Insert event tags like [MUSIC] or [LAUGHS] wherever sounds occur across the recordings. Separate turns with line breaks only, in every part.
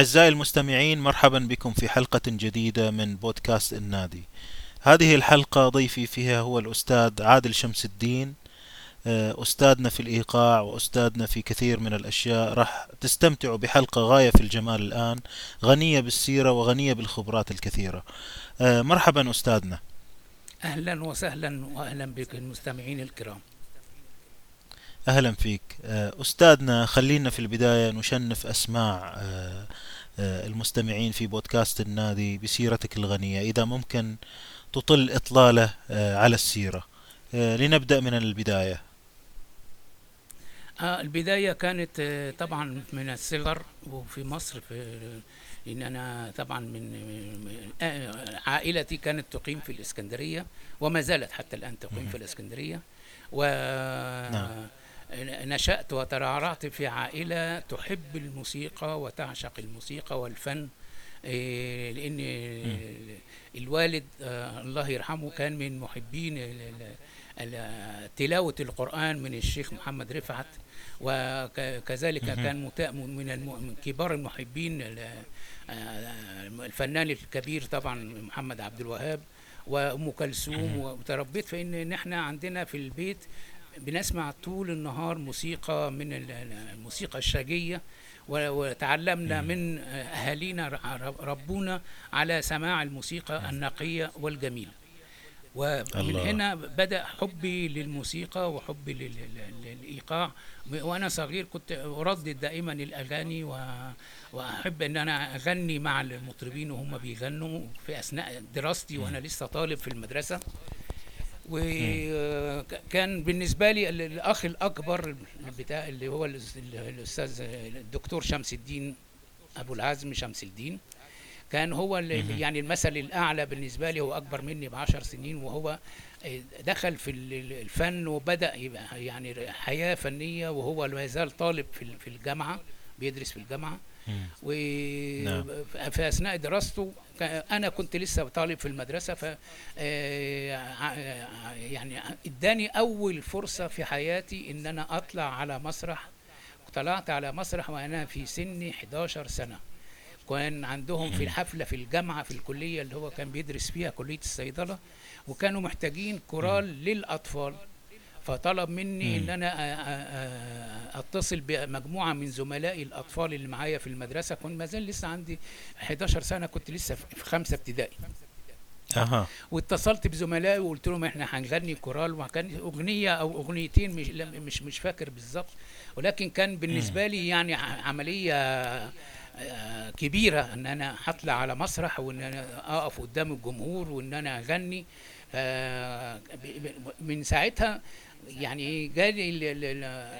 أعزائي المستمعين مرحبا بكم في حلقة جديدة من بودكاست النادي. هذه الحلقة ضيفي فيها هو الأستاذ عادل شمس الدين. أستاذنا في الإيقاع وأستاذنا في كثير من الأشياء. راح تستمتعوا بحلقة غاية في الجمال الآن غنية بالسيرة وغنية بالخبرات الكثيرة. مرحبا أستاذنا.
أهلا وسهلا وأهلا بك المستمعين الكرام.
أهلا فيك. أستاذنا خلينا في البداية نشنف أسماع المستمعين في بودكاست النادي بسيرتك الغنية. إذا ممكن تطل إطلالة على السيرة. لنبدأ من البداية.
آه البداية كانت طبعا من الصغر وفي مصر في لأن أنا طبعا من عائلتي كانت تقيم في الإسكندرية وما زالت حتى الآن تقيم في الإسكندرية. و نعم. نشأت وترعرعت في عائلة تحب الموسيقى وتعشق الموسيقى والفن لأن الوالد الله يرحمه كان من محبين تلاوة القرآن من الشيخ محمد رفعت وكذلك كان من كبار المحبين الفنان الكبير طبعا محمد عبد الوهاب وأم كلثوم وتربيت في ان نحن عندنا في البيت بنسمع طول النهار موسيقى من الموسيقى الشاجية وتعلمنا من أهالينا ربونا على سماع الموسيقى النقية والجميلة. ومن الله. هنا بدأ حبي للموسيقى وحبي للإيقاع. وأنا صغير كنت أردد دائما الأغاني و... وأحب إن أنا أغني مع المطربين وهم بيغنوا في أثناء دراستي وأنا لسه طالب في المدرسة. وكان بالنسبة لي الأخ الأكبر بتاع اللي هو الأستاذ الدكتور شمس الدين أبو العزم شمس الدين. كان هو يعني المثل الأعلى بالنسبة لي هو أكبر مني بعشر سنين وهو دخل في الفن وبدأ يبقى يعني حياة فنية وهو ما يزال طالب في الجامعة بيدرس في الجامعة. وفي أثناء دراسته أنا كنت لسه طالب في المدرسة ف يعني إداني أول فرصة في حياتي إن أنا أطلع على مسرح. طلعت على مسرح وأنا في سني 11 سنة. كان عندهم في الحفلة في الجامعة في الكلية اللي هو كان بيدرس فيها كلية الصيدلة وكانوا محتاجين كورال للأطفال. فطلب مني إن أنا أتصل بمجموعة من زملائي الأطفال اللي معايا في المدرسة. كنت ما زال لسه عندي 11 سنة كنت لسه في خمسه ابتدائي.
أها.
واتصلت بزملائي وقلت لهم إحنا هنغني كورال وكان أغنية أو أغنيتين مش مش مش فاكر بالظبط. ولكن كان بالنسبة لي يعني عملية كبيرة إن أنا هطلع على مسرح وإن أنا أقف قدام الجمهور وإن أنا أغني. من ساعتها يعني جالي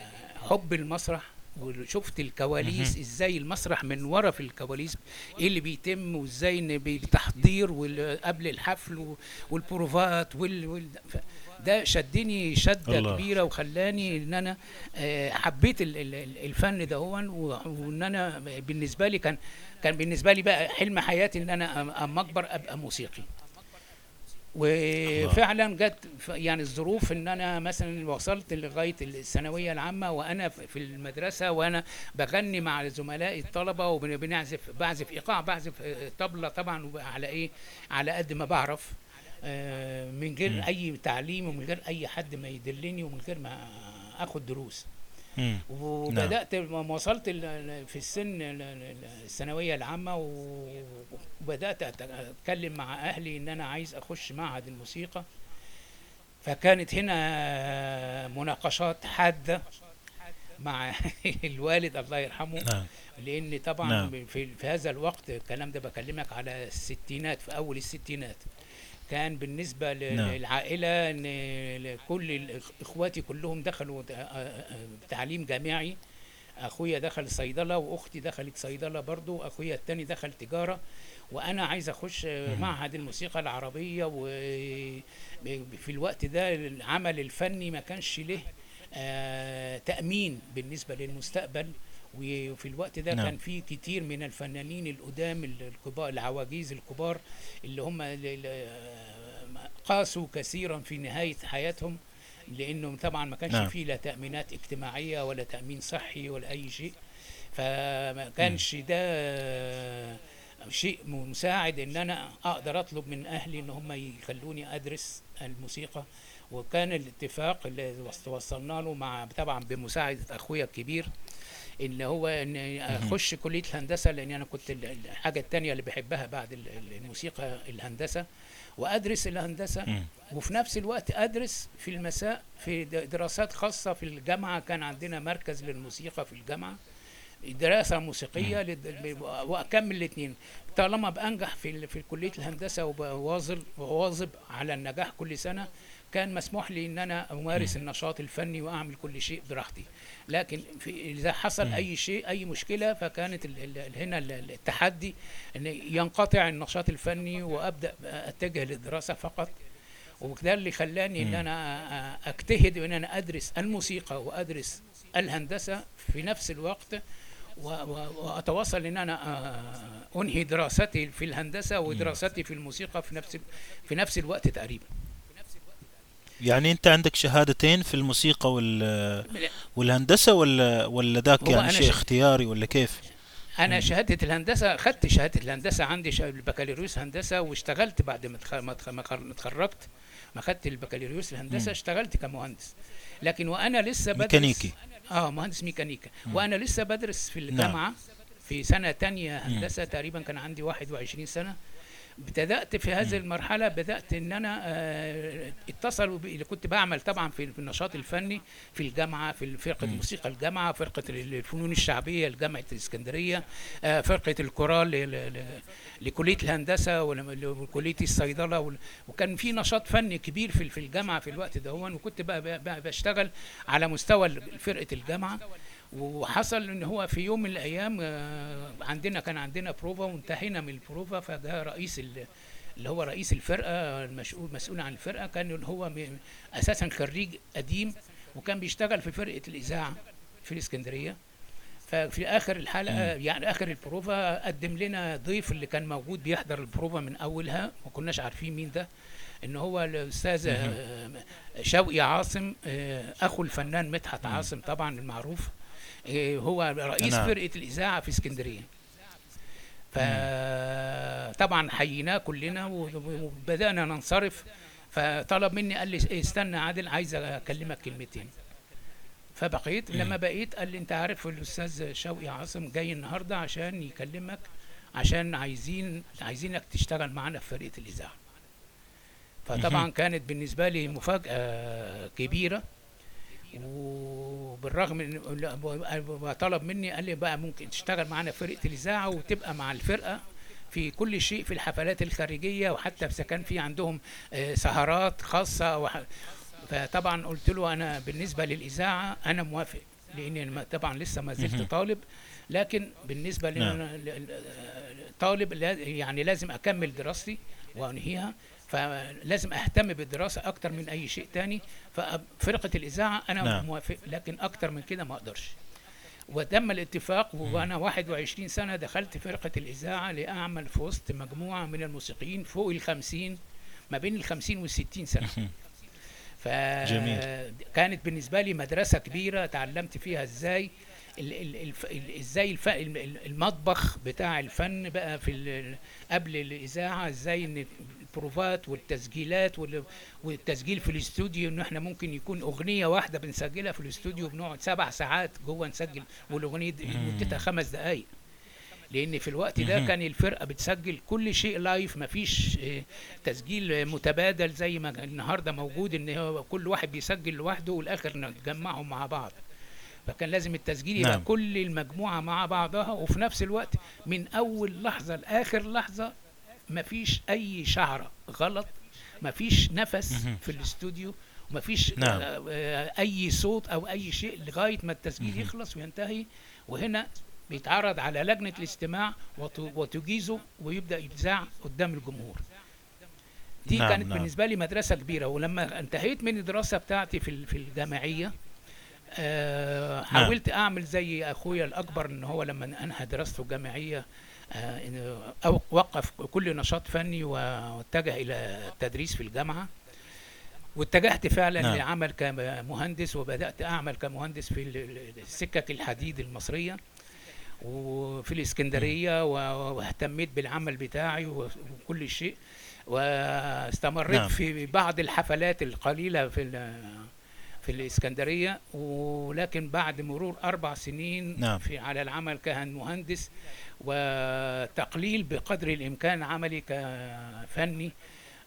حب المسرح وشفت الكواليس إزاي المسرح من ورا في الكواليس إيه اللي بيتم وإزاي بالتحضير قبل الحفل والبروفات وال, وال ده شدني شدة الله. كبيرة وخلاني إن أنا حبيت الفن ده وإن أنا بالنسبة لي كان كان بالنسبة لي بقى حلم حياتي إن أنا أما أكبر أبقى موسيقي وفعلا جت يعني الظروف إن أنا مثلا وصلت لغاية الثانوية العامة وأنا في المدرسة وأنا بغني مع زملائي الطلبة وبنعزف بعزف إيقاع بعزف طبلة طبعا على إيه على قد ما بعرف من غير. أي تعليم ومن غير أي حد ما يدلني ومن غير ما أخد دروس. وبدأت لما وصلت في السن الثانوية العامة وبدأت أتكلم مع أهلي إن أنا عايز أخش معهد الموسيقى فكانت هنا مناقشات حادة مع [LAUGHS] الوالد الله يرحمه
نعم.
لأن طبعا
نعم.
في, في هذا الوقت الكلام ده بكلمك على الستينات في أول الستينات كان بالنسبة للعائلة إن كل إخواتي كلهم دخلوا تعليم جامعي. أخويا دخل صيدلة وأختي دخلت صيدلة برضو. أخويا الثاني دخل تجارة. وأنا عايز أخش معهد الموسيقى العربية وفي الوقت ده العمل الفني ما كانش له تأمين بالنسبة للمستقبل. وفي الوقت ده
نعم.
كان في كتير من الفنانين القدام الكبار العواجيز الكبار اللي هم قاسوا كثيرا في نهاية حياتهم لأنه طبعا ما كانش
نعم.
فيه لا تأمينات اجتماعية ولا تأمين صحي ولا أي شيء فما كانش ده شيء مساعد إن أنا أقدر أطلب من أهلي إن هم يخلوني أدرس الموسيقى وكان الاتفاق اللي وص- وصلنا له مع طبعا بمساعدة أخويا الكبير إن هو إن أخش كلية الهندسة لأن أنا كنت ال- الحاجة الثانية اللي بحبها بعد ال- ال- الموسيقى الهندسة. وأدرس
الهندسة.
وفي نفس الوقت أدرس في المساء في دراسات خاصة في الجامعة. كان عندنا مركز للموسيقى في الجامعة دراسة موسيقية لد- وأكمل الاثنين طالما بأنجح في ال- في كلية الهندسة وبواظب وواظب على النجاح كل سنة كان مسموح لي إن أنا أمارس النشاط الفني وأعمل كل شيء براحتي. لكن في إذا حصل
مم.
أي شيء أي مشكلة فكانت هنا ال- ال- التحدي إن ينقطع النشاط الفني وأبدأ أتجه للدراسة فقط وده اللي خلاني إن. أنا أجتهد ان أنا أدرس الموسيقى وأدرس الهندسة في نفس الوقت وأتواصل إن أنا أنهي دراستي في الهندسة ودراستي في الموسيقى في نفس في نفس الوقت تقريبا
يعني انت عندك شهادتين في الموسيقى وال والهندسة ولا ولا ذاك يعني شيء
ش-
اختياري ولا كيف؟
أنا شهادة الهندسة خدت شهادة الهندسة عندي البكالوريوس هندسة واشتغلت بعد ما اتخ- ما اتخ- ما خر- ما اتخرجت ما خدت البكالوريوس الهندسة
مم.
اشتغلت كمهندس لكن وأنا لسه بدرس
ميكانيكي.
آه مهندس ميكانيكا وأنا لسه بدرس في
نعم.
الجامعة في سنة تانية هندسة تقريبا كان عندي 21 سنة بدأت في هذه المرحلة بدأت إن أنا آه، اتصلوا بي اللي كنت بعمل طبعا في النشاط الفني في الجامعة في فرقة موسيقى الجامعة فرقة الفنون الشعبية لجامعة الإسكندرية آه، فرقة الكورال ل- ل- لكلية الهندسة ول- وكلية الصيدلة وال- وكان في نشاط فني كبير في الجامعة في الوقت ده وكنت بقى- بشتغل على مستوى فرقة الجامعة. وحصل إن هو في يوم من الأيام آه، عندنا كان عندنا بروفا وانتهينا من البروفا فجاء رئيس ال- اللي هو رئيس الفرقة المسؤول مسؤول عن الفرقة كان اللي هو أساسا خريج قديم وكان بيشتغل في فرقة الإذاعة في الإسكندرية. ففي آخر الحلقة يعني آخر البروفا قدم لنا ضيف اللي كان موجود بيحضر البروفا من أولها ما كناش عارفين مين ده إن هو الأستاذ آه، شوقي عاصم آه، أخو الفنان مدحت عاصم طبعا المعروف. هو رئيس
نعم.
فرقة الإذاعة في اسكندرية. فطبعا حييناه كلنا وبدأنا ننصرف. فطلب مني قال لي إيه، استنى عادل عايز أكلمك كلمتين. فبقيت لما بقيت قال لي أنت عارف الأستاذ شوقي عاصم جاي النهارده عشان يكلمك عشان عايزين عايزينك تشتغل معانا في فرقة الإذاعة. فطبعا كانت بالنسبة لي مفاجأة كبيرة. وبالرغم إن طلب مني قال لي بقى ممكن تشتغل معانا في فرقة الإذاعة وتبقى مع الفرقة في كل شيء في الحفلات الخارجية وحتى إذا كان في عندهم آه، سهرات خاصة وح... فطبعا قلت له أنا بالنسبة للإذاعة أنا موافق لأن طبعا لسه ما زلت. طالب لكن بالنسبة
نعم.
لي طالب لا- يعني لازم أكمل دراستي وأنهيها فلازم أهتم بالدراسة أكتر من أي شيء تاني. ففرقة الإذاعة أنا
نعم.
موافق لكن أكتر من كده ما أقدرش. وتم الاتفاق وأنا 21 سنة دخلت فرقة الإذاعة لأعمل في وسط مجموعة من الموسيقيين فوق ال 50 ما بين ال 50 وال 60 سنه. فكانت بالنسبة لي مدرسة كبيرة تعلمت فيها إزاي إزاي المطبخ بتاع الفن بقى في ال- قبل الإذاعة إزاي إن البروفات والتسجيلات وال- والتسجيل في الاستوديو ان إحنا ممكن يكون أغنية واحدة بنسجلها في الاستوديو بنقعد سبع ساعات جوه نسجل والأغنية مدتها خمس دقائق لأن في الوقت ده. كان الفرقة بتسجل كل شيء لايف مفيش آه، تسجيل متبادل زي ما النهارده موجود إن هو كل واحد بيسجل لوحده والآخر نجمعهم مع بعض فكان لازم التسجيل يبقى
نعم.
كل المجموعة مع بعضها وفي نفس الوقت من أول لحظة لآخر لحظة مفيش أي شعره غلط مفيش نفس. في الاستوديو مفيش
نعم.
آه، آه، أي صوت أو أي شيء لغاية ما التسجيل يخلص وينتهي وهنا بيتعرض على لجنة الاستماع وت- وتجيزه ويبدأ يتذاع قدام الجمهور دي
نعم،
كانت
نعم.
بالنسبة لي مدرسة كبيرة ولما انتهيت من الدراسة بتاعتي في في الجامعية آه، حاولت أعمل زي أخويا الأكبر إن هو لما أنهى دراسته الجامعية آه، وقف كل نشاط فني واتجه إلى التدريس في الجامعة. واتجهت فعلا
نعم.
للعمل كمهندس وبدأت أعمل كمهندس في ال- ال- السكك الحديد المصرية وفي. الإسكندرية و- واهتميت بالعمل بتاعي وكل شيء. واستمريت
نعم.
في بعض الحفلات القليلة في في الإسكندرية ولكن بعد مرور أربع سنين
نعم.
في على العمل كمهندس وتقليل بقدر الإمكان عملي كفني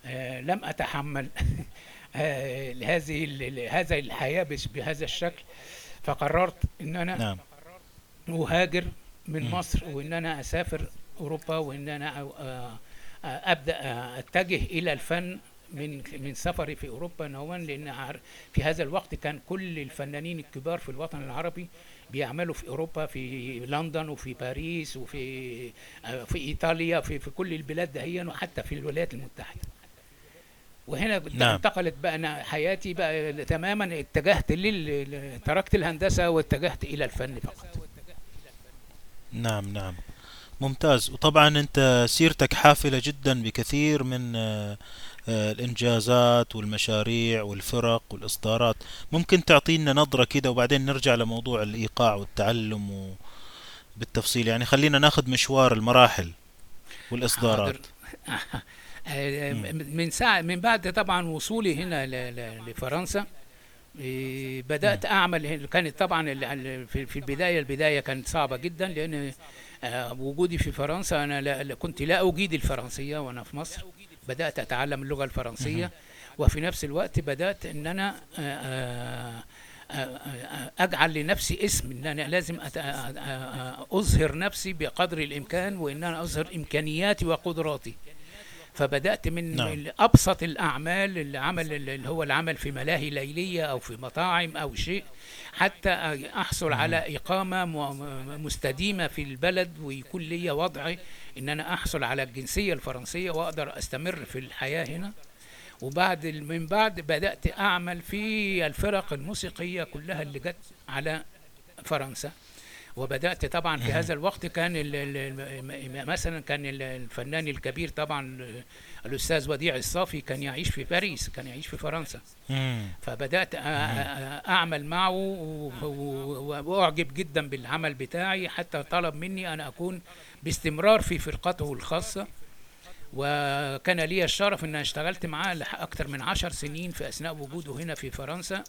آه، لم أتحمل [LAUGHS] آه، هذه هذا الحياة بهذا الشكل. فقررت إن أنا
نعم.
أهاجر من. مصر وإن أنا أسافر أوروبا وإن أنا أ- آه، أبدأ آه، أتجه إلى الفن من من سفري في أوروبا نوعا لأن في هذا الوقت كان كل الفنانين الكبار في الوطن العربي بيعملوا في أوروبا في لندن وفي باريس وفي آه، في إيطاليا في في كل البلاد دهيا وحتى في الولايات المتحدة. وهنا
نعم.
انتقلت بقى أنا حياتي بقى تماما اتجهت لل تركت الهندسة واتجهت إلى الفن فقط.
نعم نعم. ممتاز. وطبعا أنت سيرتك حافلة جدا بكثير من آه، الإنجازات والمشاريع والفرق والإصدارات. ممكن تعطينا نظرة كده وبعدين نرجع لموضوع الإيقاع والتعلم وبالتفصيل يعني خلينا ناخذ مشوار المراحل والإصدارات. [LAUGHS]
آه،
مم.
من ساعة من بعد طبعا وصولي هنا لفرنسا. إيه، أعمل هنا- كانت طبعا في البداية البداية كانت صعبة جدا لأن آه، وجودي في فرنسا لا لا- كنت لا أجيد الفرنسية وأنا في مصر. بدأت أتعلم اللغة. الفرنسية وفي نفس الوقت بدأت إن أنا آه، آه، آه، أجعل لنفسي اسم إن أنا لازم أظهر نفسي بقدر الإمكان وإن أنا أظهر إمكانياتي وقدراتي فبدأت من
نعم
من أبسط الأعمال العمل اللي هو العمل في ملاهي ليلية أو في مطاعم أو شيء حتى أحصل
مهم.
على إقامة م- م- مستديمة في البلد ويكون لي وضعي إن أنا أحصل على الجنسية الفرنسية وأقدر أستمر في الحياة هنا. وبعد من بعد بدأت أعمل في الفرق الموسيقية كلها اللي جت على فرنسا. وبدأت طبعا في. هذا الوقت كان ال- ال- م- مثلا كان ال- الفنان الكبير طبعا الأستاذ وديع الصافي كان يعيش في باريس كان يعيش في فرنسا.
مهم.
أعمل معه و- و- وأعجب جدا بالعمل بتاعي. حتى طلب مني أن أكون باستمرار في فرقته الخاصة. وكان لي الشرف إن اشتغلت معاه أكتر من عشر سنين في أثناء وجوده هنا في فرنسا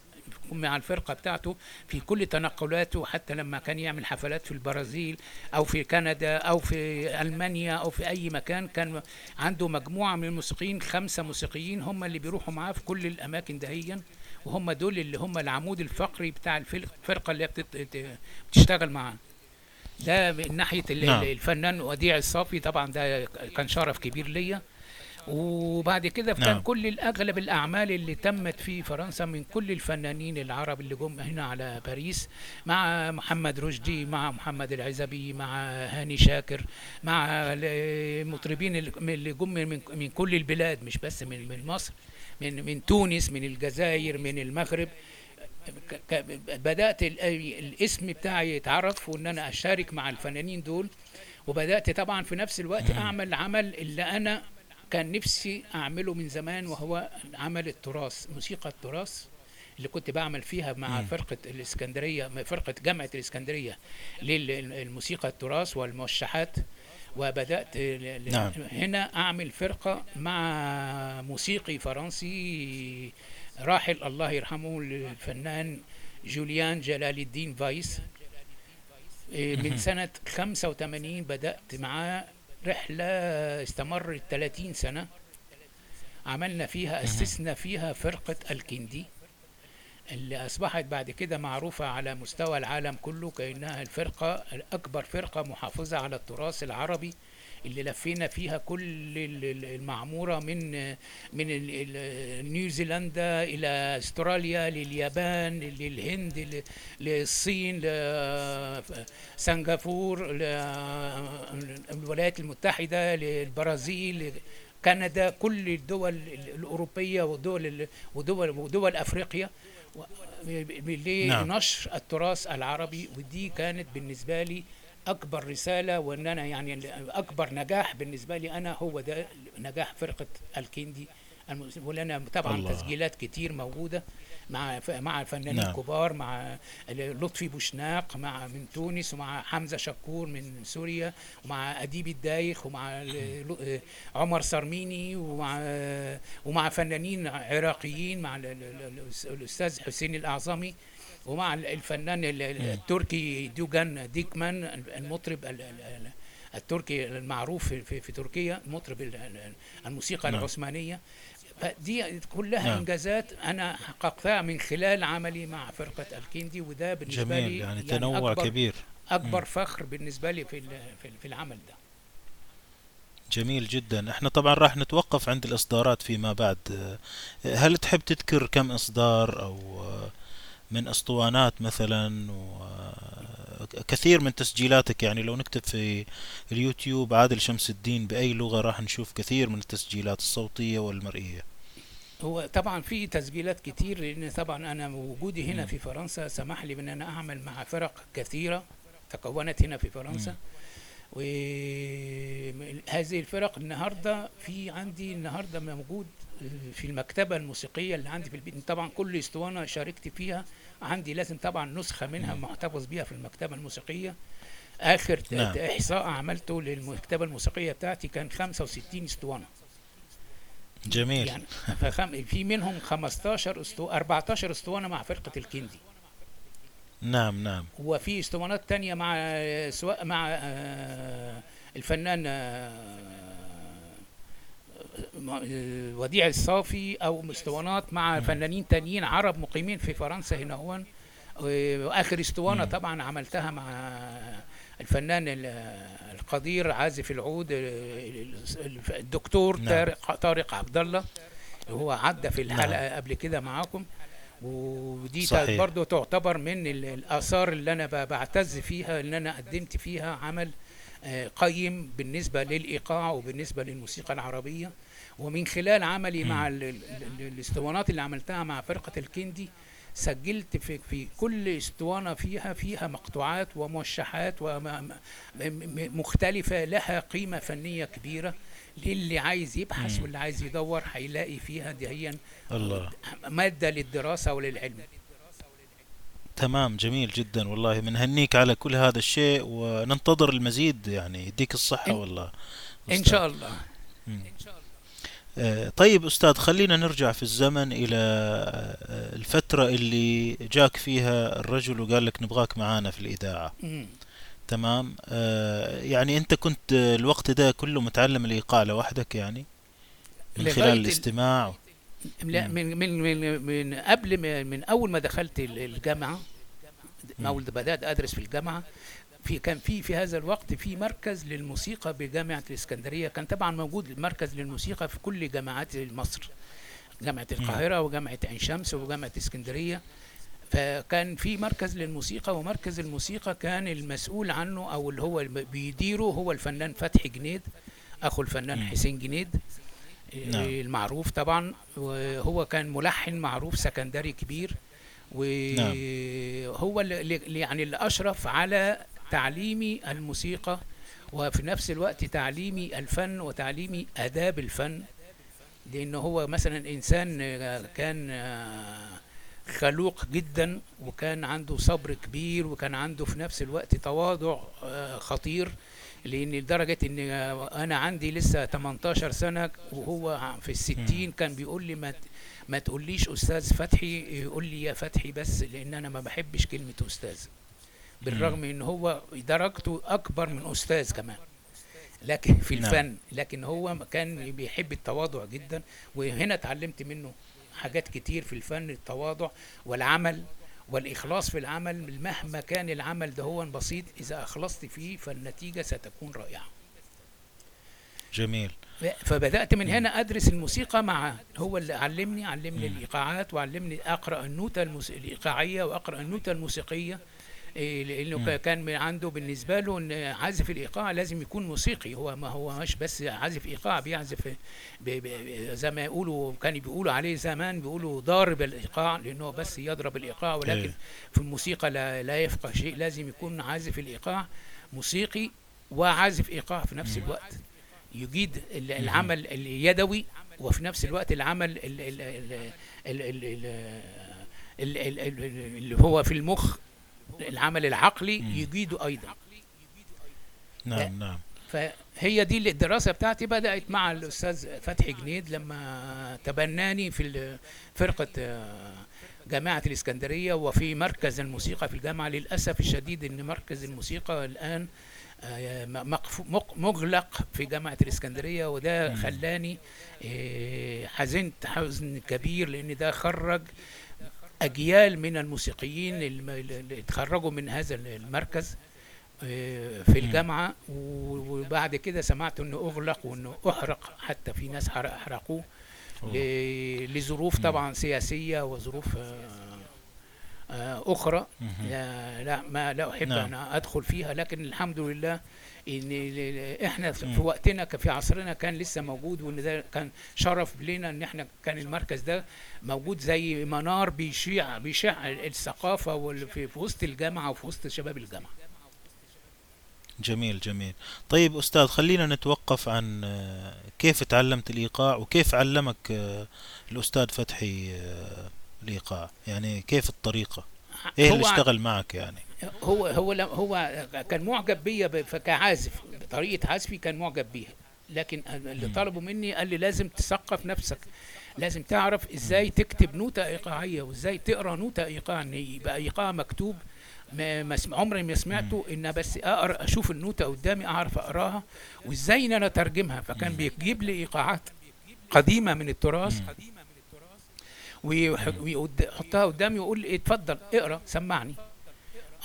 مع الفرقة بتاعته في كل تنقلاته حتى لما كان يعمل حفلات في البرازيل أو في كندا أو في ألمانيا أو في أي مكان كان عنده مجموعة من الموسيقيين خمسة موسيقيين هم اللي بيروحوا معاه في كل الأماكن دهيا. وهم دول اللي هم العمود الفقري بتاع الفرق- الفرقة اللي بتشتغل معاه. ده من ال-
نعم.
الفنان وديع الصافي طبعا ده كان شرف كبير ليا. وبعد كده كان
نعم.
كل الاغلب الأعمال اللي تمت في فرنسا من كل الفنانين العرب اللي جم هنا على باريس مع محمد رشدي مع محمد العزبي مع هاني شاكر مع المطربين اللي جم من من كل البلاد مش بس من من مصر من من تونس من الجزائر من المغرب. بدأت ال- الاسم بتاعي يتعرف وان أنا أشارك مع الفنانين دول وبدأت طبعا في نفس الوقت. أعمل عمل اللي أنا كان نفسي أعمله من زمان وهو عمل التراث موسيقى التراث اللي كنت بعمل فيها مع
مم.
فرقة الإسكندرية فرقة جامعة الإسكندرية للموسيقى التراث والموشحات وبدأت
نعم
هنا أعمل فرقة مع موسيقي فرنسي راحل الله يرحمه الفنان جوليان جلال الدين فايس إيه، من. سنة 85 بدأت معاه رحلة استمرت 30 سنة عملنا فيها. أسسنا فيها فرقة الكندي اللي أصبحت بعد كده معروفة على مستوى العالم كله كأنها الفرقة الأكبر فرقة محافظة على التراث العربي اللي لفينا فيها كل ال- ال- المعمورة من من نيوزيلندا إلى أستراليا لليابان للهند للصين لسنغافور للولايات المتحدة للبرازيل كندا كل الدول الأوروبية ودول ودول ودول أفريقيا. و-
نعم.
لنشر التراث العربي ودي كانت بالنسبة لي أكبر رسالة وإن أنا يعني أكبر نجاح بالنسبة لي أنا هو ده نجاح فرقة الكندي ولنا طبعا
الله.
تسجيلات كتير موجودة مع مع فنانين
نعم.
كبار مع لطفي بوشناق مع من تونس ومع حمزة شكور من سوريا ومع أديب الدايخ ومع عمر صرميني ومع ومع فنانين عراقيين مع ال- ال- ال- الأستاذ حسين الأعظمي ومع ال- الفنان ال- ال- التركي دوغان ديكمان المطرب ال- ال- ال- التركي المعروف في, في, تركيا مطرب ال- ال- الموسيقى
نعم.
العثمانية. دي كلها
نعم.
إنجازات أنا حققتها من خلال عملي مع فرقة الكندي وده بالنسبة
جميل
لي
يعني تنوع
أكبر
كبير.
أكبر فخر بالنسبة لي في في ال- في العمل ده.
جميل جدا. إحنا طبعا راح نتوقف عند الإصدارات فيما بعد. هل تحب تذكر كم إصدار أو من أسطوانات مثلا وكثير من تسجيلاتك يعني لو نكتب في اليوتيوب عادل شمس الدين بأي لغة راح نشوف كثير من التسجيلات الصوتية والمرئية.
هو طبعا في تسجيلات كتير لأن طبعا أنا وجودي هنا
مم.
في فرنسا. سمح لي بأن أنا أعمل مع فرق كثيرة تكونت هنا في فرنسا. وهذه الفرق النهارده في عندي النهارده موجود في المكتبة الموسيقية اللي عندي في البيت. طبعا كل أسطوانة شاركت فيها. عندي لازم طبعا نسخة منها محتفظ بيها في المكتبة الموسيقية. آخر ت-
نعم.
إحصاء عملته للمكتبة الموسيقية بتاعتي كان 65 أسطوانة.
جميل.
يعني فخم في منهم 15 اسطو 14 أسطوانة مع فرقة الكندي.
نعم نعم.
وفي أسطوانات تانية مع سواء مع آه، الفنان آه، وديع الصافي أو اسطوانات مع فنانين تانيين عرب مقيمين في فرنسا هنا هون وآخر أسطوانة
مم.
طبعا عملتها مع الفنان ال- القدير عازف العود آه، الدكتور
نعم.
طارق طارق عبد الله هو عدى في الحلقة
نعم.
قبل كده معاكم ودي
صحيح.
برضو تعتبر من ال- الآثار اللي أنا ب- بعتز فيها إن أنا قدمت فيها عمل آه، قيم بالنسبة للإيقاع وبالنسبة للموسيقى العربية ومن خلال عملي مع ال- ال- ال- الاسطوانات اللي عملتها مع فرقة الكندي سجلت في في كل اسطوانة فيها فيها مقطوعات وموشحات ومختلفة لها قيمة فنية كبيرة للي عايز يبحث. واللي عايز يدور هيلاقي فيها دهيا
الله
مادة للدراسة وللعلم
تمام جميل جدا والله بنهنيك على كل هذا الشيء وننتظر المزيد يعني يديك الصحة
إن-
والله
إن. شاء الله
مم. آه، طيب أستاذ خلينا نرجع في الزمن إلى آه، الفترة اللي جاك فيها الرجل وقال لك نبغاك معانا في الإذاعة. تمام آه، يعني أنت كنت آه، الوقت ده كله متعلم الإيقاع لوحدك يعني من خلال
ال-
الاستماع
لا. من من من من قبل من أول ما دخلت ال-
الجامعة.
أول بدأت أدرس في الجامعة في كان في في هذا الوقت في مركز للموسيقى بجامعة الإسكندرية كان طبعا موجود مركز للموسيقى في كل جامعات مصر جامعة القاهرة وجامعة عين شمس وجامعة إسكندرية. فكان في مركز للموسيقى ومركز الموسيقى كان المسؤول عنه أو اللي هو بيديره هو الفنان فتحي جنيد أخو الفنان. حسين جنيد
نعم.
المعروف طبعا. وهو كان ملحن معروف سكندري كبير. وهو اللي اللي- يعني اللي اشرف على تعليمي الموسيقى وفي نفس الوقت تعليمي الفن وتعليمي آداب الفن. لأنه هو مثلا إنسان آه، كان آه، خلوق جدا وكان عنده صبر كبير وكان عنده في نفس الوقت تواضع آه، خطير. لأن لدرجة إن أنا عندي لسه 18 سنة وهو في الستين كان بيقول لي ما ما تقوليش أستاذ فتحي يقول لي يا فتحي بس لأن أنا ما بحبش كلمة أستاذ. بالرغم إن هو درجته أكبر من أستاذ كمان. لكن في
نعم.
الفن لكن هو كان بيحب التواضع جدا. وهنا اتعلمت منه حاجات كتير في الفن التواضع والعمل والإخلاص في العمل. مهما كان العمل ده هو بسيط إذا أخلصت فيه فالنتيجة ستكون رائعة.
جميل.
فبدأت من هنا أدرس الموسيقى مع هو اللي علمني علمني الإيقاعات وعلمني أقرأ النوتة الموس... الإيقاعية وأقرأ النوتة الموسيقية. إيه، لأنه
مم.
كان من عنده بالنسبة له إن عازف الإيقاع لازم يكون موسيقي. هو ما هو مش بس عازف إيقاع بيعزف زي ما يقولوا كان بيقولوا عليه زمان بيقولوا ضارب الإيقاع لأنه بس يضرب الإيقاع ولكن
أيه.
في الموسيقى لا, لا يفقه شيء. لازم يكون عازف الإيقاع موسيقي وعازف إيقاع في نفس الوقت. يجيد العمل اليدوي وفي نفس الوقت العمل اللي هو في المخ العمل العقلي يجيده أيضا.
نعم نعم.
فهي دي الدراسة بتاعتي بدأت مع الأستاذ فتحي جنيد لما تبناني في فرقة آه، جامعة الإسكندرية وفي مركز الموسيقى في الجامعة. للأسف الشديد أن مركز الموسيقى الآن آه، مغلق في جامعة الإسكندرية وده خلاني آه، حزنت حزن كبير لأن ده خرج أجيال من الموسيقيين الم- اللي اتخرجوا من هذا المركز آه، في و- وبعد كده سمعت إنه أغلق وإنه أحرق حتى في ناس حرق- احرقوه لظروف. طبعا سياسية وظروف آه، آه،
أخرى.
لا ما لا أحب
نعم.
أن أدخل فيها لكن الحمد لله إن إحنا في وقتنا في عصرنا كان لسه موجود وإن ده كان شرف لنا إن إحنا كان المركز ده موجود زي منار بيشيع بيشع الثقافة في وسط الجامعة وفي وسط شباب الجامعة.
جميل جميل. طيب أستاذ خلينا نتوقف عن آه، كيف تعلمت الإيقاع وكيف علمك آه، الأستاذ فتحي آه، الإيقاع؟ يعني كيف الطريقة؟ إيه اللي اشتغل معك يعني؟
هو هو لم- هو كان معجب بيا كعازف طريقة عزفي كان معجب بيها. لكن اللي. طلبوا مني قال لي لازم تثقف نفسك لازم تعرف إزاي تكتب نوتة إيقاعية وإزاي تقرأ نوتة إيقاع يبقى إيقاع مكتوب ما عمري ما سمعته إن بس أقرأ أشوف النوتة قدامي أعرف أقراها وإزاي إن أنا أترجمها. فكان. بيجيب لي إيقاعات قديمة من التراث ويحطها قدامي ويقول لي اتفضل اقرأ سمعني.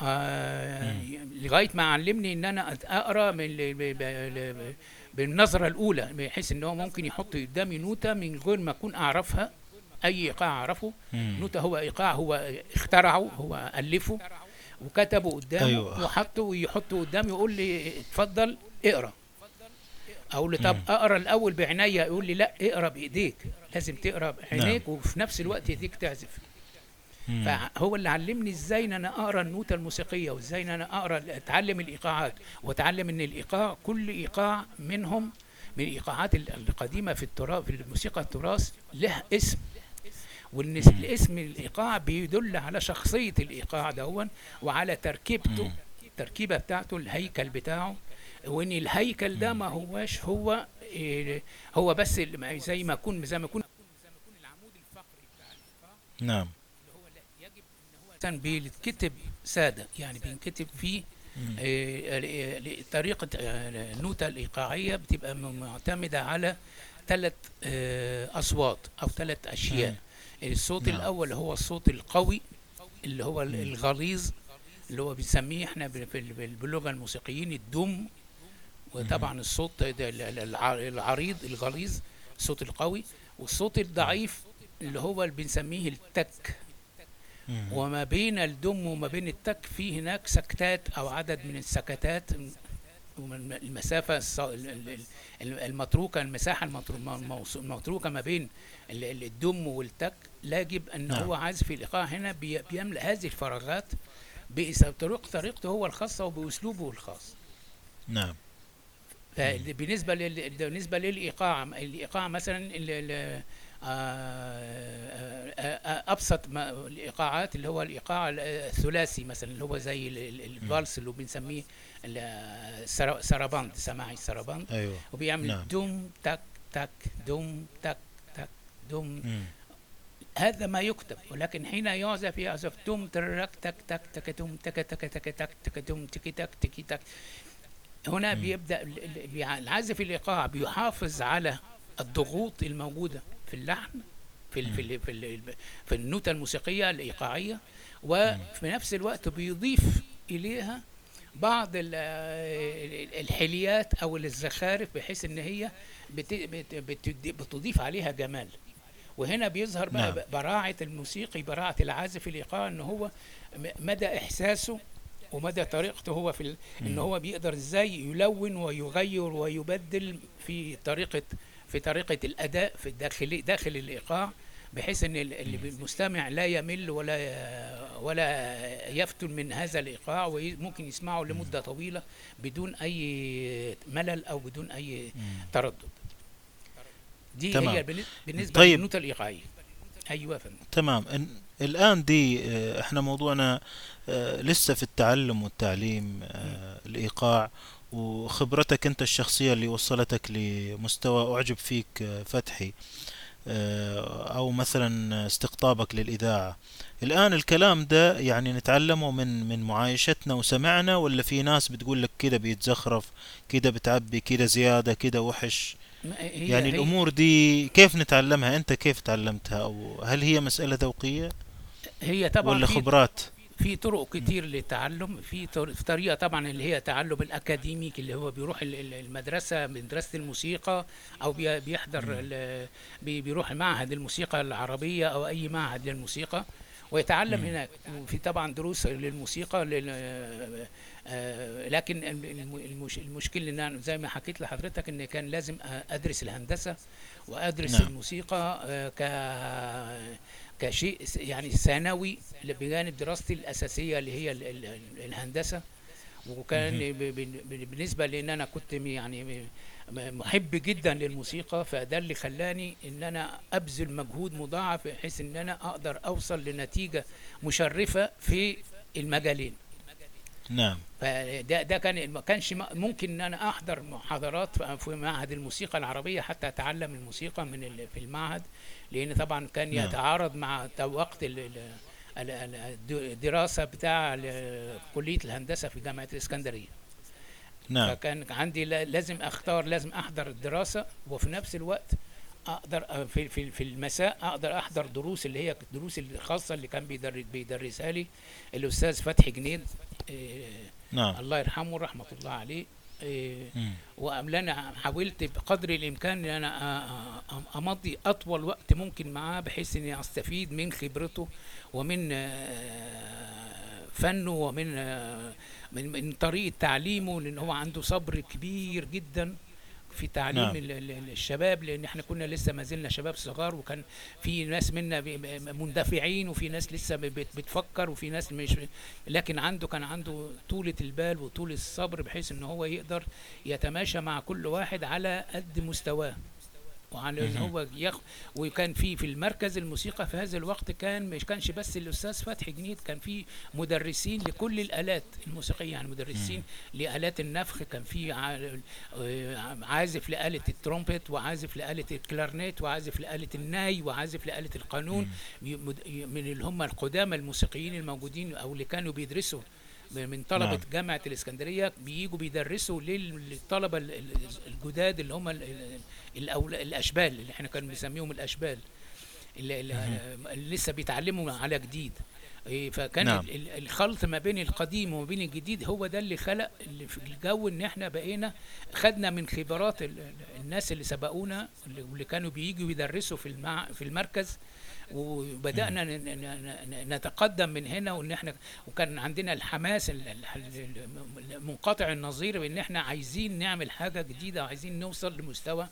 آه لغاية ما علمني إن أنا أقرأ من بالنظرة الأولى بحيث إن هو ممكن يحط قدامي نوتة من غير ما أكون أعرفها أي إيقاع
أعرفه.
نوتة هو إيقاع هو اخترعه هو ألفه وكتبه قدامه
أيوة.
وحطه ويحطه قدامي ويقول لي اتفضل اقرأ أقول له طب. أقرأ الأول بعناية يقول لي لا اقرأ بإيديك لازم تقرأ بعينيك وفي نفس الوقت إيديك تعزف. فهو اللي علمني إزاي إن أنا أقرأ النوتة الموسيقية وإزاي إن أنا أقرأ أتعلم الإيقاعات وأتعلم إن الإيقاع كل إيقاع منهم من الإيقاعات ال- القديمة في التراث في الموسيقى التراث له اسم. وإن الاسم الإيقاع بيدل على شخصية الإيقاع دون وعلى تركيبته
مم.
التركيبة بتاعته الهيكل بتاعه. وإن الهيكل ده ما هواش هو إيه هو بس زي ما يكون زي ما يكون
نعم.
مثلا بيتكتب سادة يعني بينكتب فيه آه، آه، طريقة آه، النوتة الإيقاعية بتبقى معتمدة على ثلاث أصوات أو ثلاث أشياء. الصوت الأول هو الصوت القوي اللي هو الغليظ اللي هو بنسميه إحنا باللغة الموسيقيين الدم. وطبعا الصوت العريض الغليظ الصوت القوي. والصوت الضعيف اللي هو اللي بنسميه التك. وما بين الدم وما بين التك في هناك سكتات أو عدد من السكتات المسافة المتروكة المساحة المتروكة ما بين الدم والتك لا يجب أن
نعم.
هو عازف الإيقاع هنا بيملأ هذه الفراغات بطريقته هو الخاصة وبأسلوبه الخاص.
نعم.
بالنسبة بالنسبة للإيقاع الإيقاع مثلا آه، آه، آه، ابسط ما الايقاعات اللي هو الايقاع الثلاثي مثلا اللي هو زي ال- ال- الفالس اللي بنسميه ال- السرا- سراباند سماعي السراباند
أيوة
وبيعمل
نعم.
دم تك تك دم تك تك دم
مم.
هذا ما يكتب ولكن حين يعزف يعزف دم ترك تك تك تك دم تك تك تك تك تك دم تك تك تك تك هنا. بيبدا العازف الايقاع بيحافظ على الضغوط الموجوده في اللحن في ال في ال في, ال في النوتة الموسيقية الإيقاعية وفي نفس الوقت بيضيف إليها بعض ال- ال- الحليات أو الزخارف بحيث إن هي بت بت بت بتضيف عليها جمال وهنا بيظهر بقى
نعم.
براعة الموسيقي براعة العازف الإيقاع إن هو مدى إحساسه ومدى طريقته هو في ال... إن
مم.
هو بيقدر إزاي يلون ويغير ويبدل في طريقة في طريقة الأداء في الداخل داخل الإيقاع بحيث إن المستمع لا يمل ولا ولا يفتن من هذا الإيقاع وممكن يسمعه لمدة طويلة بدون أي ملل أو بدون
أي.
تردد. دي
تمام.
هي بالن- بالنسبة
طيب.
للنوتة الإيقاعية. أيوه فندم.
تمام. إن- الآن دي آه، إحنا موضوعنا آه، لسه في التعلم والتعليم آه، الإيقاع. وخبرتك أنت الشخصية اللي وصلتك لمستوى أعجب فيك آه، فتحي آه، أو مثلا استقطابك للإذاعة. الآن الكلام ده يعني نتعلمه من من معايشتنا وسمعنا ولا في ناس بتقول لك كده بيتزخرف كده بتعبي كده زيادة كده وحش؟
هي
يعني
هي.
الأمور دي كيف نتعلمها؟ أنت كيف تعلمتها؟ أو هل هي مسألة ذوقية؟
هي طبعا
ولا خبرات؟
في طرق كتير للتعلم في طر- في طريقة طبعا اللي هي تعلم الأكاديميك اللي هو بيروح ال- ال- المدرسة مدرسة الموسيقى أو بي- بيحضر بيروح معهد الموسيقى العربية أو أي معهد للموسيقى ويتعلم. هناك وفي طبعا دروس للموسيقى لل آه، لكن الم- المش- المشكلة إن أنا زي ما حكيت لحضرتك إن كان لازم أدرس الهندسة وأدرس
نعم.
الموسيقى آه، ك كشيء يعني ثانوي بجانب دراستي الأساسية اللي هي ال- ال- الهندسة. وكان بالنسبة لأن أنا كنت يعني محب جدا للموسيقى فده اللي خلاني إن أنا أبذل مجهود مضاعف بحيث إن أنا أقدر أوصل لنتيجة مشرفة في المجالين.
نعم.
فده ده كان ما كانش ممكن إن أنا أحضر محاضرات في معهد الموسيقى العربية حتى أتعلم الموسيقى من في المعهد. لأن طبعا كان
نعم.
يتعارض مع وقت ال- ال- ال- ال- الد- الدراسة بتاع كلية الهندسة في جامعة الإسكندرية.
نعم.
فكان عندي لا- لازم أختار لازم أحضر الدراسة وفي نفس الوقت أقدر أ- في في في المساء أقدر أحضر دروس اللي هي الدروس الخاصة اللي كان بيدر- بيدرسها لي الأستاذ فتحي جنيد إيه،
نعم.
الله يرحمه رحمة الله عليه. إيه،
مم.
وأنا حاولت بقدر أنا أ- أ- أمضي أطول وقت ممكن معاه بحيث إني أستفيد من خبرته ومن آه، فنه ومن آه، من طريقة تعليمه لأن هو عنده صبر كبير جدا في تعليم
نعم.
ال- ال- الشباب لأن إحنا كنا لسه ما زلنا شباب صغار وكان في ناس منا مندفعين وفي ناس لسه بت- بتفكر وفي ناس مش لكن عنده كان عنده طولة البال وطول الصبر بحيث إن هو يقدر يتماشى مع كل واحد على قد مستواه
مهم.
هو يخ... وكان في في المركز الموسيقى في هذا الوقت كان مش كانش بس الأستاذ فتحي جنيد كان في مدرسين لكل الآلات الموسيقية يعني مدرسين لآلات النفخ كان في ع- آه، عازف لآلة الترومبت وعازف لآلة الكلارنيت وعازف لآلة الناي وعازف لآلة القانون من اللي هم القدامى الموسيقيين الموجودين أو اللي كانوا بيدرسوا من طلبة
نعم.
جامعة الإسكندرية بييجوا بيدرسوا لل- للطلبة ال- ال- الجداد اللي هم ال- ال- الأول- الأشبال اللي إحنا كنا بنسميهم الأشبال اللي, اللي لسه بيتعلموا على جديد إيه، فكان
نعم.
ال- ال- الخلط ما بين القديم وما بين الجديد هو ده اللي خلق اللي في الجو إن إحنا بقينا خدنا من خبرات ال- ال- الناس اللي سبقونا اللي واللي كانوا بييجوا يدرسوا في في المركز وبدأنا نتقدم من هنا وإن إحنا وكان عندنا الحماس ال- ال- ال- منقطع النظير بإن إحنا عايزين نعمل حاجة جديدة وعايزين نوصل لمستوى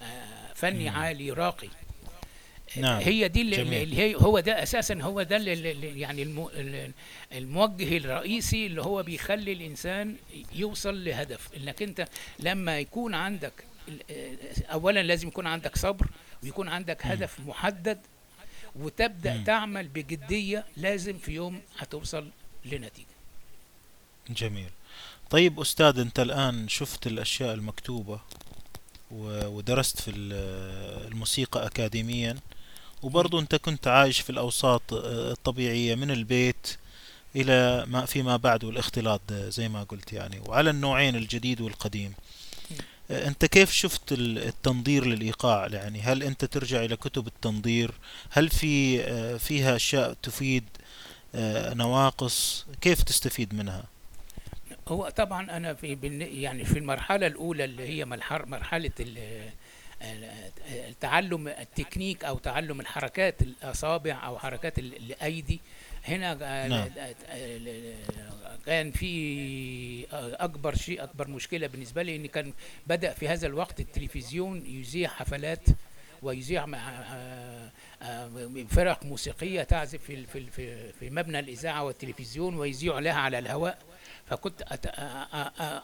آه، فني عالي راقي
نعم.
هي دي اللي,
جميل.
اللي هي هو ده أساسا هو ده اللي اللي- يعني الم- ال- الموجه الرئيسي اللي هو بيخلي الإنسان يوصل لهدف إنك أنت لما يكون عندك ال- اولا لازم يكون عندك صبر ويكون عندك هدف محدد وتبدأ
مم.
تعمل بجدية لازم في يوم هتوصل لنتيجة.
جميل. طيب أستاذ أنت الآن شفت الأشياء المكتوبة و- ودرست في ال- الموسيقى أكاديميا وبرضو أنت كنت عايش في الأوساط آه، الطبيعية من البيت إلى ما فيما بعد والاختلاط ده زي ما قلت يعني وعلى النوعين الجديد والقديم. آه، أنت كيف شفت ال- التنظير للإيقاع؟ يعني هل أنت ترجع إلى كتب التنظير؟ هل في آه، فيها أشياء تفيد آه، نواقص؟ كيف تستفيد منها؟
هو طبعا أنا في يعني في المرحلة الأولى اللي هي مرحلة التعلم التكنيك أو تعلم الحركات الأصابع أو حركات ال- الأيدي هنا
نعم.
كان في أكبر شيء أكبر مشكلة بالنسبة لي إن كان بدأ في هذا الوقت التلفزيون يذيع حفلات ويذيع مع آه، آه، فرق موسيقية تعزف في في في- مبنى الإذاعة والتلفزيون ويذيع لها على الهواء فكنت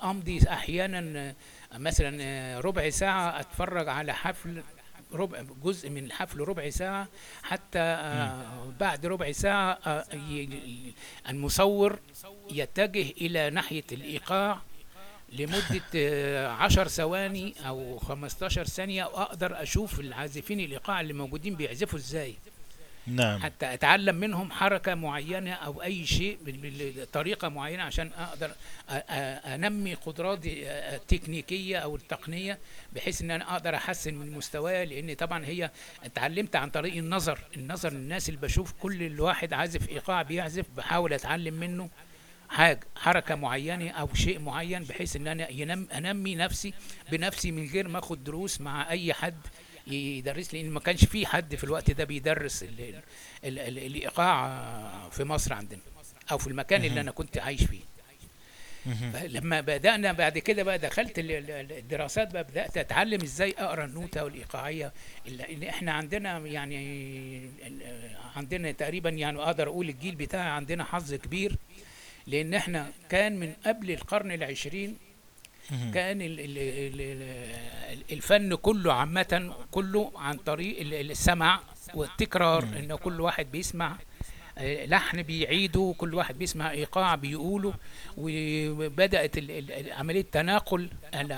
أمضي أحيانا مثلا ربع ساعة أتفرج على حفل ربع جزء من الحفل ربع ساعة حتى آه، بعد ربع ساعة آه، المصور يتجه إلى ناحية الإيقاع لمدة آه، عشر ثواني أو 15 ثانية وأقدر أشوف العازفين الإيقاع اللي موجودين بيعزفوا إزاي.
نعم.
حتى أتعلم منهم حركة معينة أو أي شيء بطريقه معينة عشان أقدر أنمي قدراتي التكنيكية أو التقنية بحيث إن أنا أقدر أحسن من مستواي لأن طبعا هي اتعلمت عن طريق النظر. النظر الناس اللي بشوف كل الواحد عازف إيقاع بيعزف بحاول أتعلم منه حاجة حركة معينة أو شيء معين بحيث إن أنا ينم أنمي نفسي بنفسي من غير ما آخد دروس مع أي حد يدرس لي ما كانش في حد في الوقت ده بيدرس ال ال ال ال الإيقاع في مصر عندنا أو في المكان اللي أنا كنت عايش فيه. لما بدأنا بعد كده بقى دخلت ال- ال- الدراسات بقى بدأت أتعلم إزاي أقرأ النوتة والإيقاعية اللي إحنا عندنا يعني عندنا تقريبا يعني أقدر أقول الجيل بتاعي عندنا حظ كبير لأن إحنا كان من قبل القرن العشرين. كان ال- ال- ال- ال- الفن كله عامة كله عن طريق ال- ال- السمع والتكرار ان كل واحد بيسمع آه، لحن بيعيده كل واحد بيسمع ايقاع بيقوله وبدات عمليه تناقل ال-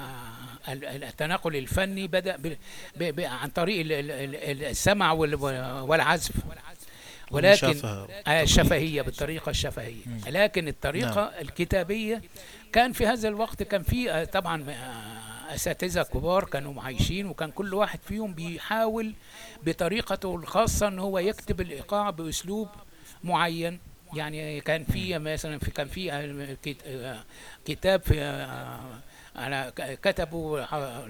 ال- ال- التناقل الفني بدا عن طريق ال- ال- ال- السمع وال- والعزف ولكن. آه، الشفهية بالطريقة الشفهية لكن الطريقة الكتابية كان في هذا الوقت كان في آه، طبعا آه، أساتذة كبار كانوا عايشين وكان كل واحد فيهم بيحاول بطريقته الخاصة إن هو يكتب الإيقاع بأسلوب معين. يعني كان في مثلا في كان في آه، كت- كتاب في أنا كتبوا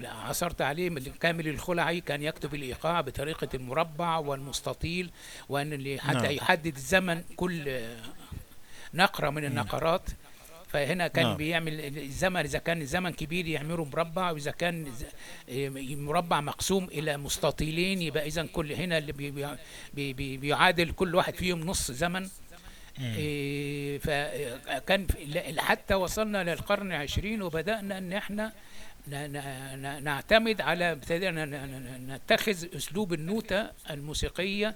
عثرت عليه كامل الخلعي كان يكتب الإيقاع بطريقة المربع والمستطيل وإن اللي حتى
نعم.
يحدد الزمن كل نقرة من النقرات. فهنا كان
نعم.
بيعمل الزمن إذا كان الزمن كبير يعمله مربع وإذا كان آه، مربع مقسوم إلى مستطيلين يبقى إذا كل هنا اللي بي بي بي بي بيعادل كل واحد فيهم نص زمن إيه، فكان حتى وصلنا للقرن العشرين وبدأنا إن إحنا نعتمد على ابتدينا نتخذ أسلوب النوتة الموسيقية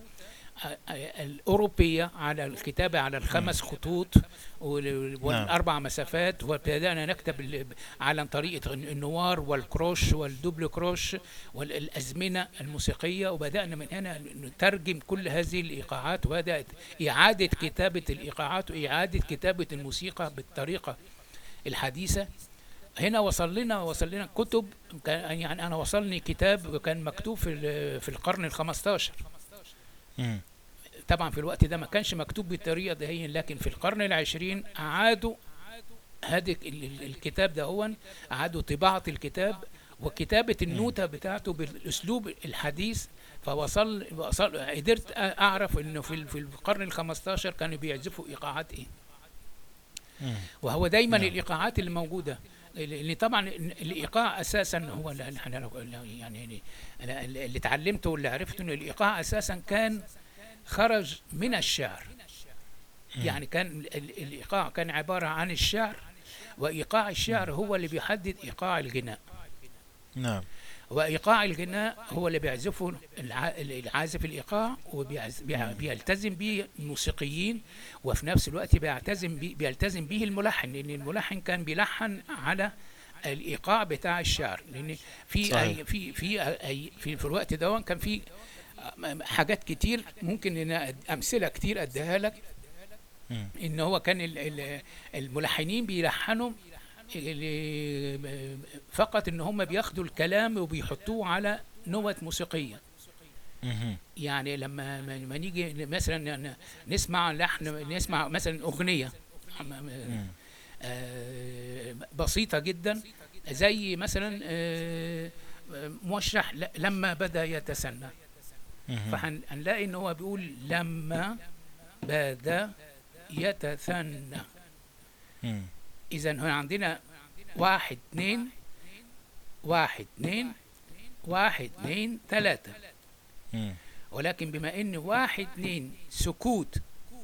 الأوروبية على الكتابة على الخمس خطوط وال- والأربع مسافات وابتدأنا نكتب ال- على طريقة النوار والكروش والدوبل كروش والأزمنة الموسيقية وبدأنا من هنا نترجم كل هذه الإيقاعات وبدأت إعادة كتابة الإيقاعات وإعادة كتابة الموسيقى بالطريقة الحديثة. هنا وصل لنا وصل لنا كتب يعني أنا وصلني كتاب كان مكتوب في ال- القرن الخمستاشر.
مم.
طبعا في الوقت ده ما كانش مكتوب بالطريقة دي لكن في القرن العشرين أعادوا هذا ال- الكتاب ده هو أعادوا طباعة الكتاب وكتابة النوتة بتاعته بالأسلوب الحديث فوصل وصل قدرت أعرف إنه في في القرن ال 15 كانوا بيعزفوا إيقاعات إيه
مم.
وهو دايما
نعم.
الإيقاعات اللي موجوده اللي طبعا الإيقاع أساسا هو اللي إحنا لو- يعني أنا اللي اتعلمته واللي عرفته ان الإيقاع أساسا كان خرج من الشعر. يعني كان ال- الإيقاع كان عبارة عن الشعر وإيقاع الشعر هو اللي بيحدد إيقاع الغناء.
نعم.
وإيقاع الغناء هو اللي بيعزفه الع- العازف الإيقاع وبيلتزم به الموسيقيين وفي نفس الوقت بيلتزم بيه بيلتزم به الملحن لأن الملحن كان بيلحن على الإيقاع بتاع الشعر لأن في
صحيح.
أي في في أي في, في الوقت ده كان في حاجات كتير ممكن إن أمثلة كتير أديها لك. إن هو كان ال- ال- الملحنين بيلحنوا فقط إن هم بياخدوا الكلام وبيحطوه على نوت
موسيقية.
يعني لما ما نيجي مثلا نسمع لحن نسمع مثلا
أغنية.
آه، بسيطة جدا زي مثلا آه، موشح لما بدأ يتسنى. فهنلاقي إن هو بيقول لما بدأ يتثنى إذا هنا عندنا واحد اتنين واحد اتنين واحد اتنين تلاتة
مم.
ولكن بما إن واحد اتنين سكوت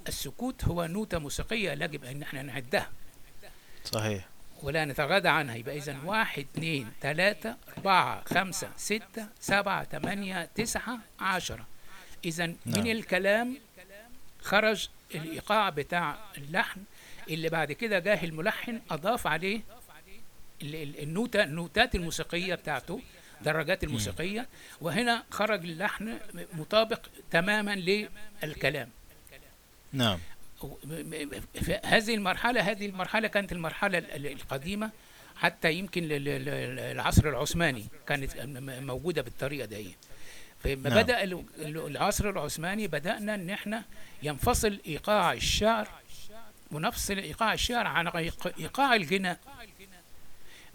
السكوت هو نوتة موسيقية يجب أن إحنا نعدها.
صحيح.
ولا نتغاضى عنها. يبقى إذا واحد اثنين ثلاثة أربعة خمسة ستة سبعة ثمانية تسعة عشرة. إذا
نعم.
من الكلام خرج الإيقاع بتاع اللحن اللي بعد كده جاه الملحن أضاف عليه ال- ال- النوتة النوتات الموسيقية بتاعته درجات الموسيقية وهنا خرج اللحن مطابق تماما للكلام.
نعم.
في هذه المرحلة هذه المرحلة كانت المرحلة ال- ال- القديمة حتى يمكن العصر العثماني كانت موجودة بالطريقة دي. فلما
نعم.
بدأ ال- ال- العصر العثماني بدأنا إن إحنا ينفصل إيقاع الشعر ونفصل ايقاع الشعر عن إيق- إيقاع الغناء.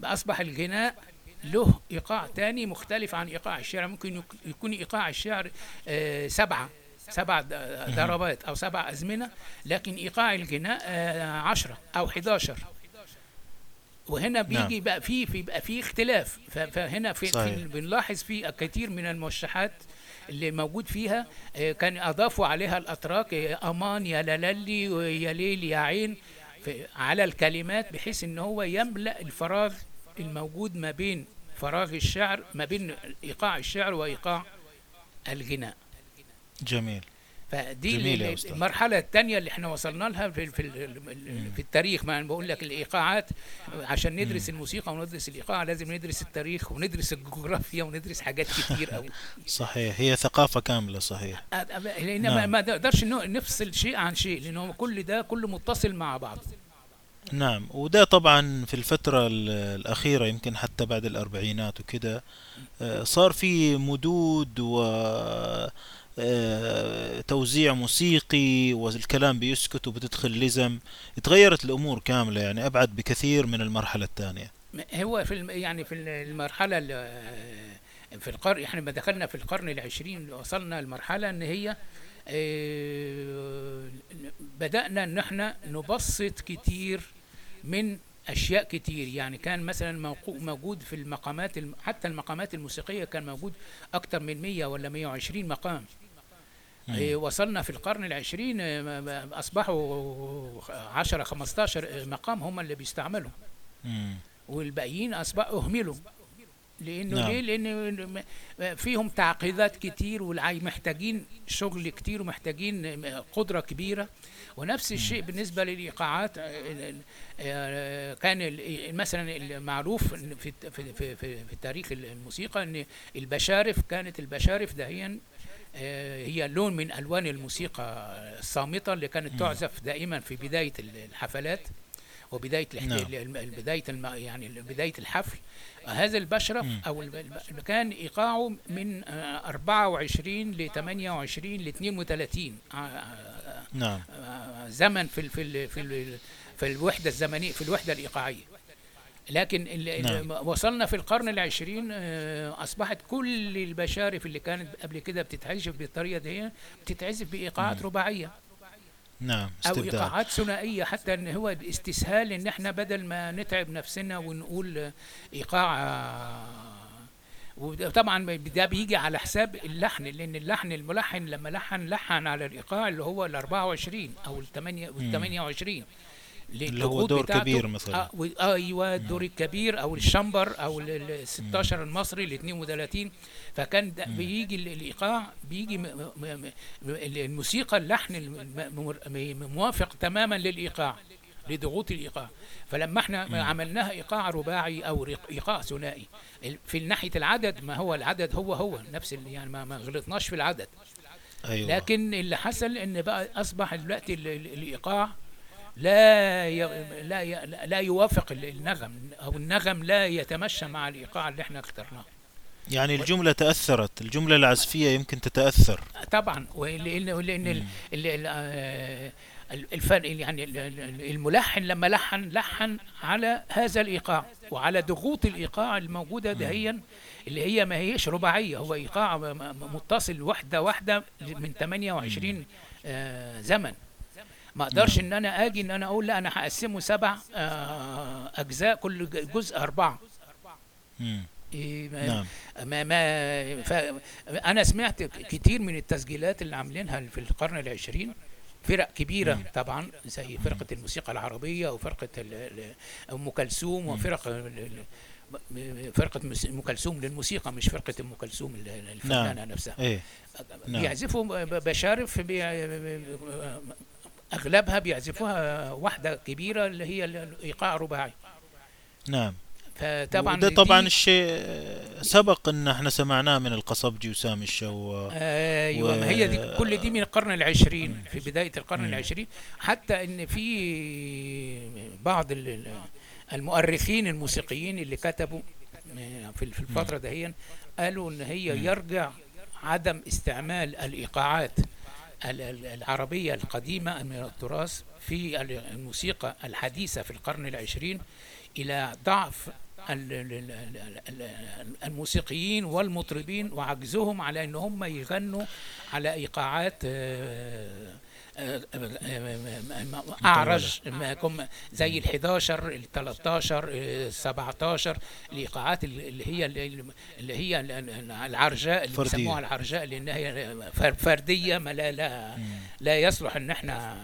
اصبح الغناء له إيقاع تاني مختلف عن إيقاع الشعر. ممكن يك- يكون إيقاع الشعر آه، سبعة سبع ضربات أو سبع أزمنة لكن إيقاع الغناء آه، عشرة أو 11 وهنا بيجي
نعم.
بقى في في بقى في اختلاف. فهنا. في بنلاحظ في كثير من الموشحات اللي موجود فيها آه، كان أضافوا عليها الأتراك آه، أمان يا لالي ويا ليل يا عين على الكلمات بحيث إن هو يملأ الفراغ الموجود ما بين فراغ الشعر ما بين إيقاع الشعر وإيقاع الغناء.
جميل.
فدي
جميل يا
ال-
أستاذ.
المرحلة الثانية اللي إحنا وصلنا لها في في, في التاريخ. ما أنا بقول لك الإيقاعات عشان ندرس الموسيقى وندرس الإيقاع لازم ندرس التاريخ وندرس الجغرافيا وندرس حاجات كتير قوي [LAUGHS]
صحيح. هي ثقافة كاملة صحيح.
لأن ما-
نعم.
ما نقدرش نفصل شيء عن شيء لأن هو كل ده كله متصل مع بعض.
نعم. وده طبعا في الفترة ال- الأخيرة يمكن حتى بعد الأربعينات وكده آه، صار في مدود و توزيع موسيقي والكلام بيسكت وبتدخل لزم. تغيرت الأمور كاملة يعني أبعد بكثير من المرحلة الثانية.
هو في يعني في المرحلة ال- في القرن إحنا لما دخلنا في القرن العشرين وصلنا لمرحلة إن هي آه، بدأنا إن إحنا نبسط كتير من أشياء كتير. يعني كان مثلا موجود في المقامات الم- حتى المقامات الموسيقية كان موجود أكتر من 100 ولا 120 مقام. وصلنا في القرن العشرين آه، أصبحوا 10 15 مقام هم اللي بيستعملوا. والباقيين أصبحوا اهملوا. لأنه
نعم.
ليه؟ لأن م- فيهم تعقيدات كتير ومحتاجين شغل كتير ومحتاجين قدرة كبيرة. ونفس الشيء بالنسبة للإيقاعات آه، آه، كان مثلا المعروف في في في في تاريخ الموسيقى إن البشارف كانت البشارف دهيا آه، هي لون من ألوان الموسيقى الصامتة اللي كانت تعزف دائما في بداية الحفلات وبداية
نعم.
بداية الم- يعني بداية الحفل. هذا البشرف. أو كان إيقاعه من آه، 24 ل 28 ل 32 آه، آه،
نعم.
آه، زمن في ال في ال في ال في الوحدة الزمنية في الوحدة الإيقاعية. لكن
نعم.
وصلنا في القرن العشرين آه، أصبحت كل البشارف اللي كانت قبل كده بتتعزف بالطريقة دي بتتعزف بإيقاعات
مم.
رباعية
نعم
أو
استبدال
إيقاعات ثنائية حتى إن هو استسهال إن إحنا بدل ما نتعب نفسنا ونقول إيقاع وطبعا ده بيجي على حساب اللحن لأن اللحن الملحن لما لحن لحن على الإيقاع اللي هو ال 24 أو ال 8 وال 28
اللي هو دور. كبير مثلاً.
آه آه أيوه الدور الكبير أو الشمبر أو ال- ال 16 المصري ال 32 فكان ده بيجي ال- الإيقاع بيجي الموسيقى اللحن موافق تماما للإيقاع لضغوط الإيقاع. فلما إحنا عملناها إيقاع رباعي أو إيقاع ثنائي في ناحية العدد ما هو العدد هو هو نفس يعني ما, ما غلطناش في العدد.
أيوة.
لكن اللي حصل إن بقى أصبح دلوقتي ال- ال- الإيقاع لا ي... لا ي... لا يوافق ال- النغم. أو النغم لا يتمشى مع الإيقاع اللي إحنا اخترناه.
يعني الجملة تأثرت. الجملة العزفية يمكن تتأثر.
طبعا. ولان لأن ال- ال- ال- آه، يعني ال- ال- الملحن لما لحن لحن على هذا الإيقاع وعلى ضغوط الإيقاع الموجودة دهيا اللي هي ما هيش رباعية. هو إيقاع متصل واحدة واحدة من 28 آه، زمن. ما أقدرش إن أنا آجي إن أنا أقول لا أنا هقسمه سبع آه، أجزاء كل جزء
أربعة.
إيه ما
نعم.
ما, ما ف أنا سمعت كتير من التسجيلات اللي عاملينها في القرن العشرين. فرق كبيرة
مم.
طبعا زي فرقة الموسيقى العربية وفرقة ال- ال- أم كلثوم وفرق ال- ال- فرقة مس- أم كلثوم للموسيقى مش فرقة أم كلثوم ال- الفنانة نفسها.
إيه. نعم.
بيعزفوا بشارف بي- أغلبها بيعزفوها واحدة كبيرة اللي هي الإيقاع رباعي.
نعم.
فطبعا
ده طبعا الشيء سبق إن إحنا سمعناه من القصبجي وسامي الشوا
أيوه
و-
ما هي دي كل دي من القرن العشرين في بداية القرن
مم.
العشرين. حتى إن في بعض ال- ال- المؤرخين الموسيقيين اللي كتبوا في في الفترة دهيا قالوا إن هي يرجع عدم استعمال الإيقاعات. ال- ال- العربية القديمة من التراث في ال- الموسيقى الحديثة في القرن العشرين إلى ضعف ال- ال- ال- ال- ال- الموسيقيين والمطربين وعجزهم على إن هم يغنوا على إيقاعات آه، أعرج زي ال 11 ال 13 ال 17 الايقاعات اللي هي اللي هي العرجاء اللي. بيسموها العرجاء لأن هي فر- فردية ما لا لا لا يصلح إن إحنا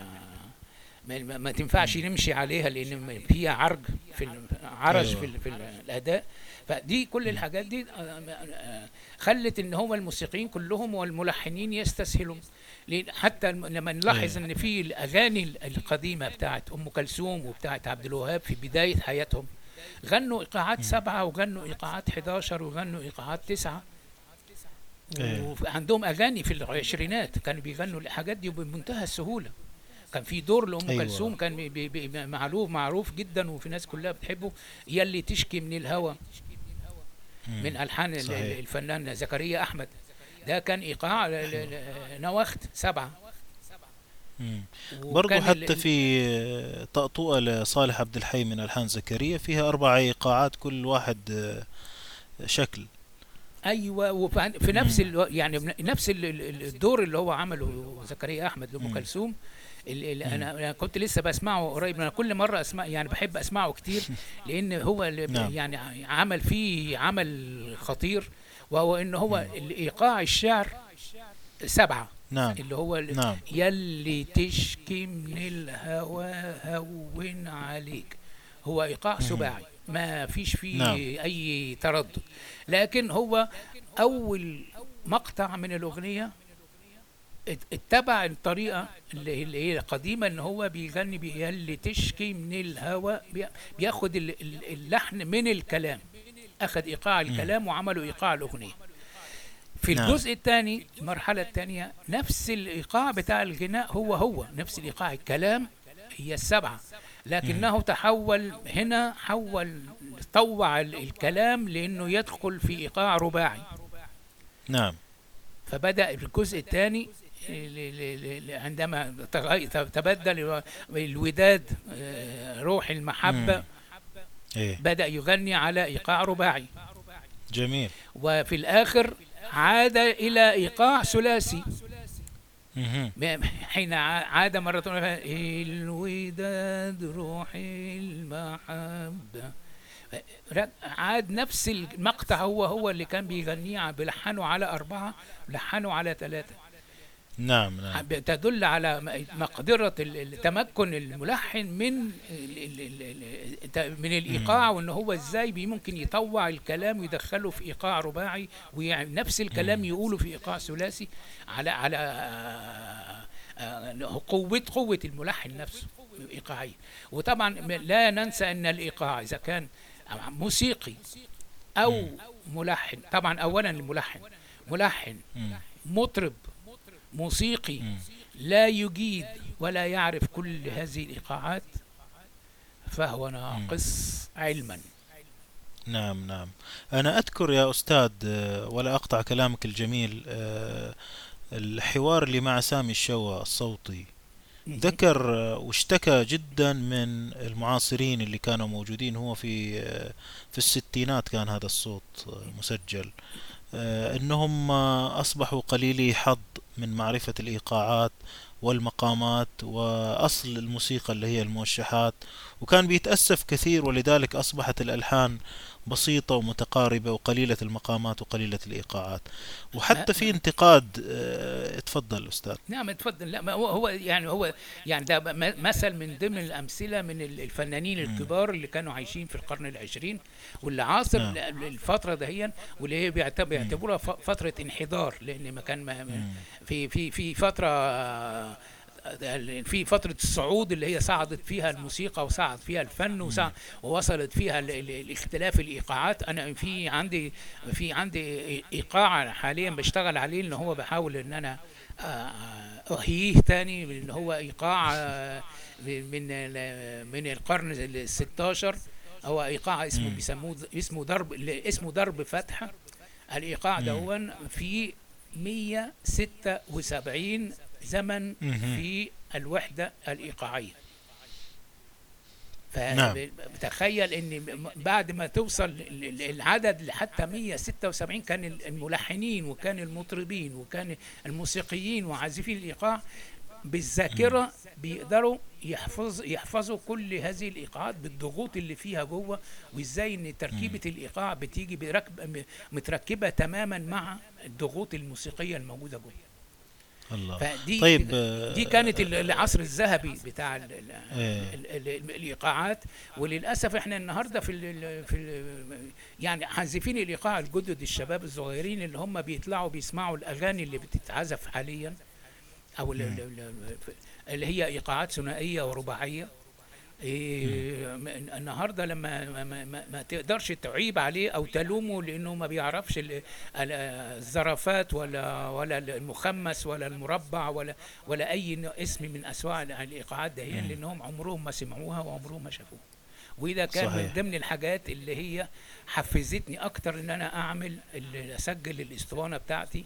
ما, ما- تنفعش نمشي عليها لأن فيها عرج في عرج
أيوة.
في, في ال- الأداء. فدي كل الحاجات دي آه، آه، خلت إن هو الموسيقيين كلهم والملحنين يستسهلوا حتى لما نلاحظ
أيوة.
إن في الأغاني ال- القديمة بتاعت أم كلثوم وبتاعت عبد الوهاب في بداية حياتهم غنوا إيقاعات سبعة وغنوا إيقاعات 11 وغنوا إيقاعات تسعة
أيوة.
وعندهم أغاني في العشرينات كانوا بيغنوا الحاجات دي بمنتهى السهولة كان في دور لأم
أيوة.
كلثوم كان بي بي معروف معروف جدا وفي ناس كلها بتحبه يلي تشكي من الهوى. من ألحان ال-
صحيح.
الفنان زكريا أحمد ده كان إيقاع نواخت
سبعة.
ال-
حتى في طقطوقة لصالح عبد الحي من ألحان زكريا فيها أربع إيقاعات كل واحد آه، شكل.
أيوه وفي في نفس ال يعني نفس ال- ال- الدور اللي هو عمله زكريا أحمد
لأم.
كلثوم اللي أنا أنا كنت لسه بسمعه قريب أنا كل مرة اسمع يعني بحب أسمعه كتير [LAUGHS] لأن هو
نعم.
يعني عمل فيه عمل خطير. وهو إن هو الإيقاع الشعر سبعة.
نعم.
اللي هو ال-
نعم.
يلي تشكي من الهوى هون عليك. هو إيقاع سباعي. ما فيش فيه
نعم.
أي تردد. لكن هو أول مقطع من الأغنية ات- اتبع الطريقة اللي اللي هي القديمه إن هو بيغني بي- يلي تشكي من الهوى بي- بياخد ال- ال- اللحن من الكلام. أخذ إيقاع الكلام وعملوا إيقاع الأغنية. في
نعم.
الجزء الثاني المرحلة الثانية نفس الإيقاع بتاع الغناء هو هو نفس الإيقاع الكلام هي السبعة. لكنه تحول هنا حول طوع ال- الكلام لأنه يدخل في إيقاع رباعي.
نعم.
فبدأ الجزء الثاني ل- عندما تبدل الو- الوداد آه، روح المحبة
مم. إيه.
بدأ يغني على إيقاع رباعي.
جميل.
وفي الآخر عاد إلى إيقاع ثلاثي. حين عاد مرة الوداد روح المحبة. عاد نفس المقطع هو هو اللي كان بيغنيه بلحنه على أربعة لحنه على ثلاثة.
نعم نعم.
تدل على مقدرة تمكن الملحن من من الإيقاع وإن هو إزاي ممكن يطوع الكلام ويدخله في إيقاع رباعي ونفس الكلام يقوله في إيقاع ثلاثي على على آه، آه، قوة قوة الملحن نفسه إيقاعية. وطبعا لا ننسى أن الإيقاع إذا كان موسيقي أو ملحن طبعا أولا الملحن ملحن. مطرب موسيقي. لا يجيد ولا يعرف كل هذه الإيقاعات فهو ناقص علما.
نعم نعم. أنا أذكر يا أستاذ آه، ولا أقطع كلامك الجميل آه، الحوار اللي مع سامي الشوا الصوتي. ذكر آه، واشتكى جدا من المعاصرين اللي كانوا موجودين. هو في في الستينات كان هذا الصوت مسجل. آه، إنهم آه، أصبحوا قليلي حظ من معرفة الإيقاعات والمقامات وأصل الموسيقى اللي هي الموشحات. وكان بيتأسف كثير ولذلك أصبحت الألحان بسيطة ومتقاربة وقليلة المقامات وقليلة الإيقاعات. وحتى في انتقاد آه تفضل أستاذ.
نعم اتفضل. لا ما هو هو يعني هو يعني ده مثل من ضمن الأمثلة من الفنانين الكبار اللي كانوا عايشين في القرن العشرين واللي عاصر نعم. الفترة دهيا واللي هي بيعتبروها فترة انحدار لأن ما كان في في في فترة في فترة الصعود اللي هي صعدت فيها الموسيقى وصعد فيها الفن وصعد ووصلت فيها الاختلاف الإيقاعات. أنا في عندي في عندي إيقاع حاليا بشتغل عليه إن هو بحاول إن أنا أحييه تاني إن هو إيقاع من من القرن ال 16 هو إيقاع اسمه بيسموه اسمه ضرب اسمه ضرب فتحة الإيقاع دون في 176 زمن في الوحدة الإيقاعية. فتخيل ان بعد ما توصل العدد لحتى 176 كان الملحنين وكان المطربين وكان الموسيقيين وعازفين الإيقاع بالذاكرة بيقدروا يحفظ يحفظوا كل هذه الإيقاعات بالضغوط اللي فيها جوه وإزاي إن تركيبة الإيقاع بتيجي بركب متركبة تماما مع الضغوط الموسيقية الموجودة جوه.
الله.
فدي
طيب
دي كانت العصر الذهبي بتاع ال ال ال الإيقاعات. وللأسف إحنا النهارده في ال في ال يعني عازفين الإيقاع الجدد الشباب الصغيرين اللي هم بيطلعوا بيسمعوا الأغاني اللي بتتعزف حاليا أو اللي هي إيقاعات ثنائية ورباعية. إيه النهارده لما ما, ما, ما تقدرش تعيب عليه أو تلومه لأنه ما بيعرفش الزرافات ولا ولا المخمس ولا المربع ولا ولا أي اسم من اسماء الإيقاعات. ده لانهم عمرهم ما سمعوها وعمرهم ما شافوها. وده كان صحيح. من ضمن الحاجات اللي هي حفزتني أكتر إن أنا أعمل اللي أسجل الأسطوانة بتاعتي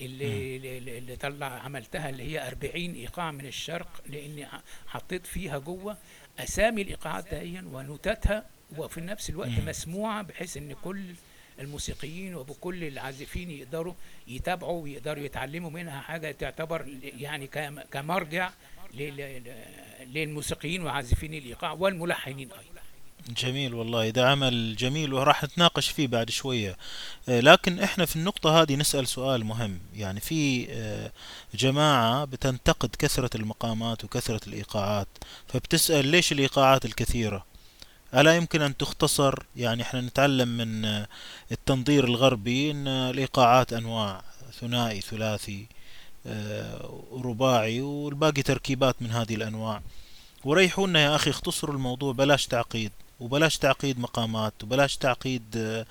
اللي, اللي, اللي طلع عملتها اللي هي 40 إيقاع من الشرق لأني حطيت فيها جوة أسامي الايقاعات دهيا ونوتاتها وفي نفس الوقت مم. مسموعة بحيث إن كل الموسيقيين وبكل العازفين يقدروا يتابعوا ويقدروا يتعلموا منها حاجة تعتبر يعني كمرجع للموسيقيين وعازفين الإيقاع والملحنين أيضا
جميل والله ده عمل جميل وراح نتناقش فيه بعد شوية. لكن إحنا في النقطة هذه نسأل سؤال مهم. يعني في جماعة بتنتقد كثرة المقامات وكثرة الإيقاعات فبتسأل ليش الإيقاعات الكثيرة؟ ألا يمكن أن تختصر؟ يعني إحنا نتعلم من التنظير الغربي أن الإيقاعات أنواع ثنائي ثلاثي رباعي والباقي تركيبات من هذه الأنواع. وريحونا يا أخي اختصروا الموضوع بلاش تعقيد. وبلاش تعقيد مقامات وبلاش تعقيد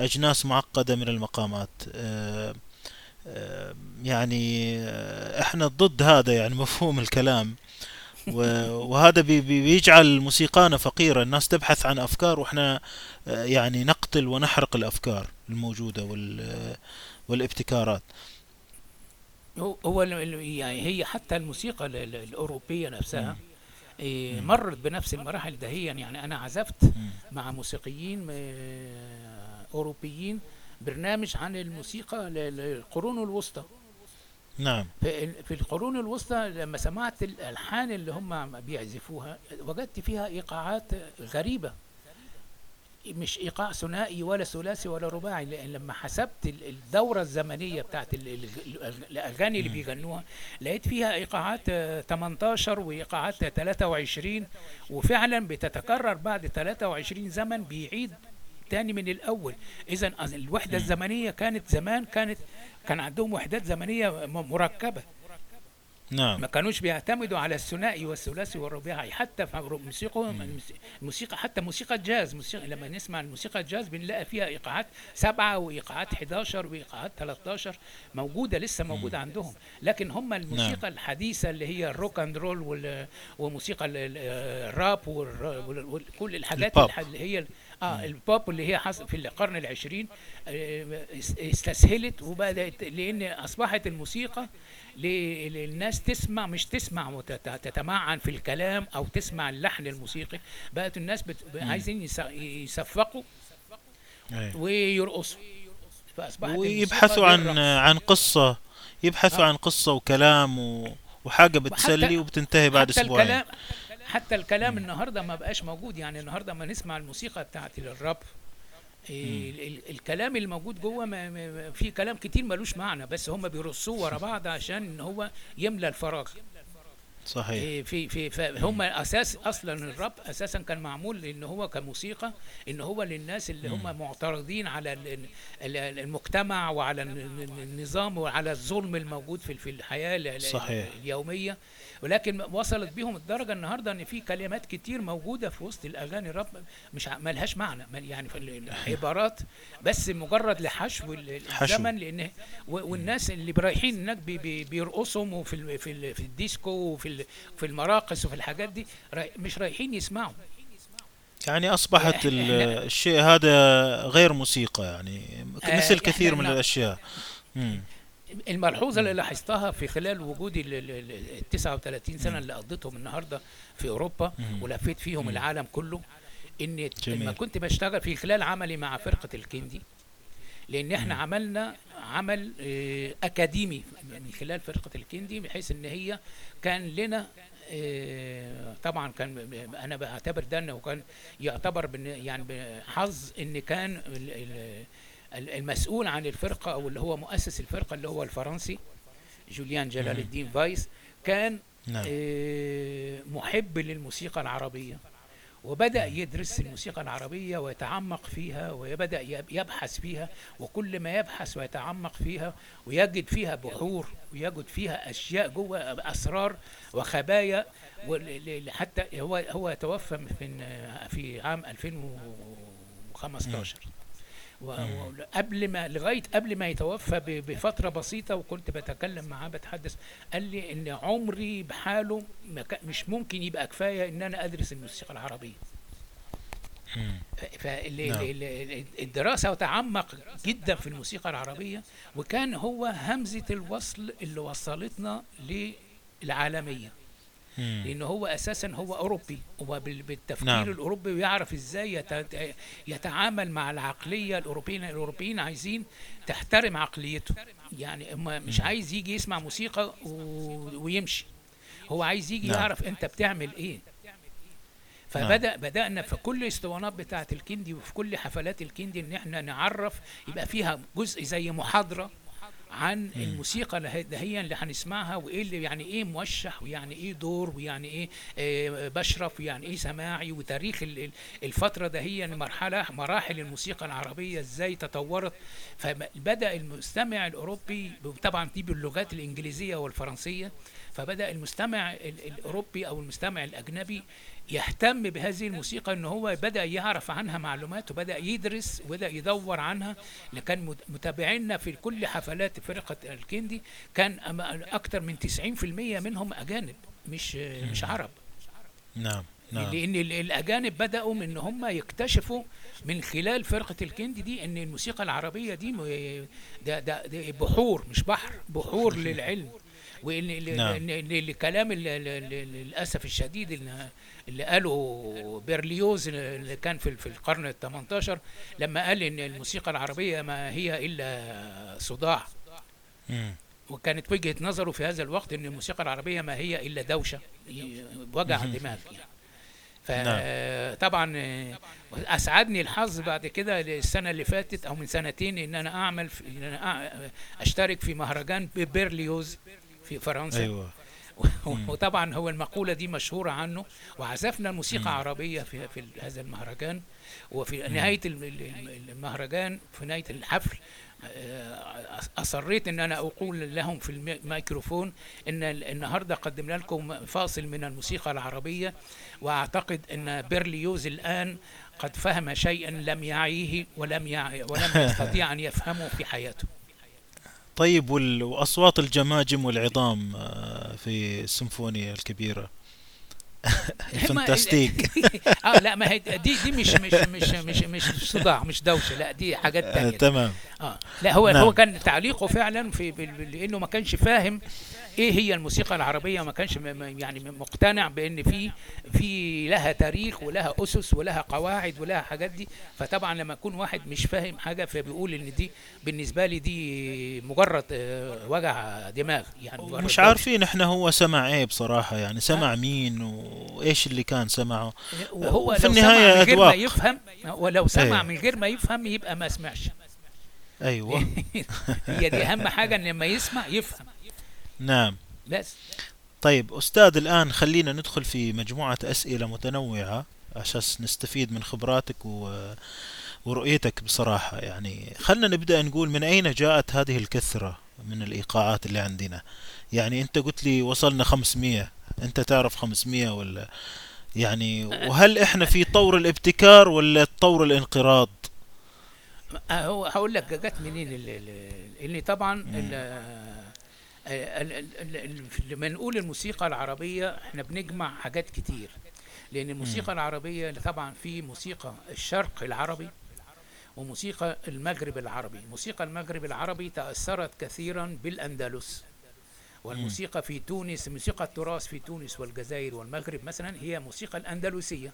أجناس معقدة من المقامات. يعني إحنا ضد هذا يعني [LAUGHS] مفهوم الكلام. [LAUGHS] وهذا بيجعل موسيقانا فقيرة. الناس تبحث عن أفكار وإحنا يعني نقتل ونحرق الأفكار الموجودة والابتكارات.
هو يعني هي حتى الموسيقى الأوروبية نفسها إيه مرت بنفس المراحل دهيا. يعني أنا عزفت مع موسيقيين أوروبيين برنامج عن الموسيقى للقرون الوسطى.
نعم.
في القرون الوسطى لما سمعت الألحان اللي هم بيعزفوها وجدت فيها إيقاعات غريبة. مش إيقاع ثنائي ولا ثلاثي ولا رباعي لأن لما حسبت الدورة الزمنية بتاعت الأغاني اللي بيغنوها لقيت فيها إيقاعات 18 وإيقاعات 23 وفعلا بتتكرر بعد 23 زمن بيعيد تاني من الأول. اذا الوحدة الزمنية كانت زمان كانت كان عندهم وحدات زمنية مركبة.
نعم.
ما كانوش بيعتمدوا على الثنائي والثلاثي والرباعي حتى في موسيقى موسيقى حتى موسيقى الجاز موسيقى لما نسمع الموسيقى الجاز بنلاقي فيها إيقاعات سبعة وإيقاعات 11 وإيقاعات 13 موجودة لسه موجودة عندهم. لكن هم الموسيقى نعم. الحديثة اللي هي ال rock and roll وموسيقى الراب وكل الحاجات اللي هي آه البوب اللي هي في القرن العشرين استسهلت وبدأت لأن أصبحت الموسيقى للناس تسمع مش تسمع وتتمعن في الكلام أو تسمع اللحن الموسيقي. بقت الناس بت... عايزين يصفقوا ويرقصوا.
فأصبحت ويبحثوا عن عن قصة يبحثوا آه. عن قصة وكلام و... وحاجة بتسلي وبتنتهي بعد
أسبوعين. حتى الكلام النهارده ما بقاش موجود. يعني النهارده ما نسمع الموسيقى بتاعت الراب ال- ال- الكلام اللي موجود جوه في كلام كتير ملوش معنى بس هم بيرصوه ورا بعض عشان ان هو يملى الفراغ.
صحيح.
إيه في في فهم أساس أصلا الراب أساسا كان معمول إن هو كموسيقى إن هو للناس اللي هم معترضين على ال- ال- المجتمع وعلى ال- ال- النظام وعلى الظلم الموجود في في الحياة ال- ال-
صحيح.
اليومية. ولكن وصلت بيهم الدرجة النهارده إن في كلمات كتير موجودة في وسط الأغاني الراب مش ملهاش معنى يعني في ال- العبارات بس مجرد لحشو ال-
حشو.
الزمن لأن والناس اللي رايحين هناك بي- بي- بيرقصوا وفي ال- في ال- في الديسكو وفي ال- في المراقص وفي الحاجات دي مش رايحين يسمعوا
يعني
إحنا-
الشيء هذا غير موسيقى يعني مثل كثير من
لا-
الأشياء مم.
الملحوظة اللي لاحظتها في خلال وجودي ال ال- ال- ال 39 سنة اللي قضيتهم النهارده في
أوروبا.
ولفيت فيهم العالم كله
إن.
لما كنت بشتغل في خلال عملي مع فرقة الكندي لأن إحنا عملنا عمل آه، أكاديمي من خلال فرقة الكندي بحيث إن هي كان لنا آه، طبعا كان أنا بعتبر ده إنه كان يعتبر يعني بحظ إن كان المسؤول عن الفرقة أو اللي هو مؤسس الفرقة اللي هو الفرنسي جوليان جلال. الدين فايس كان
نعم.
آه، محب للموسيقى العربية. وبدأ يدرس الموسيقى العربية ويتعمق فيها وبدأ يب- يبحث فيها وكل ما يبحث ويتعمق فيها ويجد فيها بحور ويجد فيها أشياء جوه أسرار وخبايا حتى هو هو توفى في في عام 2015 وقبل ما لغاية قبل ما يتوفى بفترة بسيطة وكنت بتكلم معاه بتحدث قال لي إن عمري بحاله مش ممكن يبقى كفاية إن أنا أدرس الموسيقى العربية
مم. نعم.
فالدراسه تعمق جدا في الموسيقى العربية وكان هو همزة الوصل اللي وصلتنا للعالمية
مم.
لأن هو أساسا هو أوروبي هو بال- بالتفكير
نعم.
نعم. الأوروبي ويعرف إزاي يت- يتعامل مع العقلية الأوروبيين الأوروبيين عايزين تحترم عقليته يعني مش عايز يجي يسمع موسيقى و- ويمشي هو عايز يجي
نعم.
نعم. يعرف أنت بتعمل إيه فبدا بدأنا في كل الاسطوانات بتاعة الكندي وفي كل حفلات الكندي إن إحنا نعرف يبقى فيها جزء زي محاضرة عن الموسيقى اللي هي- اللي هنسمعها وإيه اللي يعني إيه موشح ويعني إيه دور ويعني إيه آه، بشرف ويعني إيه سماعي وتاريخ ال- ال- الفترة ده هي مرحله مراحل الموسيقى العربية إزاي تطورت. فبدأ المستمع الأوروبي طبعا دي باللغات الإنجليزية والفرنسية فبدأ المستمع ال- الأوروبي أو المستمع الأجنبي يهتم بهذه الموسيقى ان هو بدأ يعرف عنها معلومات وبدأ يدرس وبدأ يدور عنها. اللي كان مت- متابعينا في كل حفلات فرقة الكندي كان أكتر من 90% منهم أجانب مش مش عرب.
نعم نعم.
لأن ال- الأجانب بدأوا من إن هم يكتشفوا من خلال فرقة الكندي دي إن الموسيقى العربية دي ده ده, ده بحور مش بحر بحور [LAUGHS] للعلم. وإن ال-
نعم.
إن- إن الكلام للأسف الشديد اللي قاله بيرليوز اللي كان في في القرن ال 18 لما قال إن الموسيقى العربية ما هي إلا صداع. وكانت وجهة نظره في هذا الوقت إن الموسيقى العربية ما هي إلا دوشة وجع دماغ. يعني فطبعا أسعدني الحظ بعد كده السنة اللي فاتت أو من سنتين إن أنا أعمل في إن أنا أشترك في مهرجان بيرليوز. في فرنسا.
أيوه. [LAUGHS]
وطبعا هو المقولة دي مشهورة عنه. وعزفنا الموسيقى عربية في في هذا المهرجان. وفي الم- المهرجان في نهاية الحفل آه، أصريت إن أنا أقول لهم في الميكروفون إن ال- النهارده قدمنا لكم فاصل من الموسيقى العربية. وأعتقد إن بيرليوز الآن قد فهم شيئا لم يعيه ولم يعي ولم يستطيع أن يفهمه في حياته.
طيب وأصوات الجماجم والعظام آه، في السيمفونية الكبيرة. [LAUGHS] ال
Fantastique [LAUGHS] آه لا ما هي دي دي مش مش مش مش مش صداع مش دوشة لا دي حاجات
آه،
تانية.
تمام.
آه لا هو
نعم.
هو كان تعليقه فعلا في لأنه ما كانش فاهم إيه هي الموسيقى العربية ما كانش يعني مقتنع بإن في في لها تاريخ ولها أسس ولها قواعد ولها حاجات دي. فطبعا لما يكون واحد مش فاهم حاجة فبيقول إن دي بالنسبة لي دي مجرد آه، وجع دماغ يعني مجرد
مش. عارفين إحنا هو سمع إيه بصراحة يعني سمع مين و... وايش اللي كان سمعه؟
وهو
في
لو
النهاية
سمع من غير ما. يفهم ولو سمع
إيه.
من غير ما يفهم يبقى ما سمعش.
أيوه. [LAUGHS]
هي دي أهم حاجة إن لما يسمع يفهم.
نعم.
بس.
طيب أستاذ الآن خلينا ندخل في مجموعة أسئلة متنوعة عشان نستفيد من خبراتك و... ورؤيتك بصراحة. يعني خلنا نبدأ نقول من أين جاءت هذه الكثرة من الإيقاعات اللي عندنا؟ يعني أنت قلت لي وصلنا 500 أنت تعرف 500 ولا؟ يعني وهل إحنا في طور الابتكار ولا طور الانقراض؟
هو هقول لك جت منين ال- ال- اللي طبعا لما نقول الموسيقى العربية إحنا بنجمع حاجات كتير لأن الموسيقى العربية طبعا في موسيقى الشرق العربي وموسيقى المغرب العربي. موسيقى المغرب العربي تأثرت كثيرا بالأندلس. والموسيقى في تونس موسيقى التراث في تونس والجزائر والمغرب مثلا هي موسيقى الأندلسية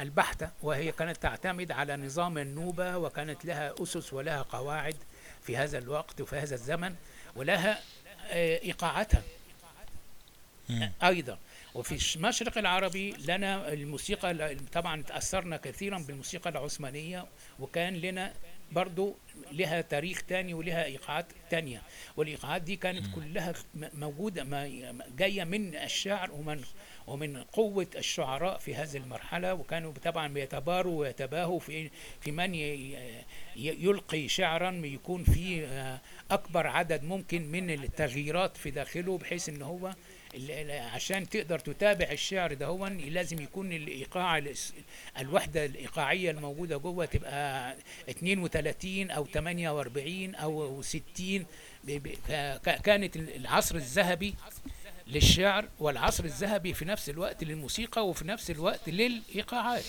البحتة وهي كانت تعتمد على نظام النوبة وكانت لها أسس ولها قواعد في هذا الوقت وفي هذا الزمن ولها آه، إيقاعاتها. أيضا وفي المشرق العربي لنا الموسيقى طبعا تأثرنا كثيرا بالموسيقى العثمانية وكان لنا برضو لها تاريخ تاني ولها إيقاعات تانية. والإيقاعات دي كانت كلها م- موجودة ما جاية من الشعر ومن ومن قوة الشعراء في هذه المرحلة وكانوا طبعا بيتباروا ويتباهوا في في من يلقي شعرا يكون فيه آه، أكبر عدد ممكن من التغييرات في داخله بحيث إن هو عشان تقدر تتابع الشعر ده هو لازم يكون الإيقاع الس- الوحدة الإيقاعية الموجودة جوه تبقى 32 أو 48 أو 60 ب- ب- فك- كانت العصر الذهبي للشعر والعصر الذهبي في نفس الوقت للموسيقى وفي نفس الوقت للإيقاعات.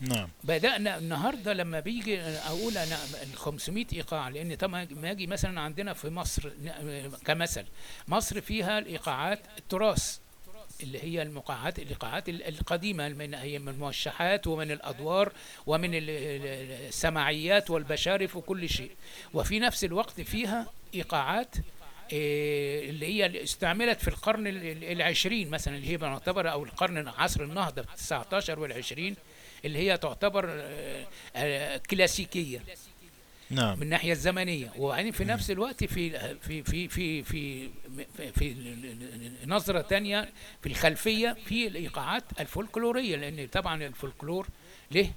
نعم.
بدأنا النهارده لما بيجي أقول أنا ال 500 إيقاع لأن طبعا ما أجي مثلا عندنا في مصر كمثل مصر فيها الإيقاعات التراث اللي هي المقاعات الإيقاعات ال- القديمة من هي من الموشحات ومن الأدوار ومن ال- ال- السماعيات والبشارف وكل شيء. وفي نفس الوقت فيها إيقاعات إيه، اللي هي استعملت في القرن ال- ال- العشرين مثلا اللي هي بنعتبر أو القرن عصر النهضة في 19 والعشرين. اللي هي تعتبر آه، آه، كلاسيكية.
نعم.
من الناحيه الزمنية. وبعدين في نفس الوقت في في في في في في, في نظرة تانية في الخلفية في الإيقاعات الفولكلورية لأن طبعا الفولكلور له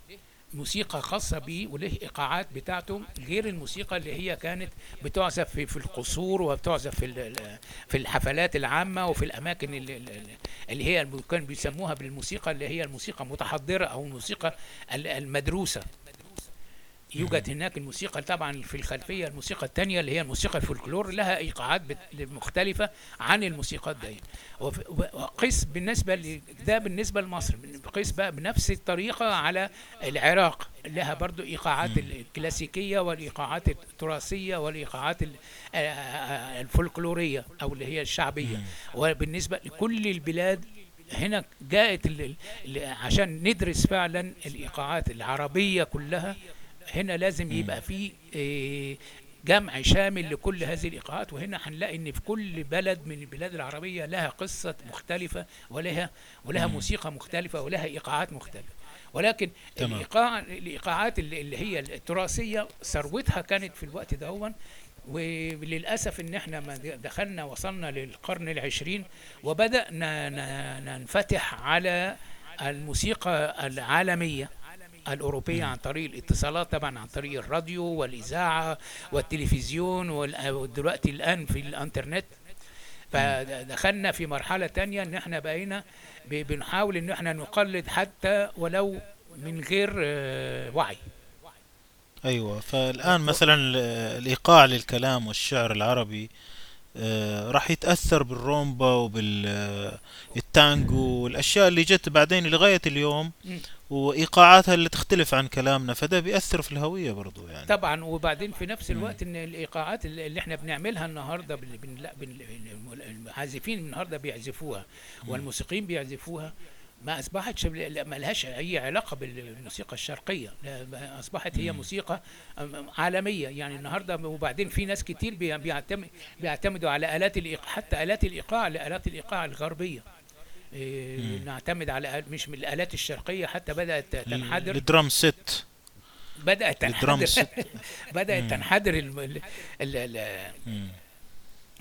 موسيقى خاصة بيه وله إيقاعات بتاعته غير الموسيقى اللي هي كانت بتعزف في, في القصور وبتعزف في في الحفلات العامة وفي الأماكن اللي, اللي هي كانوا بيسموها بالموسيقى اللي هي الموسيقى المتحضرة أو الموسيقى ال- المدروسة. يوجد هناك الموسيقى طبعا في الخلفية الموسيقى الثانية اللي هي الموسيقى الفولكلور لها إيقاعات مختلفة عن الموسيقى دي وقيس بالنسبة ل- ده بالنسبة لمصر قيس بقى بنفس الطريقة على العراق لها برضو إيقاعات الكلاسيكية والإيقاعات التراثية والإيقاعات ال- آه، آه، الفولكلورية أو اللي هي الشعبية. وبالنسبة لكل البلاد هنا جاءت ال- عشان ندرس فعلا الإيقاعات العربية كلها هنا لازم يبقى في آه، جمع شامل لكل هذه الإيقاعات وهنا هنلاقي إن في كل بلد من البلاد العربية لها قصة مختلفة ولها ولها موسيقى مختلفة ولها إيقاعات مختلفة. ولكن
تمام.
الإيقاع الإيقاعات اللي هي التراثية ثروتها كانت في الوقت دهون وللأسف إن إحنا ما دخلنا وصلنا للقرن العشرين وبدأنا ننفتح على الموسيقى العالمية. الأوروبية عن طريق الاتصالات طبعا عن طريق الراديو والإذاعة والتلفزيون وال- ودلوقتي الآن في الإنترنت. فدخلنا في مرحلة تانية إن إحنا بقينا بنحاول إن إحنا نقلد حتى ولو من غير آه، وعي.
أيوه فالآن مثلا ال- الإيقاع للكلام والشعر العربي راح يتاثر بالرومبا وبالتانجو والاشياء اللي جت بعدين لغايه اليوم. وايقاعاتها اللي تختلف عن كلامنا فده بيأثر في الهويه برضو يعني
طبعا وبعدين في نفس الوقت ان الايقاعات اللي اللي إحنا بنعملها النهارده بن بن لا بن العازفين النهارده بيعزفوها والموسيقيين بيعزفوها ما اصبحتش ما لهاش أي علاقة بالموسيقى الشرقية. أصبحت هي موسيقى عالمية. يعني النهارده وبعدين في ناس كتير بي- بيعتمد بيعتمدوا على آلات الايقاع حتى آلات الإيقاع لالات الإيقاع الغربية. إيه،. نعتمد على مش من الآلات الشرقية حتى بدأت تنحدر.
الدرام ست. الدرام
تنحدر. [LAUGHS]
مم.
تنحدر ال- ال- ال- ال-
مم.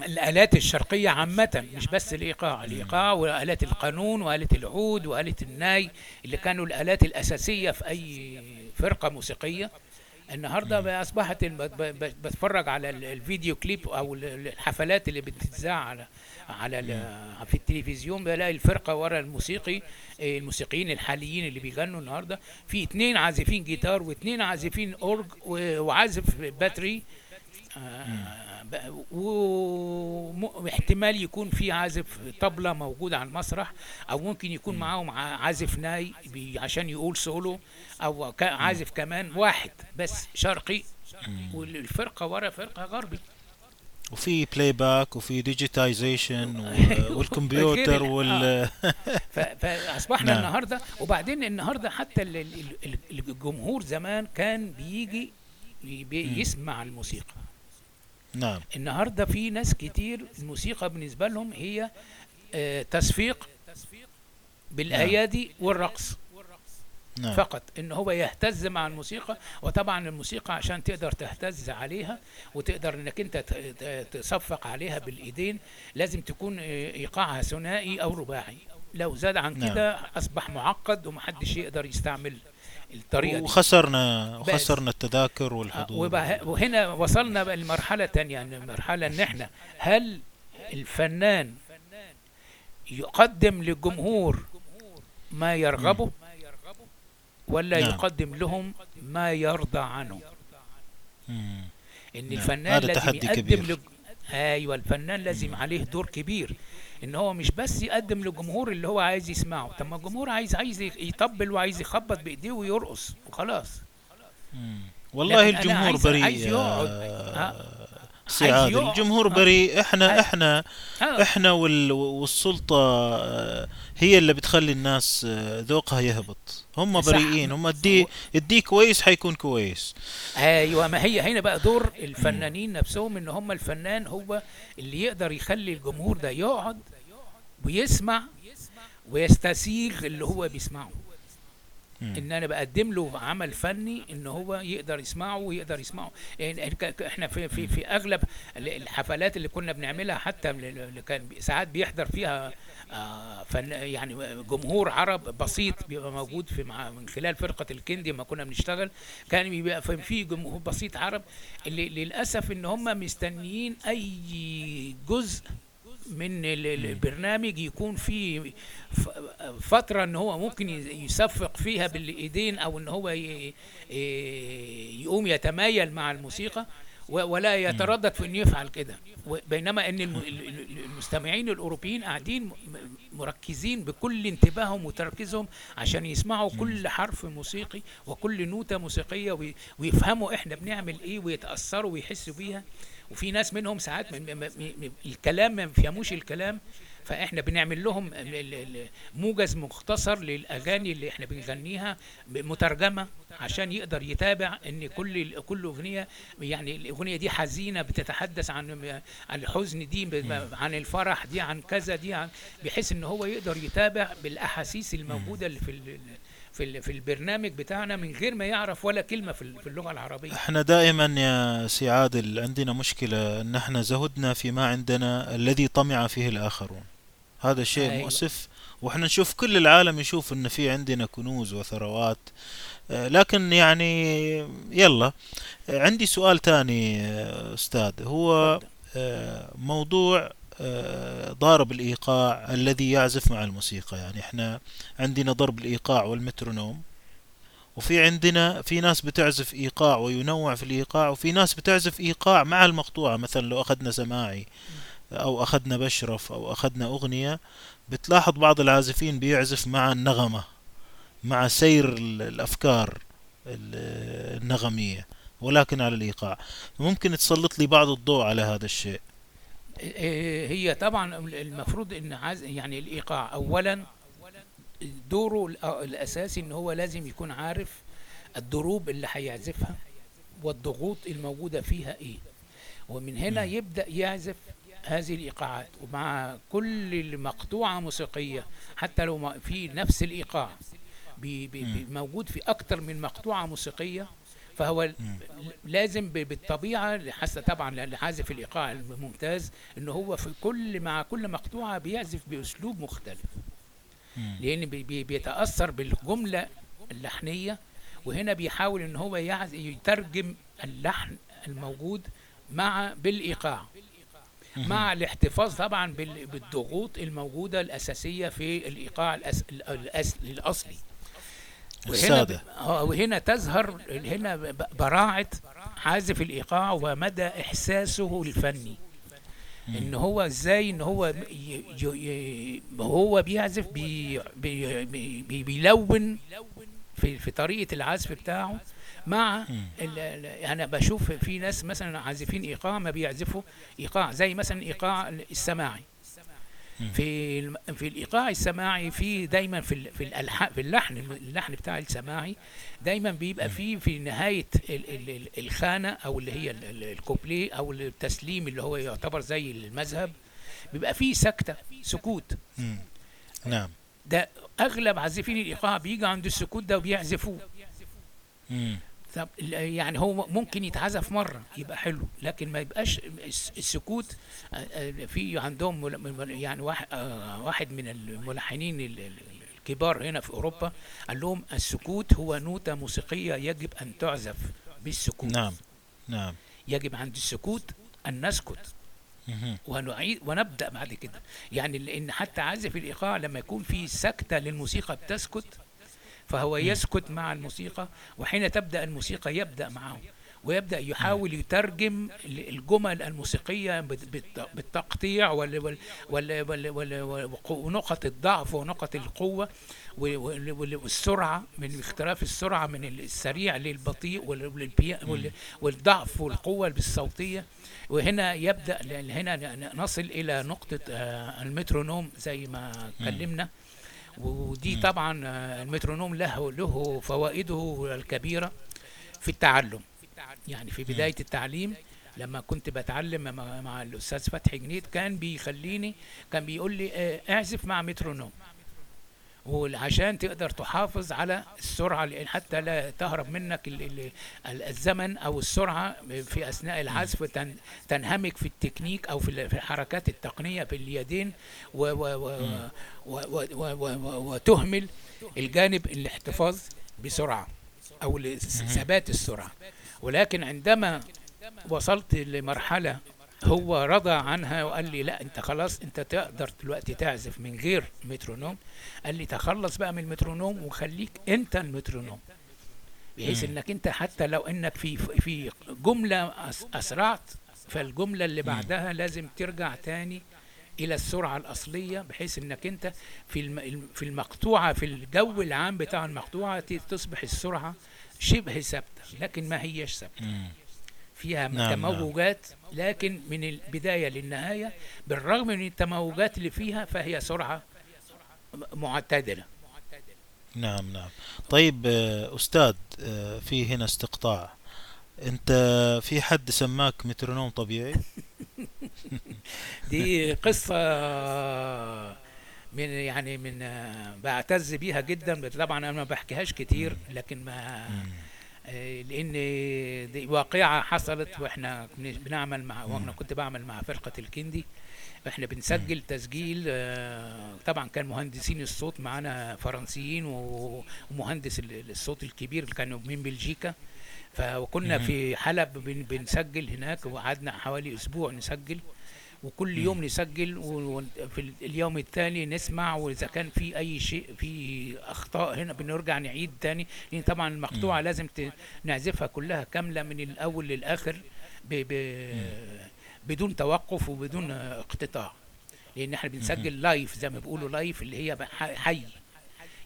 الآلات الشرقية عامة مش بس الإيقاع. الإيقاع وآلات القانون وآلة العود وآلة الناي اللي كانوا الآلات الأساسية في أي فرقة موسيقية. النهارده أصبحت بتفرج على ال- الفيديو كليب أو ال- ال- الحفلات اللي بتتذاع على على في التلفزيون بلاقي الفرقة ورا الموسيقي الموسيقيين الحاليين اللي بيغنوا النهارده. في اتنين عازفين جيتار واتنين عازفين أورج وعازف batterie. آه، واحتمال يكون في عازف طبلة موجود على المسرح أو ممكن يكون معاهم عازف ناي عشان يقول سولو أو عازف كمان واحد بس شرقي. والفرقة ورا فرقة غربي.
وفي playback وفي digitization [LAUGHS] والكمبيوتر وال [LAUGHS]
ف- فأصبحنا
نعم.
النهارده وبعدين النهارده حتى ال- ال- ال- الجمهور زمان كان بيجي بي- يسمع الموسيقى.
نعم.
النهارده في ناس كتير الموسيقى بالنسبة لهم هي آه، تصفيق بالأيادي والرقص.
نعم.
فقط إن هو يهتز مع الموسيقى وطبعا الموسيقى عشان تقدر تهتز عليها وتقدر إنك أنت تصفق عليها بالإيدين لازم تكون آه، إيقاعها ثنائي أو رباعي. لو زاد عن
نعم.
كده أصبح معقد ومحدش يقدر يستعمل. الطريقة دي
وخسرنا. وخسرنا التذاكر
آه،
والحضور
وبه- وهنا وصلنا بقى لمرحلة تانية يعني مرحلة إن إحنا هل الفنان يقدم للجمهور ما يرغبه ولا
نعم.
يقدم لهم ما يرضى عنه
مم.
إن
نعم.
الفنان لازم يقدم. لج... أيوه الفنان لازم عليه دور كبير إن هو مش بس يقدم للجمهور اللي هو عايز يسمعه طب ما الجمهور عايز عايز يطبل وعايز يخبط بإيديه ويرقص وخلاص.
والله الجمهور
عايز-
بريء
عايز يقعد.
آه،
عايز.
الجمهور
آه.
بريء إحنا
آه.
إحنا
آه.
إحنا وال- والسلطة آه، هي اللي بتخلي الناس ذوقها يهبط هم. بريئين. هم ادي ادي كويس حيكون كويس.
أيوه ما هي هنا بقى دور الفنانين نفسهم إن هم الفنان هو اللي يقدر يخلي الجمهور ده يقعد ويسمع ويستسيغ اللي هو بيسمعه.
مم.
إن أنا بقدم له عمل فني إن هو يقدر يسمعه ويقدر يسمعه. يعني إحنا في في في أغلب ال- الحفلات اللي كنا بنعملها حتى اللي كان ساعات بيحضر فيها آه، فن يعني جمهور عرب بسيط بيبقى موجود في مع من خلال فرقة الكندي لما كنا بنشتغل. كان بيبقى في- في جمهور بسيط عرب اللي للأسف إن هم مستنيين أي جزء من ال- ال- البرنامج يكون في فترة إن هو ممكن يصفق فيها بالإيدين أو إن هو يقوم يتمايل مع الموسيقى ولا يتردد في إنه يفعل كده. بينما إن الم- ال- ال- المستمعين الأوروبيين قاعدين مركزين بكل انتباههم وتركيزهم عشان يسمعوا كل حرف موسيقي وكل نوتة موسيقية وي- ويفهموا إحنا بنعمل إيه ويتأثروا ويحسوا بيها. وفي ناس منهم ساعات من الكلام ما بيفهموش الكلام فإحنا بنعمل لهم موجز مختصر للأغاني اللي إحنا بنغنيها مترجمة عشان يقدر يتابع إن كل كل أغنية يعني الأغنية دي حزينة بتتحدث عن عن الحزن دي عن الفرح دي عن كذا دي عن بحيث إن هو يقدر يتابع بالأحاسيس الموجودة اللي في في في البرنامج بتاعنا من غير ما يعرف ولا كلمة في ال- في اللغة العربية.
إحنا دائما يا سي عادل عندنا مشكلة إن إحنا زهدنا فيما عندنا الذي طمع فيه الآخرون. هذا شيء
أيوة.
مؤسف وإحنا نشوف كل العالم يشوف إن في عندنا كنوز وثروات. آه، لكن يعني يلا آه، عندي سؤال تاني آه، أستاذ. هو موضوع ضارب الإيقاع الذي يعزف مع الموسيقى. يعني إحنا عندنا ضرب الإيقاع والمترونوم وفي عندنا في ناس بتعزف إيقاع وينوع في الإيقاع وفي ناس بتعزف إيقاع مع المقطوعة. مثلا لو أخذنا سماعي أو أخذنا بشرف أو أخذنا أغنية بتلاحظ بعض العازفين بيعزف مع النغمة مع سير ال- الأفكار ال- النغمية ولكن على الإيقاع. ممكن تسلط لي بعض الضوء على هذا الشيء.
هي طبعا المفروض إن عايز يعني الإيقاع اولا دوره الأ- الأساسي إن هو لازم يكون عارف الضروب اللي هيعزفها والضغوط الموجودة فيها إيه. ومن هنا. يبدأ يعزف هذه الإيقاعات. ومع كل مقطوعة موسيقية حتى لو في نفس الإيقاع بي بي موجود في أكتر من مقطوعة موسيقية فهو لازم ب- بالطبيعة حتى طبعا لعازف الإيقاع الممتاز إن هو في كل مع كل مقطوعة بيعزف بأسلوب مختلف. لأن بي- بي- بيتأثر بالجملة اللحنية وهنا بيحاول إن هو يترجم اللحن الموجود مع بالإيقاع. مع الاحتفاظ طبعا بال- بالضغوط الموجودة الأساسية في الإيقاع الأس... الأس... وهنا. آه، وهنا تظهر هنا ب- براعة عازف الإيقاع ومدى إحساسه الفني إن هو إزاي إن هو. هو بيعزف بي... بي... بي... بي... بيلون في في طريقة العزف بتاعه مع. أنا بشوف في ناس مثلا عازفين إيقاع ما بيعزفوا إيقاع زي مثلا إيقاع السماعي في في الإيقاع السماعي في دايما في في الالحان في اللحن اللحن بتاع السماعي دايما بيبقى فيه في نهاية ال- ال- ال- الخانة أو اللي هي ال- ال- الكوبليه أو التسليم اللي هو يعتبر زي المذهب بيبقى فيه سكتة سكوت.
نعم.
ده أغلب عازفين الإيقاع بيجي عند السكوت ده وبيعزفوه. طب يعني هو ممكن يتعزف مرة يبقى حلو لكن ما يبقاش الس- السكوت آه، آه، في عندهم يعني واحد آه، واحد من الملحنين ال- ال- الكبار هنا في أوروبا قال لهم السكوت هو نوتة موسيقية يجب أن تعزف بالسكوت.
نعم نعم.
يجب عند السكوت أن نسكت. ونعيد ونبدأ بعد كده. يعني لأن حتى عازف الإيقاع لما يكون في سكتة للموسيقى بتسكت فهو يسكت مع الموسيقى وحين تبدأ الموسيقى يبدأ معه ويبدأ يحاول يترجم الجمل الموسيقية بالتقطيع ونقط الضعف ونقط القوة والسرعة من اختلاف السرعة من السريع للبطيء والضعف والقوة الصوتية وهنا يبدأ هنا نصل إلى نقطة آه، المترونوم زي ما اتكلمنا. ودي طبعا آه، المترونوم له له فوائده الكبيرة في التعلم. يعني في بداية التعليم لما كنت بتعلم مع, الأستاذ فتحي جنيد كان بيخليني كان بيقول لي آه، اعزف مع مترونوم. وعشان تقدر تحافظ على السرعة حتى لا تهرب منك الزمن أو السرعة في أثناء العزف تنهمك في التكنيك أو في الحركات التقنية في اليدين وتهمل الجانب الاحتفاظ بسرعة أو ثبات السرعة. ولكن عندما وصلت لمرحلة هو رضى عنها وقال لي لا انت خلاص انت تقدر دلوقتي تعزف من غير مترونوم. قال لي تخلص بقى من المترونوم وخليك انت المترونوم. بحيث انك انت حتى لو انك في في جملة أس- أسرعت فالجملة اللي بعدها لازم ترجع تاني إلى السرعة الأصلية بحيث انك انت في في المقطوعة في الجو العام بتاع المقطوعة ت- تصبح السرعة شبه ثابتة لكن ما هيش ثابتة.
مم.
فيها
نعم،
تموجات لكن من البداية للنهاية بالرغم من التموجات اللي فيها فهي سرعة معتدلة.
نعم نعم. طيب آه، أستاذ آه، في هنا استقطاع. أنت في حد سماك مترونوم طبيعي؟ [LAUGHS]
دي قصة من يعني من آه، بعتز بيها جدا طبعا أنا ما بحكيهاش كتير لكن ما لأن دي واقعة حصلت وإحنا بنعمل مع وأنا كنت بعمل مع فرقة الكندي. إحنا بنسجل تسجيل آه، طبعا كان مهندسين الصوت معانا فرنسيين ومهندس ال- الصوت الكبير اللي كانوا من بلجيكا. فكنا.
في
حلب بن- بنسجل هناك وقعدنا حوالي أسبوع نسجل. وكل يوم نسجل وفي اليوم التالي نسمع وإذا كان في أي شيء في أخطاء هنا بنرجع نعيد تاني. لأن طبعا المقطوعة لازم نعزفها كلها كاملة من الأول للآخر ب ب بدون توقف وبدون اقتطاع. لأن إحنا بنسجل live زي ما بيقولوا live اللي هي حي.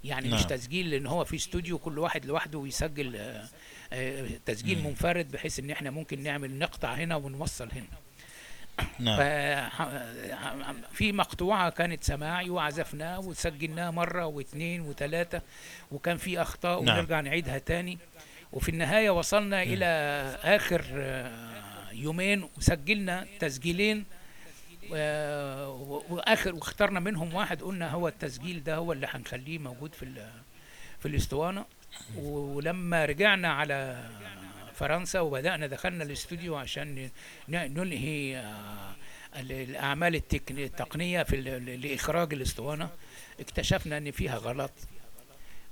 يعني مش
نعم.
تسجيل لأن هو في استوديو كل واحد لوحده ويسجل آه، آه، تسجيل. منفرد بحيث إن إحنا ممكن نعمل نقطع هنا ونوصل هنا.
نعم.
في مقطوعة كانت سماعي وعزفناها وسجلناها مرة واثنين وثلاثة وكان في أخطاء
نعم.
ونرجع نعيدها تاني. وفي النهاية وصلنا إلى آخر آه، يومين وسجلنا تسجيلين و- وآخر واخترنا منهم واحد قلنا هو التسجيل ده هو اللي هنخليه موجود في في الأسطوانة. ولما رجعنا على فرنسا وبدأنا دخلنا الاستوديو عشان ننهي آه، ال- الأعمال التكن- التقنية في ال- لإخراج الأسطوانة. اكتشفنا إن فيها غلط.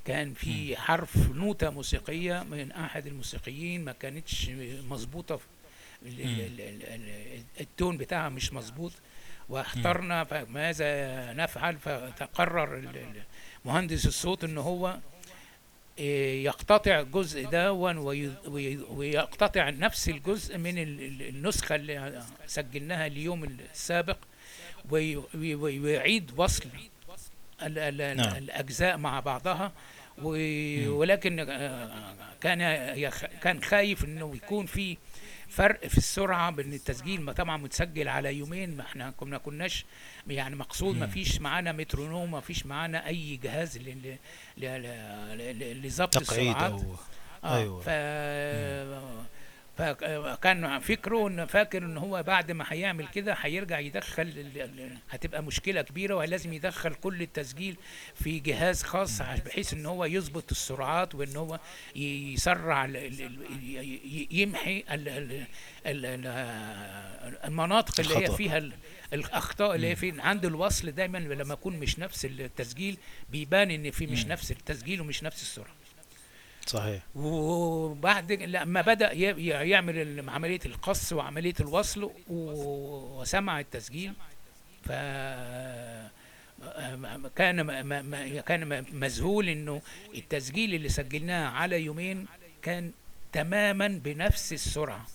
كان في حرف نوتة موسيقية من أحد الموسيقيين ما كانتش مظبوطة ال- ال- ال- ال- التون بتاعها مش مظبوط. واخترنا فماذا نفعل؟ فتقرر مهندس الصوت إن هو يقتطع الجزء ده وي- وي- ويقتطع نفس الجزء من ال- ال- النسخة اللي سجلناها اليوم السابق وي- وي- وي- ويعيد وصل
نعم.
الأجزاء مع بعضها ولكن آه، كان كان خايف إنه يكون في فرق في السرعة بين التسجيل ما طبعا متسجل على يومين ما إحنا كنا كناش يعني مقصود ما فيش معانا مترونوم ما فيش معانا أي جهاز لضبط السرعات.
أو
آه
أيوة.
ف... فكان فكره إن فاكر إن هو بعد ما هيعمل كده هيرجع يدخل هتبقى مشكلة كبيرة ولازم يدخل كل التسجيل في جهاز خاص بحيث إن هو يظبط السرعات وإن هو يسرع يمحي ال- ال- ال- ال- المناطق اللي هي. فيها ال- الأخطاء اللي هي في عند الوصل دايما لما يكون مش نفس التسجيل بيبان إن في مش نفس التسجيل ومش نفس السرعة.
صحيح.
وبعد لما بدأ يعمل عملية القص وعملية الوصل وسمع التسجيل. ف كان كان مذهول إنه التسجيل اللي سجلناه على يومين كان تماما بنفس السرعة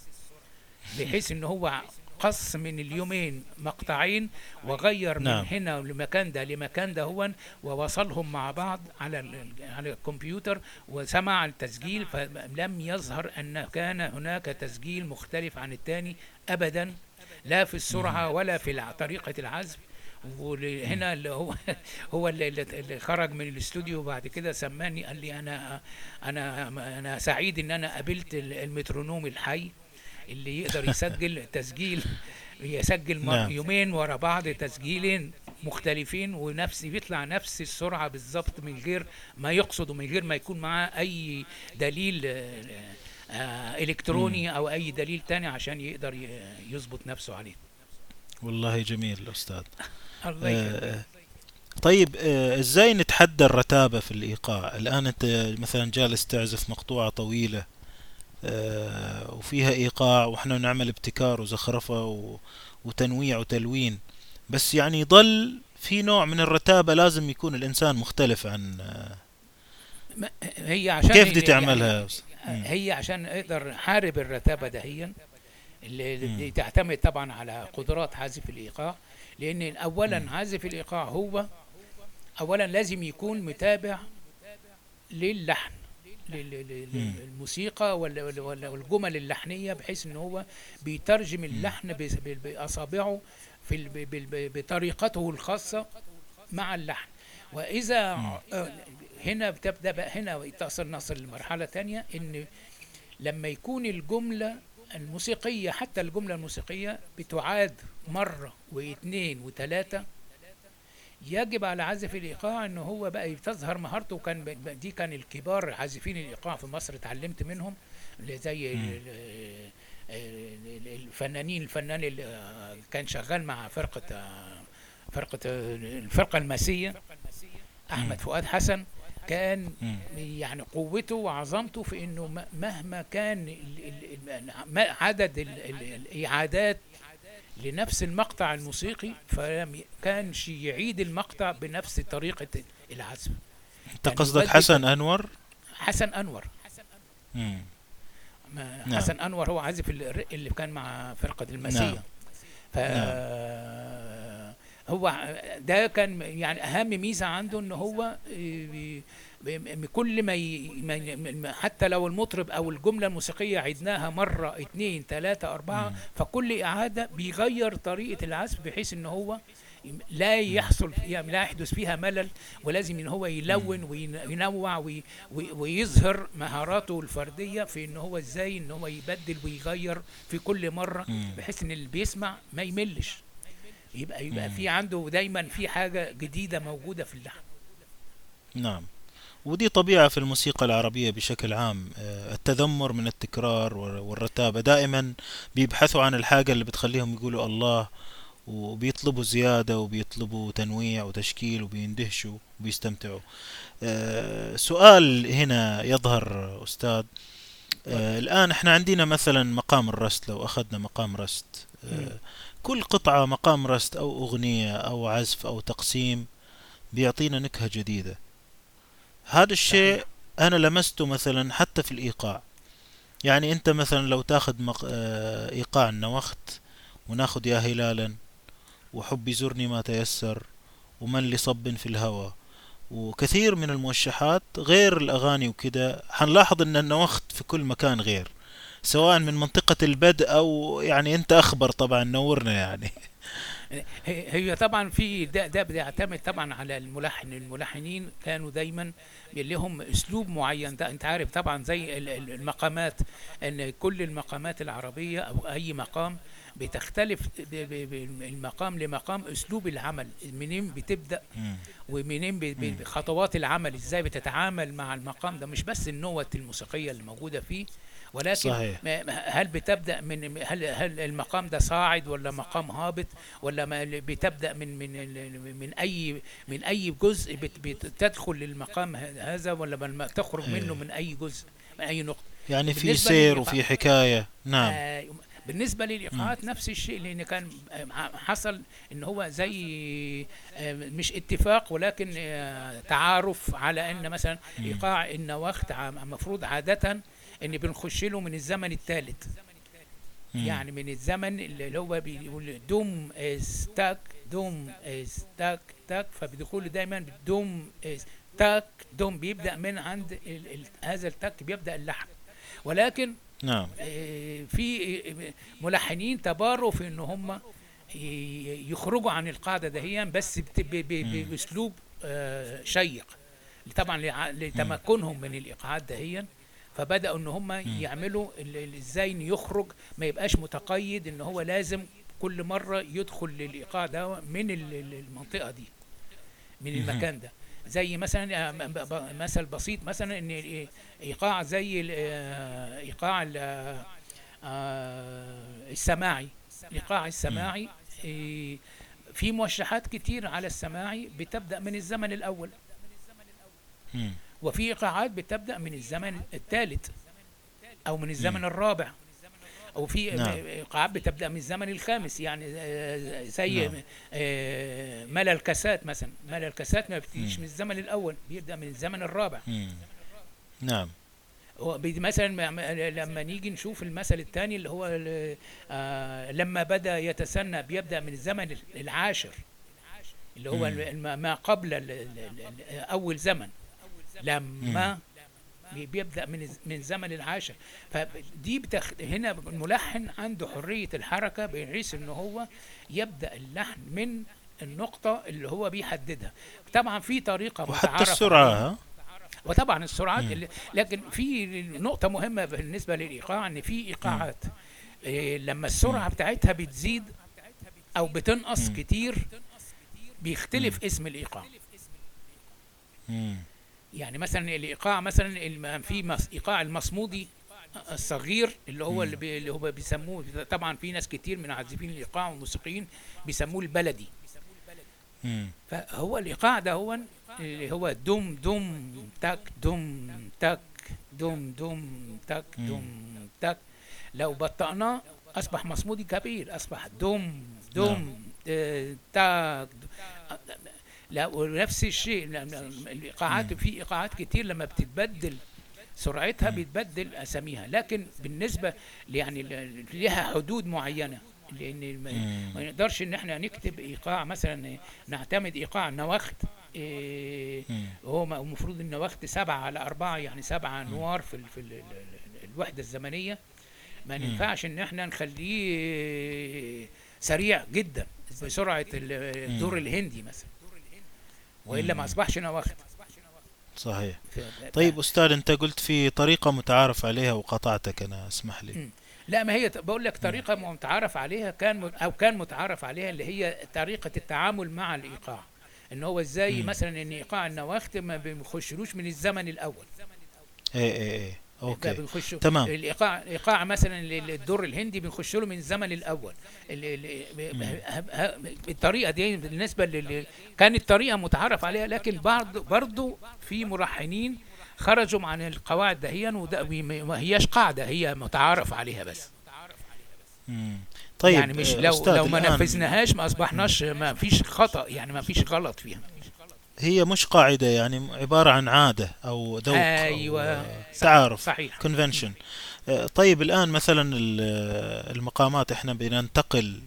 بحيث ان هو قص من اليومين مقطعين وغير من
نعم.
هنا لمكان ده لمكان ده هو ووصلهم مع بعض على على الكمبيوتر وسمع التسجيل فلم يظهر أن كان هناك تسجيل مختلف عن الثاني ابدا لا في السرعة ولا في طريقة العزف. وهنا اللي هو [LAUGHS] هو اللي, اللي خرج من الاستوديو بعد كده سماني قال لي أنا أنا أنا سعيد إن أنا قابلت ال- المترونوم الحي. اللي يقدر يسجل [LAUGHS] تسجيل يسجل
نعم.
يومين ورا بعض تسجيلين مختلفين ونفس بيطلع نفس السرعة بالظبط من غير ما يقصد ومن غير ما يكون معاه أي دليل آه، آه، إلكتروني أو أي دليل تاني عشان يقدر يظبط نفسه عليه.
والله جميل أستاذ. [LAUGHS]
الله يكرمك
آه، طيب آه، إزاي نتحدى الرتابة في الإيقاع؟ الآن أنت مثلا جالس تعزف مقطوعة طويلة آه، وفيها إيقاع وإحنا نعمل ابتكار وزخرفة و- وتنويع وتلوين بس يعني ضل في نوع من الرتابة لازم يكون الإنسان مختلف عن آه،
هي عشان
كيف بدي
يعني-
تعملها؟ مم.
هي عشان أقدر حارب الرتابة دهيا اللي. تعتمد طبعا على قدرات عازف الإيقاع لأن اولا. عازف الإيقاع هو اولا لازم يكون متابع للحن. للموسيقى والجمل اللحنية بحيث إن هو بيترجم اللحن بأصابعه في بطريقته الخاصة مع اللحن.
وإذا.
آه، هنا بتبدأ بقى هنا تصل نصل لمرحلة تانية إن لما يكون الجملة الموسيقية حتى الجملة الموسيقية بتعاد مرة واثنين وثلاثه يجب على عازف الإيقاع ان هو بقى تظهر مهارته ب- دي كان الكبار عازفين الإيقاع في مصر اتعلمت منهم اللي زي الفنانين الفنان اللي كان شغال مع فرقة فرقة الفرقة الماسيه
أحمد.
فؤاد حسن كان. يعني قوته وعظمته في إنه مهما كان عدد ال- ال- الإعادات لنفس المقطع الموسيقي فلم كانش يعيد المقطع بنفس طريقة العزف
أنت
يعني
قصدك حسن أنور
حسن أنور
مم.
ما
نعم.
حسن أنور هو عازف اللي كان مع فرقة المسيح
نعم.
ف هو ده كان يعني أهم ميزة عنده إن هو بي- كل ما, حتى لو المطرب أو الجملة الموسيقية عدناها مرة اثنين ثلاثة
أربعة.
فكل إعادة بيغير طريقة العزف بحيث إن هو لا يحصل يعني لا يحدث فيها ملل ولازم إن هو يلون وينوع وي- وي- ويظهر مهاراته الفردية في إن هو إزاي إن هو يبدل ويغير في كل
مرة.
بحيث إن اللي بيسمع ما يملش يبقى يبقى. في عنده دايما في حاجة جديدة موجودة في اللحن.
نعم. ودي طبيعة في الموسيقى العربية بشكل عام. آه، التذمر من التكرار وال- والرتابة. دائما بيبحثوا عن الحاجة اللي بتخليهم يقولوا الله وبيطلبوا زيادة وبيطلبوا تنويع وتشكيل وبيندهشوا وبيستمتعوا. آه، سؤال هنا يظهر أستاذ. آه، الآن إحنا عندنا مثلا مقام الرست. لو أخذنا مقام رست كل قطعة مقام رست أو أغنية أو عزف أو تقسيم بيعطينا نكهة جديدة. هذا الشيء أنا لمسته مثلا حتى في الإيقاع. يعني أنت مثلا لو تاخذ مق... آه، إيقاع النوخت وناخذ يا هلالا وحب يزورني ما تيسر ومن لصب في الهوى. وكثير من الموشحات غير الأغاني وكده. حنلاحظ أن النوخت في كل مكان غير. سواء من منطقة البدء أو يعني أنت أخبر طبعا نورنا يعني
هي هي طبعا في ده ده بيعتمد طبعا على الملحن الملحنين كانوا دايما لهم أسلوب معين ده أنت عارف طبعا زي ال- ال- المقامات إن كل المقامات العربية أو أي مقام بتختلف المقام لمقام أسلوب العمل منين
بتبدأ.
ومنين. بخطوات العمل إزاي بتتعامل مع المقام ده مش بس النوت الموسيقية اللي موجودة فيه ولكن
صحيح
هل بتبدأ من هل هل المقام ده صاعد ولا مقام هابط ولا ما بتبدأ من من من اي من أي جزء بت- بتدخل للمقام هذا ولا ما تخرج منه
إيه.
من أي جزء من أي نقطة
يعني في سير. وفي حكاية نعم
آه، بالنسبة للإيقاعات نفس الشيء لأن كان حصل إن هو زي آه، مش اتفاق ولكن آه، تعارف على أن مثلا. إيقاع النواخت المفروض عادة إن بنخش له من الزمن الثالث. يعني من الزمن اللي هو بيقول دوم إز تاك دوم إز تاك فبيدخل دايما دوم تاك دوم بيبدأ من عند ال ال هذا التاك بيبدأ اللحن. ولكن
نعم.
آه، في ملحنين تباروا في إن هم يخرجوا عن القاعدة دهيا بس. بأسلوب آه، شيق. طبعا لتمكنهم من الإيقاعات دهيا. فبدأوا إن هم يعملوا إزاي يخرج ما يبقاش متقيد إن هو لازم كل مرة يدخل للإيقاع ده من ال- ال- المنطقة دي من. المكان ده. زي مثلا آه، مثل بسيط مثلا إن ال- إيقاع زي آه، إيقاع آه، آه، السماعي. الايقاع السماعي في موشحات كتير على السماعي بتبدأ من الزمن
الأول.
وفي ايقاعات بتبدأ من الزمن الثالث أو من الزمن. الرابع أو في
نعم.
ايقاعات بتبدأ من الزمن الخامس يعني آه، زي
نعم.
آه، ملأ الكاسات مثلا ملأ الكاسات ما بتجيش. من الزمن الأول بيبدأ من الزمن الرابع
مم. نعم
مثلا ما- ما- لما نيجي نشوف المثل الثاني اللي هو آه، لما بدأ يتسنى بيبدأ من الزمن العاشر اللي هو ما قبل أول زمن لما بي- بيبدأ من من الزمن العاشر فدي بتخ... هنا الملحن عنده حرية الحركة بحيث إن هو يبدأ اللحن من النقطة اللي هو بيحددها طبعا في طريقة
وحتى. ها؟
وطبعا السرعات. اللي لكن في نقطة مهمة بالنسبة للإيقاع إن في إيقاعات إيه لما السرعة بتاعتها بتزيد أو بتنقص
مم.
كتير بيختلف اسم الإيقاع
مم.
يعني مثلا الإيقاع مثلا الم- في إيقاع المصمودي الصغير اللي هو. اللي, بي اللي هو بيسموه طبعا في ناس كتير من عازفين الإيقاع والموسيقيين بيسموه البلدي. فهو الإيقاع ده هو اللي هو دوم دوم تك دوم تك دوم دوم تك. دوم تك لو بطأناه أصبح مصمودي كبير أصبح دوم دوم تك دو- آه، لا ونفس الشيء
الإيقاعات.
في إيقاعات كتير لما بتتبدل سرعتها. بيتبدل أساميها لكن بالنسبة يعني لها حدود معينة لأن ما- نقدرش إن إحنا نكتب إيقاع مثلا نعتمد إيقاع نواخت إيه. هو المفروض النواخت سبعة على أربعة يعني سبعة أنوار في, ال في ال ال ال الوحدة الزمنية ما. ينفعش إن إحنا نخليه سريع جدا بسرعة ال- الدور الهندي مثلا
وإلا.
ما أصبحش نواخت
صحيح.
ف-
طيب أستاذ أنت قلت في طريقة متعارف عليها وقطعتك أنا أسمح لي.
لا ما هي بقول لك طريقة متعارف عليها كان أو كان متعارف عليها اللي هي طريقة التعامل مع الإيقاع. إن هو إزاي
مم.
مثلا إن إيقاع النواخت ما بنخشلوش من الزمن الأول.
إيه إيه
إيه.
أوكي.
بنخش
تمام.
الإيقاع إيقاع مثلا الدور الهندي بنخش له من الزمن الأول. الطريقة دي بالنسبة لل كانت طريقه متعارف عليها لكن برضه برضه في ملحنين خرجوا عن القواعد دهيا وده ما هياش قاعدة هي متعارف عليها بس.
مم. طيب
يعني مش لو لو ما نفذناهاش ما أصبحناش ما فيش خطأ يعني ما فيش غلط فيها.
هي مش قاعدة يعني عبارة عن عادة أو ذوق
أيوة.
أو آه، تعارف
صحيح.
convention. آه، طيب الآن مثلا آه، المقامات إحنا بننتقل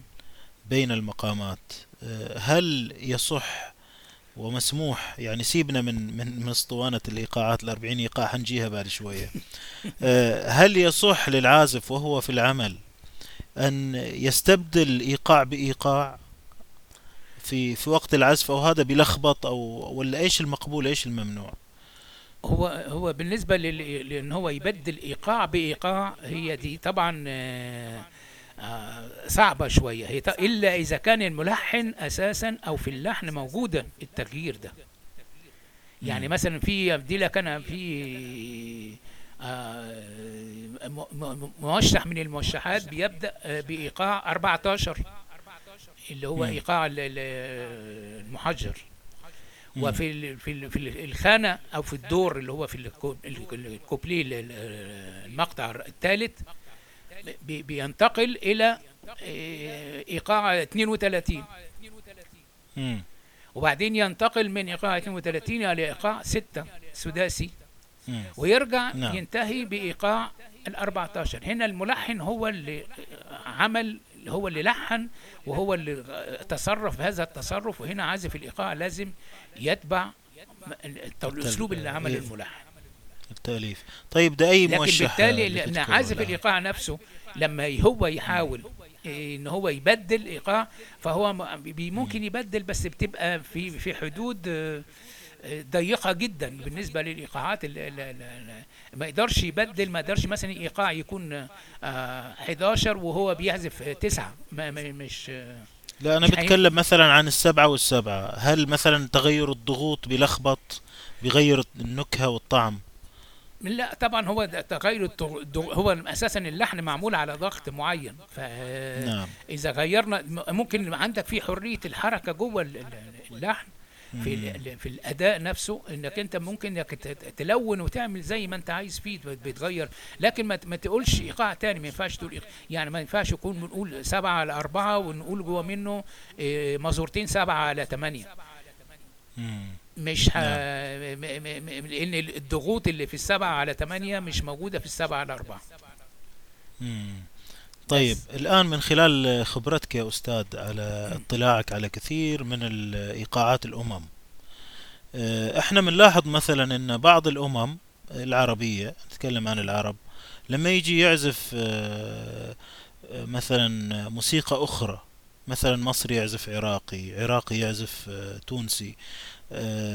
بين المقامات. هل يصح ومسموح يعني سيبنا من من من أسطوانة الإيقاعات الأربعين إيقاع حنجيها بعد شوية. هل يصح للعازف وهو في العمل أن يستبدل إيقاع بإيقاع؟ في في وقت العزف أو هذا بيلخبط أو ولا إيش المقبول إيش الممنوع؟
هو هو بالنسبة لل- لأن هو يبدل إيقاع بإيقاع هي دي طبعا آه، آه، صعبة شوية. هي إلا إذا كان الملحن أساسا أو في اللحن موجودا التغيير ده. يعني. مثلا في دي لك أنا في آه، موشح من الموشحات بيبدأ آه، بإيقاع 14 اللي هو. إيقاع ال- ال- المحجر. وفي ال- في ال- في ال- الخانة أو في الدور اللي هو في الكو- ال- الكوبليه ال- ال- المقطع الثالث بي- بينتقل إلى آه، إيقاع 32
مم.
وبعدين ينتقل من إيقاع 32 إلى إيقاع 6 سداسي
مم.
ويرجع
نعم.
ينتهي بإيقاع ال 14 هنا الملحن هو اللي عمل هو اللي لحن وهو اللي تصرف بهذا التصرف وهنا عازف الإيقاع لازم يتبع الاسلوب اللي عمل
إيه.
الملحن
التأليف طيب ده أي
لكن
موشح
بالتالي
لأن
عازف؟ الإيقاع نفسه لما هو يحاول إن هو يبدل إيقاع فهو ممكن يبدل بس بتبقى في في حدود آه، ضيقة جدا بالنسبة للإيقاعات. ما يقدرش يبدل ما يقدرش مثلا إيقاع يكون آه، 11 وهو بيعزف 9 ما ما- مش آه،
لا
هي-
بتكلم مثلا عن السبعة والسبعة. هل مثلا تغير الضغوط بيلخبط بيغير النكهة والطعم؟
لا طبعا هو تغير هو أساسا اللحن معمول على ضغط معين. ف
نعم.
إذا غيرنا ممكن عندك في حرية الحركة جوه ال- ال- اللحن في في الأداء نفسه إنك أنت ممكن إنك تلون وتعمل زي ما أنت عايز فيه بت- بتغير لكن ما ما تقولش إيقاع تاني ما ينفعش تقول إيقاع. يعني ما ينفعش يكون بنقول سبعة على أربعة ونقول جوه منه إيه، مزورتين سبعة على ثمانية
مم.
مش ه... م... م... م... لأن الضغوط اللي في السبعة على ثمانية مش موجودة في السبعة على
مم. طيب الآن من خلال خبرتك يا أستاذ على اطلاعك على كثير من الإيقاعات الأمم آه، إحنا بنلاحظ مثلا إن بعض الأمم العربية نتكلم عن العرب لما يجي يعزف آه، مثلا موسيقى أخرى مثلا مصري يعزف عراقي عراقي يعزف آه، تونسي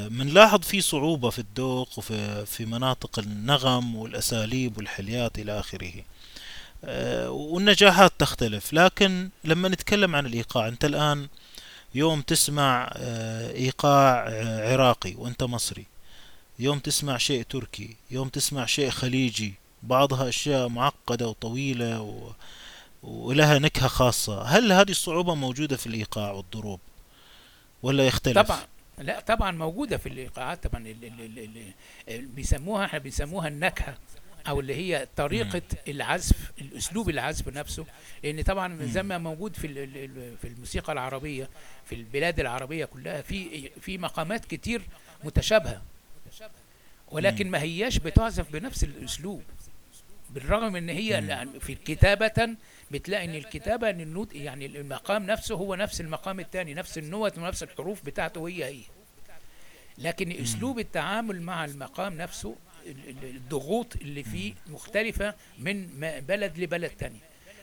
بنلاحظ في صعوبة في الذوق وفي في مناطق النغم والأساليب والحليات إلى آخره. والنجاحات تختلف. لكن لما نتكلم عن الإيقاع أنت الآن يوم تسمع آه، إيقاع آه، عراقي وأنت مصري يوم تسمع شيء تركي يوم تسمع شيء خليجي بعضها أشياء معقدة وطويلة و... ولها نكهة خاصة هل هذه الصعوبة موجودة في الإيقاع والضروب ولا يختلف؟
طبعا. لا طبعا موجودة في الإيقاعات طبعا ال- ال- ال- ال- ال- بيسموها إحنا بنسموها النكهة. أو اللي هي طريقة العزف الأسلوب العزف نفسه. لأن طبعا زي ما موجود في ال- ال- ال- في الموسيقى العربية في البلاد العربية كلها في في مقامات كتير متشابهة. ولكن ما هياش بتعزف بنفس الأسلوب. بالرغم إن هي
مم.
في كتابة بتلاقي إن الكتابة إن النوت يعني المقام نفسه هو نفس المقام الثاني نفس النوت ونفس الحروف بتاعته هي هي. لكن أسلوب التعامل مع المقام نفسه الضغوط اللي فيه مختلفة من بلد لبلد تاني.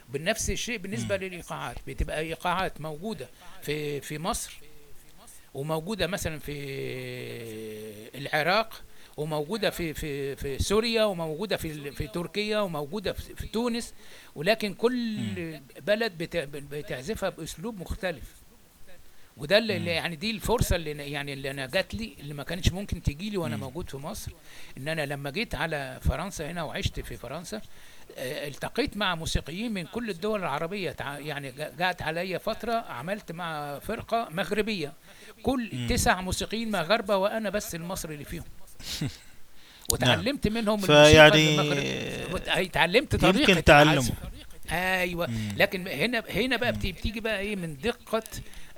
بنفس الشيء بالنسبة للإيقاعات بتبقى إيقاعات موجودة في في مصر وموجودة مثلا في العراق وموجودة في في في سوريا وموجودة في في تركيا وموجودة في, في تونس ولكن كل بلد بت- بتعزفها بأسلوب مختلف. وده اللي اللي يعني دي الفرصة اللي يعني اللي أنا جات لي اللي ما كانتش ممكن تجي لي وأنا موجود في مصر إن أنا لما جيت على فرنسا هنا وعشت في فرنسا آه، التقيت مع موسيقيين من كل الدول العربية يعني جا- جات عليا فترة عملت مع فرقة مغربية كل تسع موسيقيين مغاربة وأنا بس المصري اللي فيهم. [LAUGHS] وتعلمت منهم
فيعني
الموسيقى اتعلمت طريقة
يمكن تعلمه.
أيوه. لكن هنا هنا بقى بتي- بتيجي بقى إيه من دقة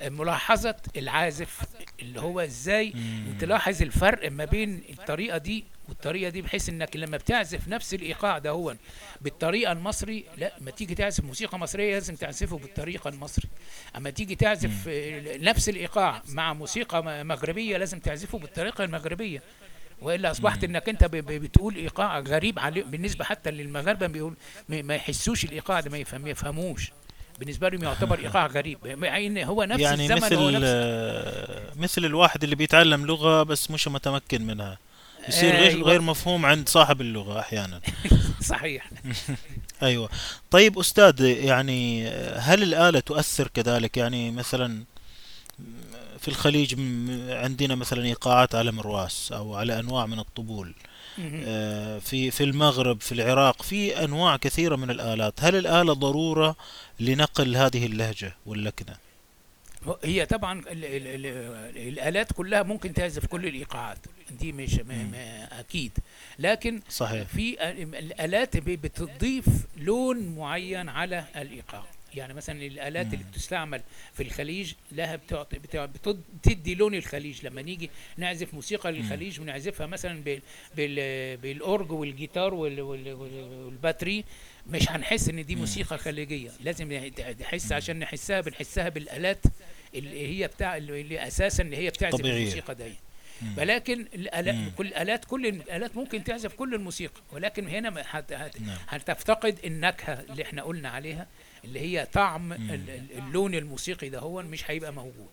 ملاحظة العازف اللي هو إزاي؟ تلاحظ الفرق ما بين الطريقة دي والطريقة دي بحيث إنك لما بتعزف نفس الإيقاع ده هو بالطريقة المصري لا ما تيجي تعزف موسيقى مصرية لازم تعزفه بالطريقة المصري. أما تيجي تعزف نفس الإيقاع مع موسيقى مغربية لازم تعزفه بالطريقة المغربية. وإلا أصبحت إنك أنت بتقول إيقاع غريب عليه بالنسبة حتى للمغاربة بيقول ما يحسوش الإيقاع ده ما يفهم ما يفهموش. بالنسبة لهم يعتبر إيقاع غريب. مع ان هو نفس
يعني
الزمن هو
مثل
نفس
آه، مثل الواحد اللي بيتعلم لغة بس مش متمكن منها. يصير غير
أيوة.
غير مفهوم عند صاحب اللغة أحيانا. [LAUGHS]
صحيح. [LAUGHS]
أيوة. طيب أستاذ يعني هل الآلة تؤثر كذلك؟ يعني مثلا في الخليج عندنا مثلا إيقاعات على مرواس أو على أنواع من الطبول. في في المغرب في العراق في أنواع كثيرة من الآلات. هل الآلة ضرورة لنقل هذه اللهجة واللكنة
هي طبعا ال ال ال الآلات كلها ممكن تعزف كل الإيقاعات. دي مش ما ما أكيد. لكن
صحيح.
في الآلات ب- بتضيف لون معين على الإيقاع. يعني مثلا الآلات اللي بتستعمل في الخليج لها بتعطي بتع- بتد- بتدي لون الخليج. لما نيجي نعزف موسيقى للخليج ونعزفها مثلا بال بال بالأورج والجيتار وال- وال- وال- والباتري. مش هنحس إن دي موسيقى خليجية. لازم نحس عشان نحسها بنحسها بالآلات اللي هي بتاع اللي أساسا اللي هي بتعزف
طبيعية.
الموسيقى دي. ولكن الآلات
مم.
كل الآلات كل الآلات ممكن تعزف كل الموسيقى. ولكن هنا ما هت هت
نعم.
هتفتقد النكهة اللي إحنا قلنا عليها. اللي هي طعم ال- ال- اللون الموسيقي ده هو مش هيبقى موجود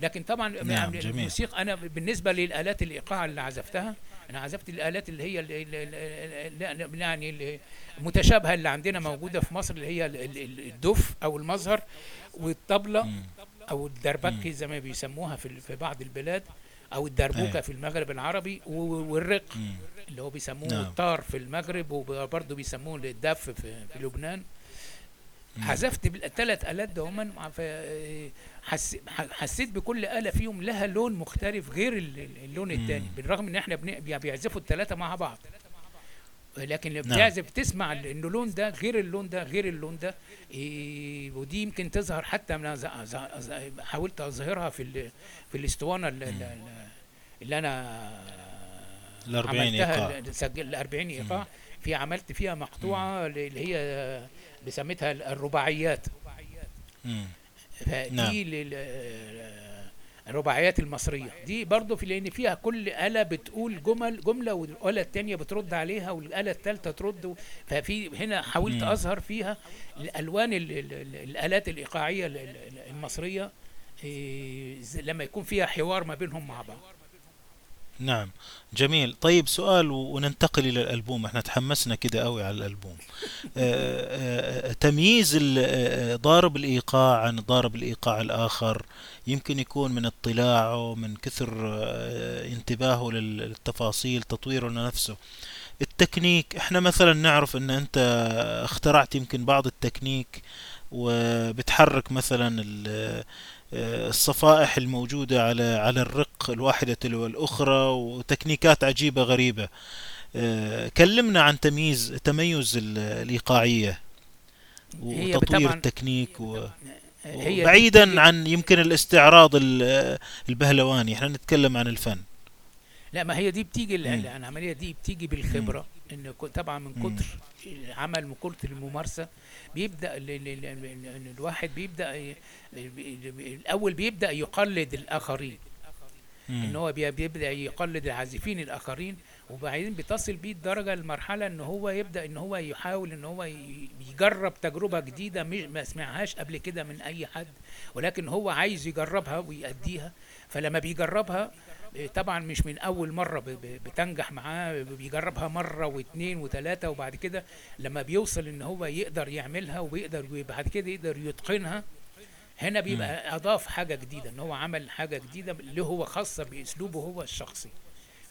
لكن طبعا
نعم،
يعني. الموسيقى أنا بالنسبة للآلات الإيقاع اللي عزفتها أنا عزفت الآلات اللي هي ال- ال- ال- ال- ال- يعني ال- المتشابهه اللي عندنا موجودة في مصر اللي هي ال- ال- ال- الدف أو المزهر والطبلة أو الدربكي زي ما بيسموها في في بعض البلاد أو الدربوكة
أيوة.
في المغرب العربي والرق. اللي هو بيسموه
نعم.
الطار في المغرب وبرضه بيسموه الدف في, في لبنان عزفت بالثلاث آلات هم حس حسيت بكل آلة فيهم لها لون مختلف غير ال- ال- اللون الثاني بالرغم إن إحنا بيعزفوا الثلاثة مع بعض. لكن لما
نعم.
بتعزف تسمع انه اللون ده غير اللون ده غير اللون ده إيه ودي يمكن تظهر حتى ز- حاولت أظهرها في ال- في الأسطوانة اللي, اللي أنا
ال 40
عملتها
إيقاع.
ال- سجل ال 40 ايقاع في عملت فيها مقطوعة اللي هي بسميتها الرباعيات. فدي
نعم.
لل- الرباعيات المصرية دي برضو في لأن فيها كل آلة بتقول جمل جملة والآلة التانية بترد عليها والآلة التالتة ترد ففي هنا حاولت. أظهر فيها الألوان ال- ال- ال- الآلات الإيقاعية ال- ال- المصرية إيه، لما يكون فيها حوار ما بينهم مع بعض
نعم. جميل. طيب سؤال وننتقل إلى الألبوم. إحنا تحمسنا كده قوي على الألبوم. آه، آه، تمييز آه، ضارب الإيقاع عن ضارب الإيقاع الآخر. يمكن يكون من اطلاعه من كثر انتباهه لل- للتفاصيل تطويره لنفسه. التكنيك إحنا مثلا نعرف إن أنت اخترعت يمكن بعض التكنيك وبتحرك مثلا الصفائح الموجودة على على الرق الواحدة تلو الأخرى وتكنيكات عجيبة غريبة. آه، كلمنا عن تمييز تميز ال- الإيقاعية وتطوير التكنيك و...
هي
بعيدا عن يمكن الاستعراض ال- البهلواني. إحنا نتكلم عن الفن.
لا ما هي دي بتيجي. العملية دي بتيجي بالخبرة. إن طبعا من. كتر العمل من كتر الممارسة بيبدأ ال ال ال ال ال الواحد بيبدأ الأول بيبدأ يقلد الآخرين
إن.
هو بي- بيبدأ يقلد العازفين الآخرين وبعدين بتصل بيه الدرجة المرحلة إن هو يبدأ إن هو يحاول إن هو يجرب تجربة جديدة مش ما سمعهاش قبل كده من أي حد ولكن هو عايز يجربها ويأديها فلما بيجربها طبعا مش من أول مرة بتنجح معاه بيجربها مرة واثنين وثلاثه وبعد كده لما بيوصل إن هو يقدر يعملها وبيقدر بعد كده يقدر يتقنها هنا بيبقى أضاف حاجة جديدة إن هو عمل حاجة جديدة اللي هو خاصة بأسلوبه هو الشخصي.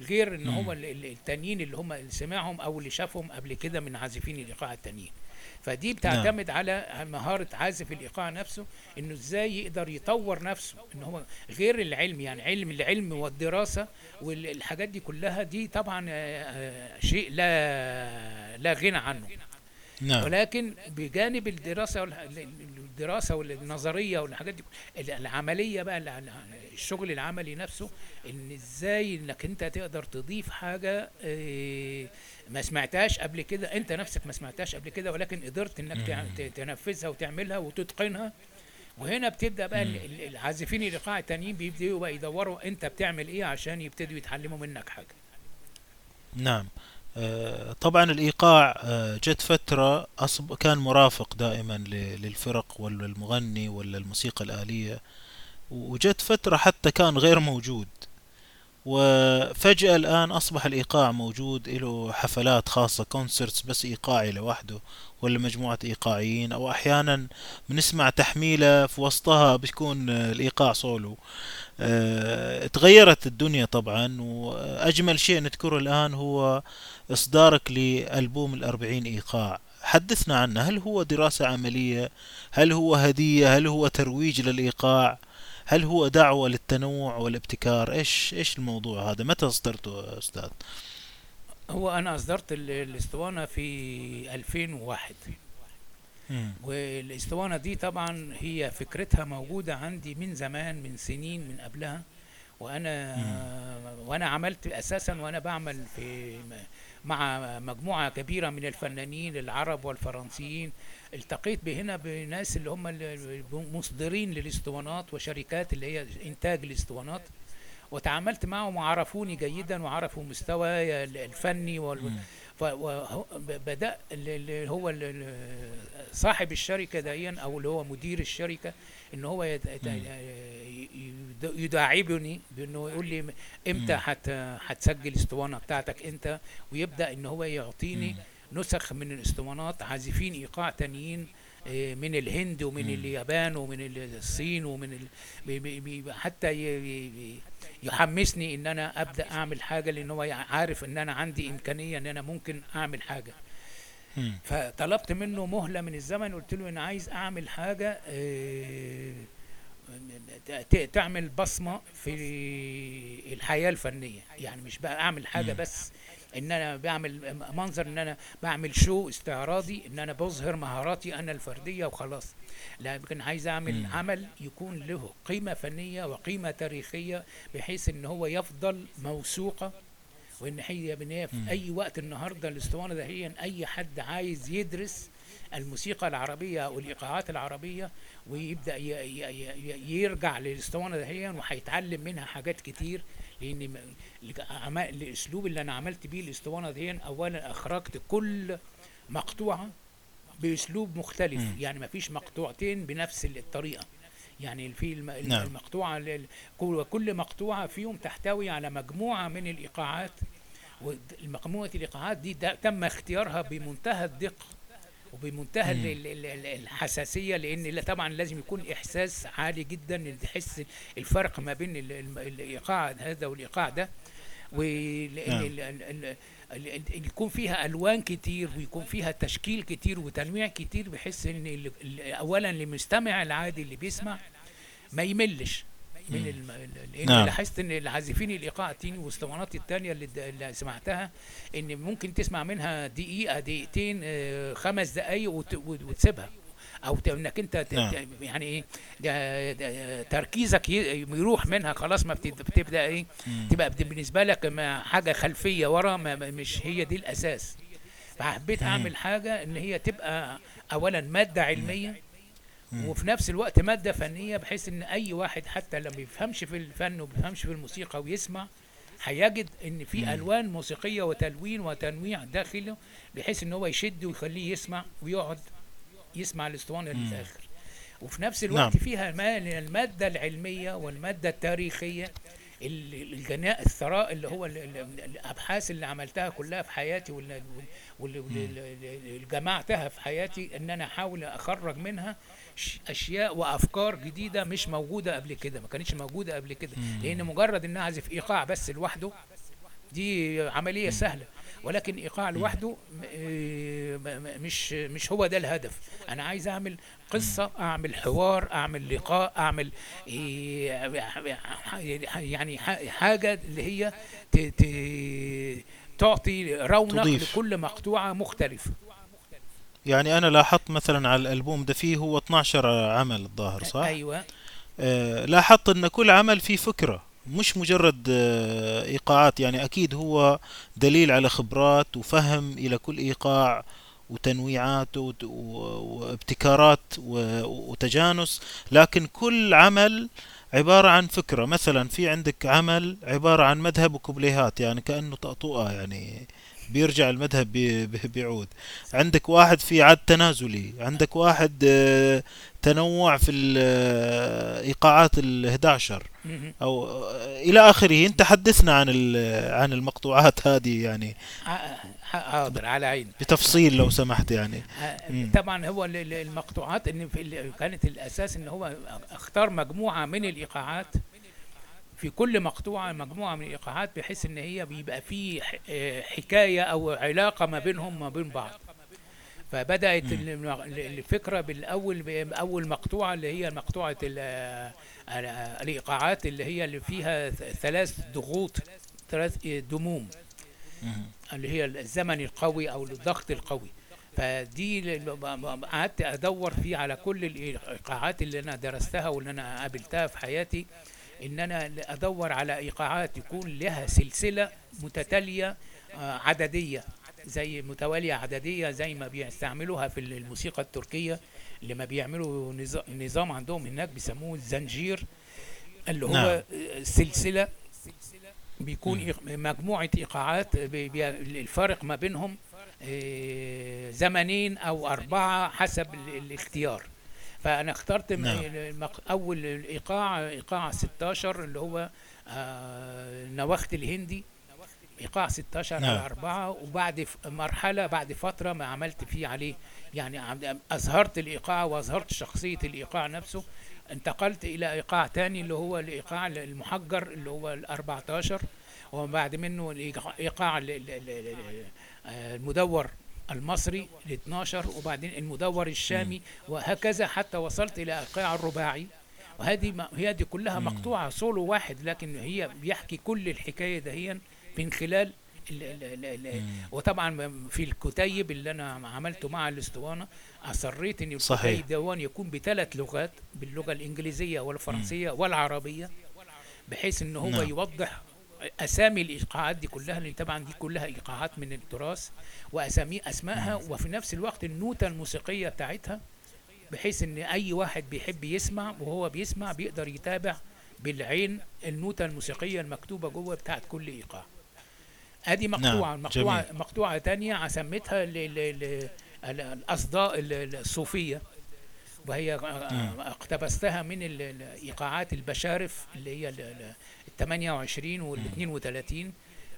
غير إن هو ال- ال- التانيين اللي هم اللي سمعهم أو اللي شافهم قبل كده من عازفين الايقاع التانيين. فدي بتعتمد على مهارة عازف الإيقاع نفسه إنه إزاي يقدر يطور نفسه إن هو غير العلم يعني علم العلم والدراسة والحاجات دي كلها دي طبعا آه، آه، شيء لا لا غنى عنه.
نعم.
ولكن بجانب الدراسة الدراسة والنظرية والحاجات دي العملية بقى الشغل العملي نفسه إن إزاي إنك أنت تقدر تضيف حاجة آه، ما سمعتهاش قبل كده انت نفسك ما سمعتهاش قبل كده ولكن قدرت انك تنفذها وتعملها وتتقنها. وهنا بتبدأ بقى ال- ال- العازفين الايقاع التانيين بيبدأوا بقى يدوروا انت بتعمل إيه عشان يبتدوا يتعلموا منك حاجة.
نعم. آه، طبعا الإيقاع آه، جت فترة أصب كان مرافق دائما للفرق ولا المغني ولا الموسيقى الآلية وجت فترة حتى كان غير موجود. وفجأة الآن أصبح الإيقاع موجود له حفلات خاصة كونسرتس بس إيقاعي لوحده ولا مجموعة إيقاعيين أو أحيانا بنسمع تحميلة في وسطها بيكون الإيقاع سولو آه، تغيرت الدنيا طبعا وأجمل شيء نذكره الآن هو إصدارك لألبوم الأربعين إيقاع. حدثنا عنه هل هو دراسة عملية؟ هل هو هدية؟ هل هو ترويج للإيقاع؟ هل هو دعوة للتنوع والابتكار؟ إيش إيش الموضوع هذا؟ متى اصدرته أستاذ؟
هو أنا أصدرت ال- الاسطوانه في 2001
مم.
والاسطوانه دي طبعا هي فكرتها موجودة عندي من زمان من سنين من قبلها. وأنا وأنا عملت أساسا وأنا بعمل في مع مجموعة كبيرة من الفنانين العرب والفرنسيين. التقيت بهنا بناس اللي هم مصدرين للاسطوانات وشركات اللي هي إنتاج الاسطوانات وتعاملت معهم وعرفوني جيدا وعرفوا مستواي الفني وال...
مم.
فبدأ اللي هو صاحب الشركة دايا أو اللي هو مدير الشركة إن هو يد- يداعبني بإنه يقول لي. حت هتسجل الاسطوانة بتاعتك أنت ويبدأ إن هو يعطيني
مم.
نسخ من الاسطوانات عازفين إيقاع تانيين آه، من الهند ومن. اليابان ومن الصين ومن ال... بي- بي- بي- حتى ي... يحمسني إن أنا أبدأ أعمل حاجة لأن هو عارف إن أنا عندي إمكانية إن أنا ممكن أعمل
حاجة.
فطلبت منه مهلة من الزمن قلت له أنا عايز أعمل حاجة آه، تعمل بصمة في الحياة الفنية يعني مش بقى أعمل
حاجة.
بس إن أنا بعمل منظر إن أنا بعمل شو استعراضي إن أنا بظهر مهاراتي أنا الفردية وخلاص لكن عايز
أعمل.
عمل يكون له قيمة فنية وقيمة تاريخية بحيث إن هو يفضل موثوقة وإن هي
مم.
في أي وقت النهارده الأسطوانة ده هي أي حد عايز يدرس الموسيقى العربية أو الإيقاعات العربية ويبدأ ي- ي- ي- يرجع للأسطوانة دهيا وهيتعلم منها حاجات كتير لأن م- الاسلوب اللي أنا عملت بيه الاسطوانه دهيا اولا أخرجت كل مقطوعة بأسلوب مختلف
مم.
يعني ما فيش مقطوعتين بنفس الطريقة يعني في
نعم.
المقطوعة كل مقطوعة فيهم تحتوي على مجموعة من الإيقاعات ومجموعه الإيقاعات دي ده تم اختيارها بمنتهى الدقة وبمنتهى الحساسية لأن لا- طبعا لازم يكون إحساس عالي جدا تحس الفرق ما بين الإيقاع هذا والإيقاع ده.
نعم.
ويكون فيها ألوان كتير ويكون فيها تشكيل كتير وتنويع كتير بحيث إن اولا للمستمع العادي اللي بيسمع ما يملش. من. الم...
نعم.
لاحظت إن العازفين الإيقاع التاني والاسطوانات التانية اللي, د- اللي سمعتها إن ممكن تسمع منها دقيقة دقيقتين آه، خمس دقايق وت... وت- وتسيبها أو إنك أنت ت...
نعم.
يعني إيه تركيزك. يروح منها خلاص ما بت... بتبدأ إيه
مم.
تبقى بالنسبة لك ما حاجة خلفية ورا ما مش هي دي الأساس فحبيت. أعمل حاجة إن هي تبقى اولا مادة علمية
مم.
وفي نفس الوقت مادة فنية بحيث إن أي واحد حتى لما بيفهمش في الفن وبيفهمش في الموسيقى ويسمع هيجد إن في. ألوان موسيقية وتلوين وتنويع داخله بحيث إن هو يشد ويخليه يسمع ويقعد يسمع
الأسطوانة.
للآخر وفي نفس الوقت
نعم.
فيها ما المادة العلمية والمادة التاريخية ال- الجناء الثراء اللي هو ال- ال- الأبحاث اللي عملتها كلها في حياتي واللي واللي- واللي- اللي جمعتها في حياتي إن أنا أحاول أخرج منها أشياء وأفكار جديدة مش موجودة قبل كده ما كانتش موجودة قبل كده. لأن مجرد ان اعزف إيقاع بس لوحده دي عملية سهلة. ولكن إيقاع لوحده م- مش مش هو ده الهدف. أنا عايز أعمل قصة أعمل حوار أعمل لقاء أعمل إيه يعني ح- حاجة اللي هي تعطي رونق. لكل مقطوعة مختلفة.
يعني أنا لاحظت مثلا على الألبوم ده فيه هو 12 عمل الظاهر صح؟
أيوه.
آه، لاحظت إن كل عمل فيه فكرة مش مجرد آه، إيقاعات يعني أكيد هو دليل على خبرات وفهم إلى كل إيقاع وتنويعات وابتكارات وتجانس لكن كل عمل عبارة عن فكرة. مثلا في عندك عمل عبارة عن مذهب وكوبليهات يعني كأنه طقطقة يعني بيرجع المذهب بي- بي- بيعود. عندك واحد في عد تنازلي عندك واحد آه، تنوع في الإيقاعات ال 11
مهم.
أو آه، إلى آخره. أنت حدثنا عن عن المقطوعات هذه يعني.
حاضر على عيني
بتفصيل لو سمحت يعني.
آه،. طبعا هو ال- ال- المقطوعات إن كانت الأساس إن هو اختار مجموعة من الإيقاعات. في كل مقطوعة مجموعة من الإيقاعات بحيث إن هي بيبقى في آه، حكاية أو علاقة ما بينهم ما بين بعض. فبدأت ال- ال- الفكرة بالأول بأول مقطوعة اللي هي مقطوعة ال- ال- الإيقاعات اللي هي اللي فيها ثلاث ضغوط ثلاث دموم.
مم.
اللي هي الزمن القوي أو الضغط القوي. فدي قعدت أدور فيه على كل الإيقاعات اللي أنا درستها واللي أنا قابلتها في حياتي. ان أنا ادور على إيقاعات يكون لها سلسلة متتالية آه، عددية زي متوالية عددية زي ما بيستعملوها في الموسيقى التركية لما بيعملوا نظا- نظام عندهم هناك بيسموه الزنجير اللي هو
نعم.
سلسلة بيكون بي- بي- الفارق ما بينهم آه، زمنين أو أربعة حسب ال- الاختيار فأنا اخترت
نعم.
أول الإيقاع إيقاع 16 اللي هو آه، نواخت الهندي إيقاع 16
نعم.
على أربعة وبعد ف- مرحلة بعد فترة ما عملت فيه عليه يعني أظهرت الإيقاع وأظهرت شخصية الإيقاع نفسه انتقلت إلى إيقاع تاني اللي هو الإيقاع المحجر اللي هو ال 14 وبعد منه الإيقاع ال- ال- ال- ال- آه، المدور المصري ال 12 وبعدين المدور الشامي وهكذا حتى وصلت إلى إيقاع الرباعي. وهذه ما- هي دي كلها مقطوعة سولو واحد لكن هي بيحكي كل الحكاية دهيا من خلال ال ال ال ال وطبعا في الكتيب اللي أنا عملته مع الأسطوانة أصريت
إن.
الكتيب دون يكون بثلاث لغات باللغة الإنجليزية والفرنسية والعربية بحيث إن هو
نعم.
يوضح أسامي الإيقاعات دي كلها لأن طبعا دي كلها إيقاعات من التراث وأسامي أسمائها وفي نفس الوقت النوتة الموسيقية بتاعتها بحيث إن أي واحد بيحب يسمع وهو بيسمع بيقدر يتابع بالعين النوتة الموسيقية المكتوبة جوه بتاعت كل إيقاع. أدي مقطوعه
نعم،
مقطوعة
جميل.
مقطوعة تانية سميتها الأصداء ال- ال- الصوفية وهي اقتبستها من الايقاعات البشارف اللي هي 28 وال 32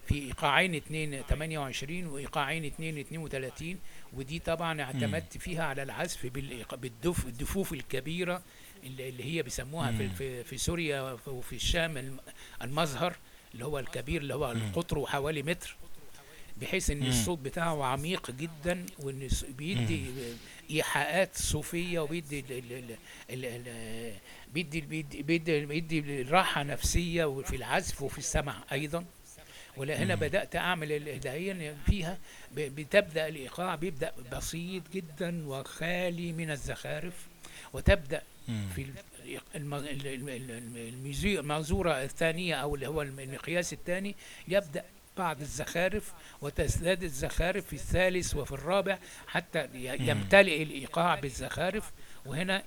في ايقاعين 2 28 وايقاعين 2 32 ودي طبعا اعتمدت فيها على العزف بالدف الدفوف الكبيرة اللي هي بيسموها في في, سوريا وفي الشام الم- المظهر اللي هو الكبير اللي هو قطره حوالي متر بحيث
إن.
الصوت بتاعه عميق جدا وإن بيدي إيحاءات صوفية وبيدي ال ال ال ال ال بيدي بيدي بيدي, بيدي راحه نفسيه وفي العزف وفي السمع أيضا ولا هنا بدأت أعمل الهدايا فيها بتبدأ الإيقاع بيبدأ بسيط جدا وخالي من الزخارف
وتبدأ.
في ال- الم- ال- ال- ال- الميزو- المنظورة الثانية أو اللي هو الم- المقياس الثاني يبدأ بعض الزخارف وتزداد الزخارف في الثالث وفي الرابع حتى يمتلئ الإيقاع بالزخارف وهنا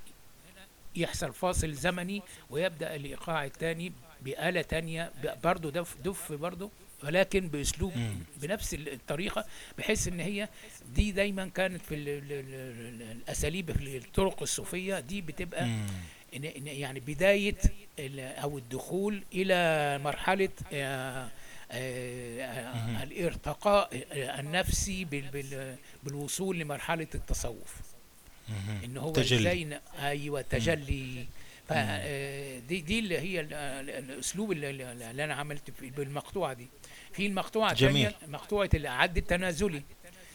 يحصل فاصل زمني ويبدأ الإيقاع الثاني بآلة تانية برضه دف دف برضه ولكن بأسلوب
مم.
بنفس ال- الطريقة بحيث إن هي دي دايما كانت في ال- ال- ال- ال- الأساليب في الطرق الصوفية دي بتبقى
مم.
إن يعني بداية ال- أو الدخول إلى مرحلة آه،. الارتقاء آه، النفسي بال- بال- بالوصول لمرحلة التصوف. إن هو
تجلي.
أيوه تجلي ف آه، دي دي اللي هي ال- ال- الأسلوب اللي, اللي أنا عملت في- بالمقطوعة دي في المقطوعة
جميل.
الثانية مقطوعة العد التنازلي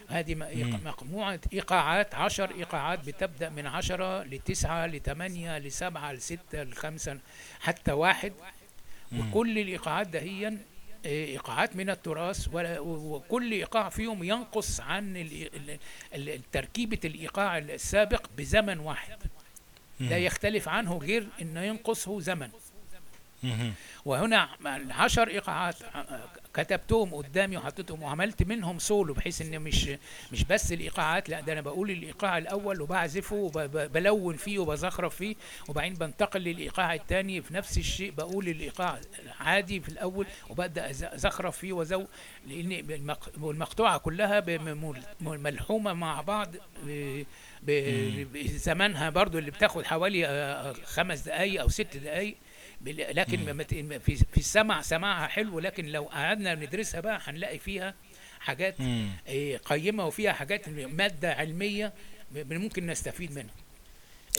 هذه م-
مم.
مجموعه إيقاعات عشر إيقاعات بتبدأ من عشرة لتسعة لثمانية لسبعة لستة لخمسة حتى واحد. وكل الإيقاعات دهيا آه، إيقاعات من التراث وكل إيقاع فيهم ينقص عن تركيبة الإيقاع السابق بزمن واحد لا. يختلف عنه غير إنه ينقصه زمن. وهنا العشر إيقاعات كتبتهم قدامي وحطيتهم وعملت منهم سولو بحيث ان مش مش بس الإيقاعات لا ده أنا بقول الإيقاع الأول وبعزفه وبلون فيه وبزخرف فيه وبعدين بنتقل للإيقاع الثاني في نفس الشيء بقول الإيقاع عادي في الأول وببدا أزخرف فيه وزو لأن المق- المقطوعه كلها ملحومة مع بعض بزمانها برضو اللي بتاخد حوالي آه، خمس دقائق أو ست دقائق لكن في في السمع سماعها حلو لكن لو قعدنا ندرسها بقى هنلاقي فيها حاجات. آه، قيمة وفيها حاجات مادة علمية ممكن نستفيد منها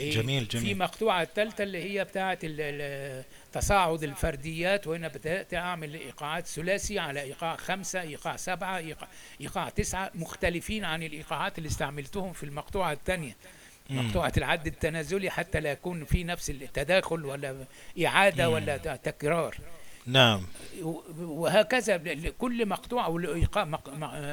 آه،
جميل،
في
جميل.
مقطوعة الثالثه اللي هي ال- تصاعد الفرديات وهنا بدات اعمل إيقاعات ثلاثي على إيقاع خمسة إيقاع سبعة ايقاع, إيقاع تسعة مختلفين عن الإيقاعات اللي استعملتهم في المقطوعة الثانية
مم.
مقطوعة العد التنازلي حتى لا يكون في نفس التداخل ولا إعادة
مم.
ولا تكرار.
نعم.
وهكذا كل مقطوعة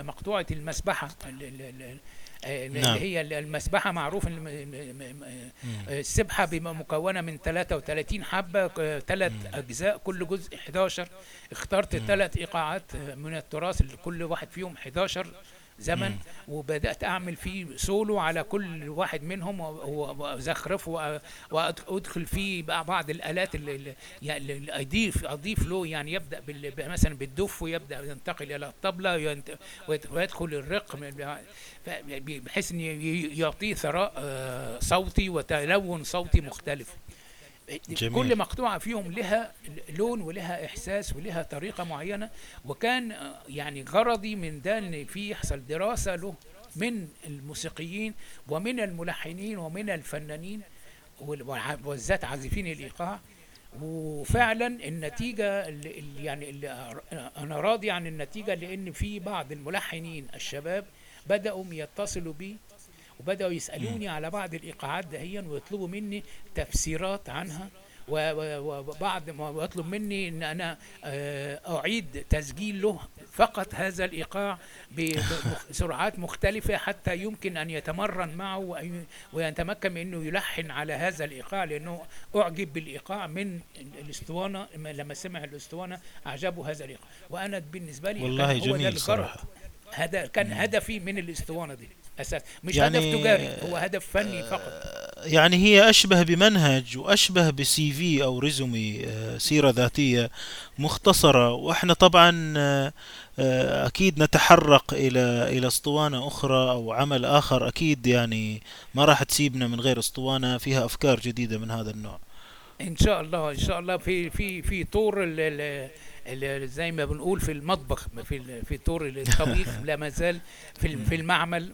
مقطوعة المسبحة ال- ال- ال- اللي
نعم.
هي المسبحة معروف الم- م- م- م- السبحة بيبقى مكونة من 33 حبة ثلاث أجزاء كل جزء 11 اخترت ثلاث إيقاعات آه، من التراث كل واحد فيهم 11 زمن وبدأت أعمل فيه سولو على كل واحد منهم و- و- وازخرفه وأ- وادخل فيه بعض الآلات اللي يعني اللي اضيف أضيف له يعني يبدأ مثلا بالدف ويبدأ ينتقل إلى الطبلة ويدخل الرق من- ف- بحيث ان يعطيه ثراء آه، صوتي وتلون صوتي مختلف.
جميل.
كل مقطوعة فيهم لها لون ولها إحساس ولها طريقة معينة وكان آه، يعني غرضي من ده إن في يحصل دراسة له من الموسيقيين ومن الملحنين ومن الفنانين وبالذات عازفين الإيقاع وفعلا النتيجة اللي يعني اللي أر- أنا راضي عن النتيجة لأن في بعض الملحنين الشباب بدأوا يتصلوا بي وبدأوا يسألوني على بعض الإيقاعات دهيا ويطلبوا مني تفسيرات عنها. وبعض ما يطلب مني إن أنا آه، أعيد تسجيل له فقط هذا الإيقاع بسرعات [LAUGHS] مختلفة حتى يمكن أن يتمرن معه ويتمكن من إنه يلحن على هذا الإيقاع لأنه أعجب بالإيقاع من الأسطوانة لما- سمع الأسطوانة أعجبه هذا الإيقاع. وأنا بالنسبة لي
والله جميل. صراحة.
هذا كان هدفي من الأسطوانة دي. أساس مش
يعني-
هدف تجاري هو هدف فني فقط.
يعني هي أشبه بمنهج وأشبه بسي في أو ريزومي آه، سيرة ذاتية مختصرة. وإحنا طبعا آه، آه، أكيد نتحرق إلى إلى أسطوانة أخرى أو عمل آخر. أكيد يعني ما راح تسيبنا من غير أسطوانة فيها أفكار جديدة من هذا النوع.
إن شاء الله إن شاء الله. في في في طور زي ما بنقول في المطبخ في في طور الطبيخ [LAUGHS] لا ما زال في في المعمل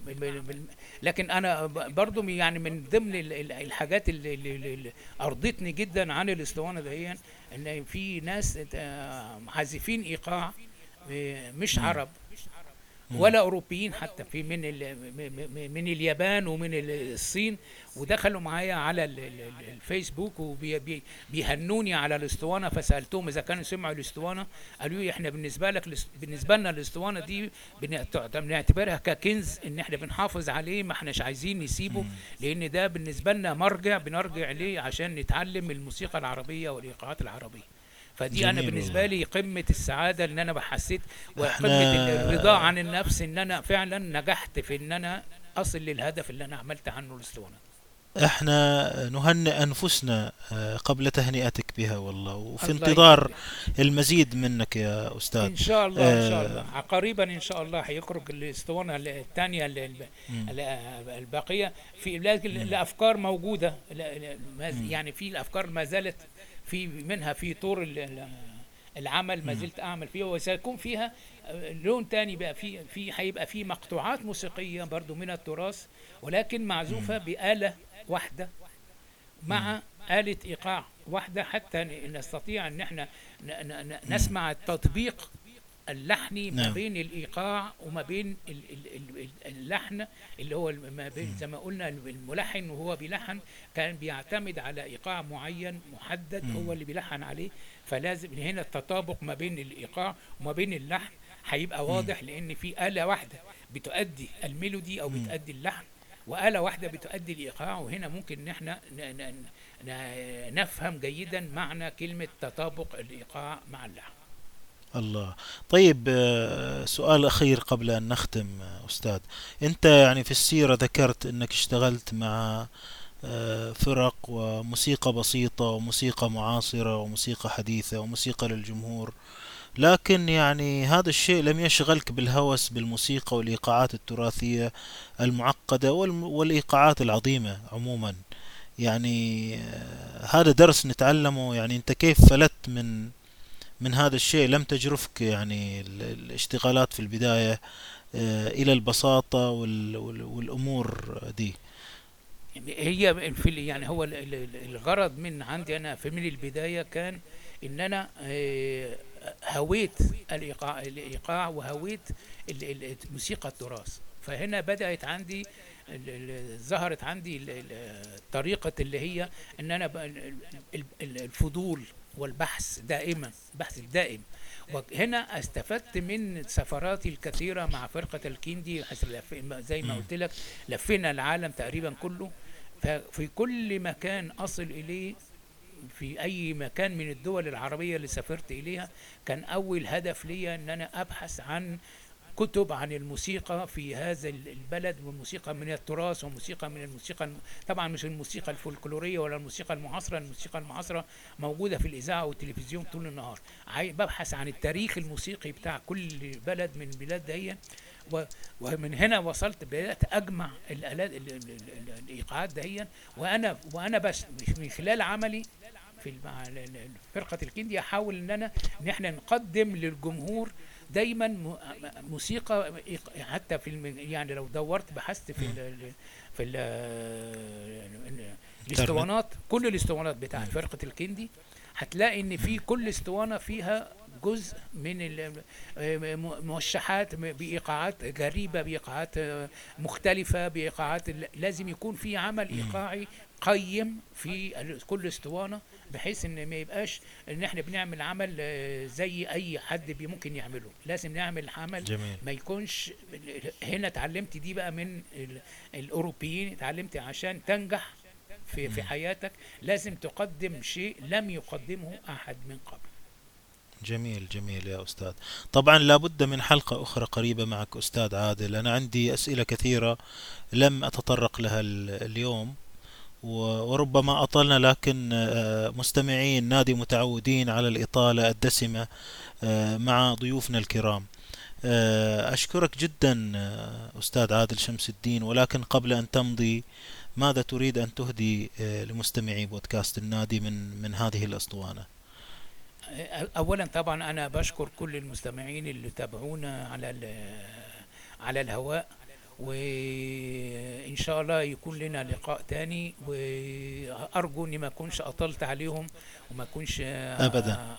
لكن أنا برضو يعني من ضمن ال- ال- الحاجات اللي, أرضتني جدا عن الاسطوانه دهيا إن في ناس آه، عازفين إيقاع آه، مش عرب. ولا أوروبيين حتى في من من اليابان ومن ال- الصين ودخلوا معايا على ال- ال- ال- الفيسبوك وبيهنوني على الأسطوانة فسألتهم إذا كانوا سمعوا الأسطوانة قالوا لي إحنا بالنسبة لك بالنسبة لنا الأسطوانة دي بنعت- بنعتبرها ككنز إن إحنا بنحافظ عليه ما إحناش عايزين نسيبه لأن ده بالنسبة لنا مرجع بنرجع ليه؟ عشان نتعلم الموسيقى العربية والإيقاعات العربية. فدي أنا
بالنسبة.
لي قمة السعادة ان أنا حسيت
وقمة
الرضا عن النفس إن أنا فعلا نجحت في إن أنا أصل للهدف اللي أنا عملت عنه الاسطوانه
إحنا نهنئ أنفسنا آه، قبل تهنئتك بها والله وفي انتظار. المزيد منك يا أستاذ.
إن شاء الله إن شاء
آه.
الله. قريبا إن شاء الله هيخرج الاسطوانه الثانية الباقية. في الأفكار موجودة. يعني في الأفكار ما زالت في منها في طور ال- ال- العمل ما زلت أعمل فيها وسيكون فيها لون تاني بقى في في هيبقى في مقطوعات موسيقية برضو من التراث ولكن معزوفة بآلة واحدة مع آلة إيقاع واحدة حتى نستطيع أن إحنا نسمع التطبيق اللحني ما
نعم.
بين الإيقاع وما بين ال- ال- ال- اللحن اللي هو ما بين زي ما قلنا الملحن وهو بيلحن كان بيعتمد على إيقاع معين محدد هو اللي بيلحن عليه. فلازم هنا التطابق ما بين الإيقاع وما بين اللحن هيبقى واضح لأن في آلة واحدة بتؤدي الميلودي أو بتؤدي اللحن وآلة واحدة بتؤدي الإيقاع. وهنا ممكن إن إحنا نفهم جيدا معنى كلمة تطابق الإيقاع مع اللحن.
الله. طيب آه، سؤال أخير قبل أن نختم آه، أستاذ. أنت يعني في السيرة ذكرت أنك اشتغلت مع آه، فرق وموسيقى بسيطة وموسيقى معاصرة وموسيقى حديثة وموسيقى للجمهور لكن يعني هذا الشيء لم يشغلك بالهوس بالموسيقى والإيقاعات التراثية المعقدة والإيقاعات العظيمة عموما. يعني هذا درس نتعلمه. يعني أنت كيف فلت من من هذا الشيء لم تجرفك يعني ال- الاشتغالات في البداية آه، إلى البساطة وال- وال- والأمور دي؟
هي في يعني هو ال- ال- ال- الغرض من عندي أنا في من البداية كان إن أنا آه، هويت الإيقاع الإيقاع وهويت موسيقى التراث. فهنا بدأت عندي ظهرت عندي ال- ال- الطريقة اللي هي إن أنا الفضول والبحث دائما البحث الدائم وهنا استفدت من سفراتي الكثيرة مع فرقة الكيندي حيث زي ما. قلت لك لفينا العالم تقريبا كله ففي كل مكان أصل إليه في أي مكان من الدول العربية اللي سافرت إليها كان أول هدف لي أن أنا أبحث عن كتب عن الموسيقى في هذا ال- البلد والموسيقى من التراث وموسيقى من الموسيقى الم- طبعا مش الموسيقى الفولكلورية ولا الموسيقى المعاصرة الموسيقى المعاصرة موجودة في الإذاعة والتلفزيون طول النهار. ببحث عن التاريخ الموسيقي بتاع كل بلد من البلاد دي ومن هنا وصلت بدأت أجمع الآلات ال- ال- ال- الإيقاعات دهيا وأنا وأنا بس من خلال عملي في فرقة الكندي أحاول إن أنا إن إحنا نقدم للجمهور دايما موسيقى حتى في يعني لو دورت بحثت في ال في ال الاسطوانات كل الاسطوانات بتاعت فرقة الكندي هتلاقي إن في كل اسطوانة فيها جزء من موشحات بإيقاعات غريبة بإيقاعات مختلفة بإيقاعات لازم يكون في عمل إيقاعي قيم في كل اسطوانة. بحيث إن ما يبقاش إن إحنا بنعمل عمل آه، زي أي حد ممكن يعمله. لازم نعمل عمل
جميل.
ما يكونش هنا اتعلمت دي بقى من ال- الأوروبيين اتعلمت عشان تنجح في في حياتك. لازم تقدم شيء لم يقدمه أحد من قبل.
جميل جميل يا أستاذ. طبعا لابد من حلقة أخرى قريبة معك أستاذ عادل. أنا عندي أسئلة كثيرة لم أتطرق لها ال- اليوم. وربما أطلنا لكن آه، مستمعين نادي متعودين على الإطالة الدسمة آه، مع ضيوفنا الكرام. آه، أشكرك جدا أستاذ عادل شمس الدين ولكن قبل أن تمضي ماذا تريد أن تهدي لمستمعي بودكاست النادي من من هذه الأسطوانة؟
اولا طبعا أنا بشكر كل المستمعين اللي تابعونا على على الهواء. وإن شاء الله يكون لنا لقاء تاني وأرجو إني ما أكونش أطلت عليهم وما أكونش
أبداً.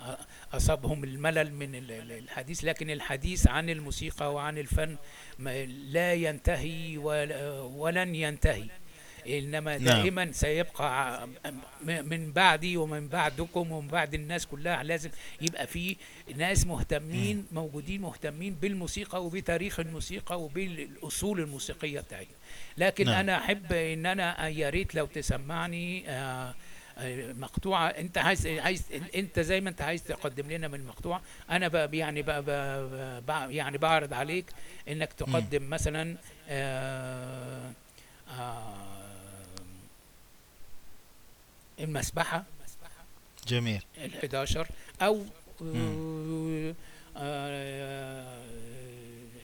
أصابهم الملل من ال- ال- الحديث لكن الحديث عن الموسيقى وعن الفن ما- لا ينتهي ولن ينتهي إنما
نعم.
دائما سيبقى ع- م- من بعدي ومن بعدكم ومن بعد الناس كلها لازم يبقى في ناس مهتمين موجودين مهتمين بالموسيقى وبتاريخ الموسيقى وبالاصول الموسيقيه بتاعتنا لكن
نعم.
أنا احب ان أنا يا ريت لو تسمعني آه، مقطوعه انت عايز عايز انت زي ما انت عايز تقدم لنا من المقطوعه أنا ب يعني ب ب ب يعني بعرض عليك انك تقدم مثلا آه، آه، المسبحة
جميل.
ال 11
أو.
آه،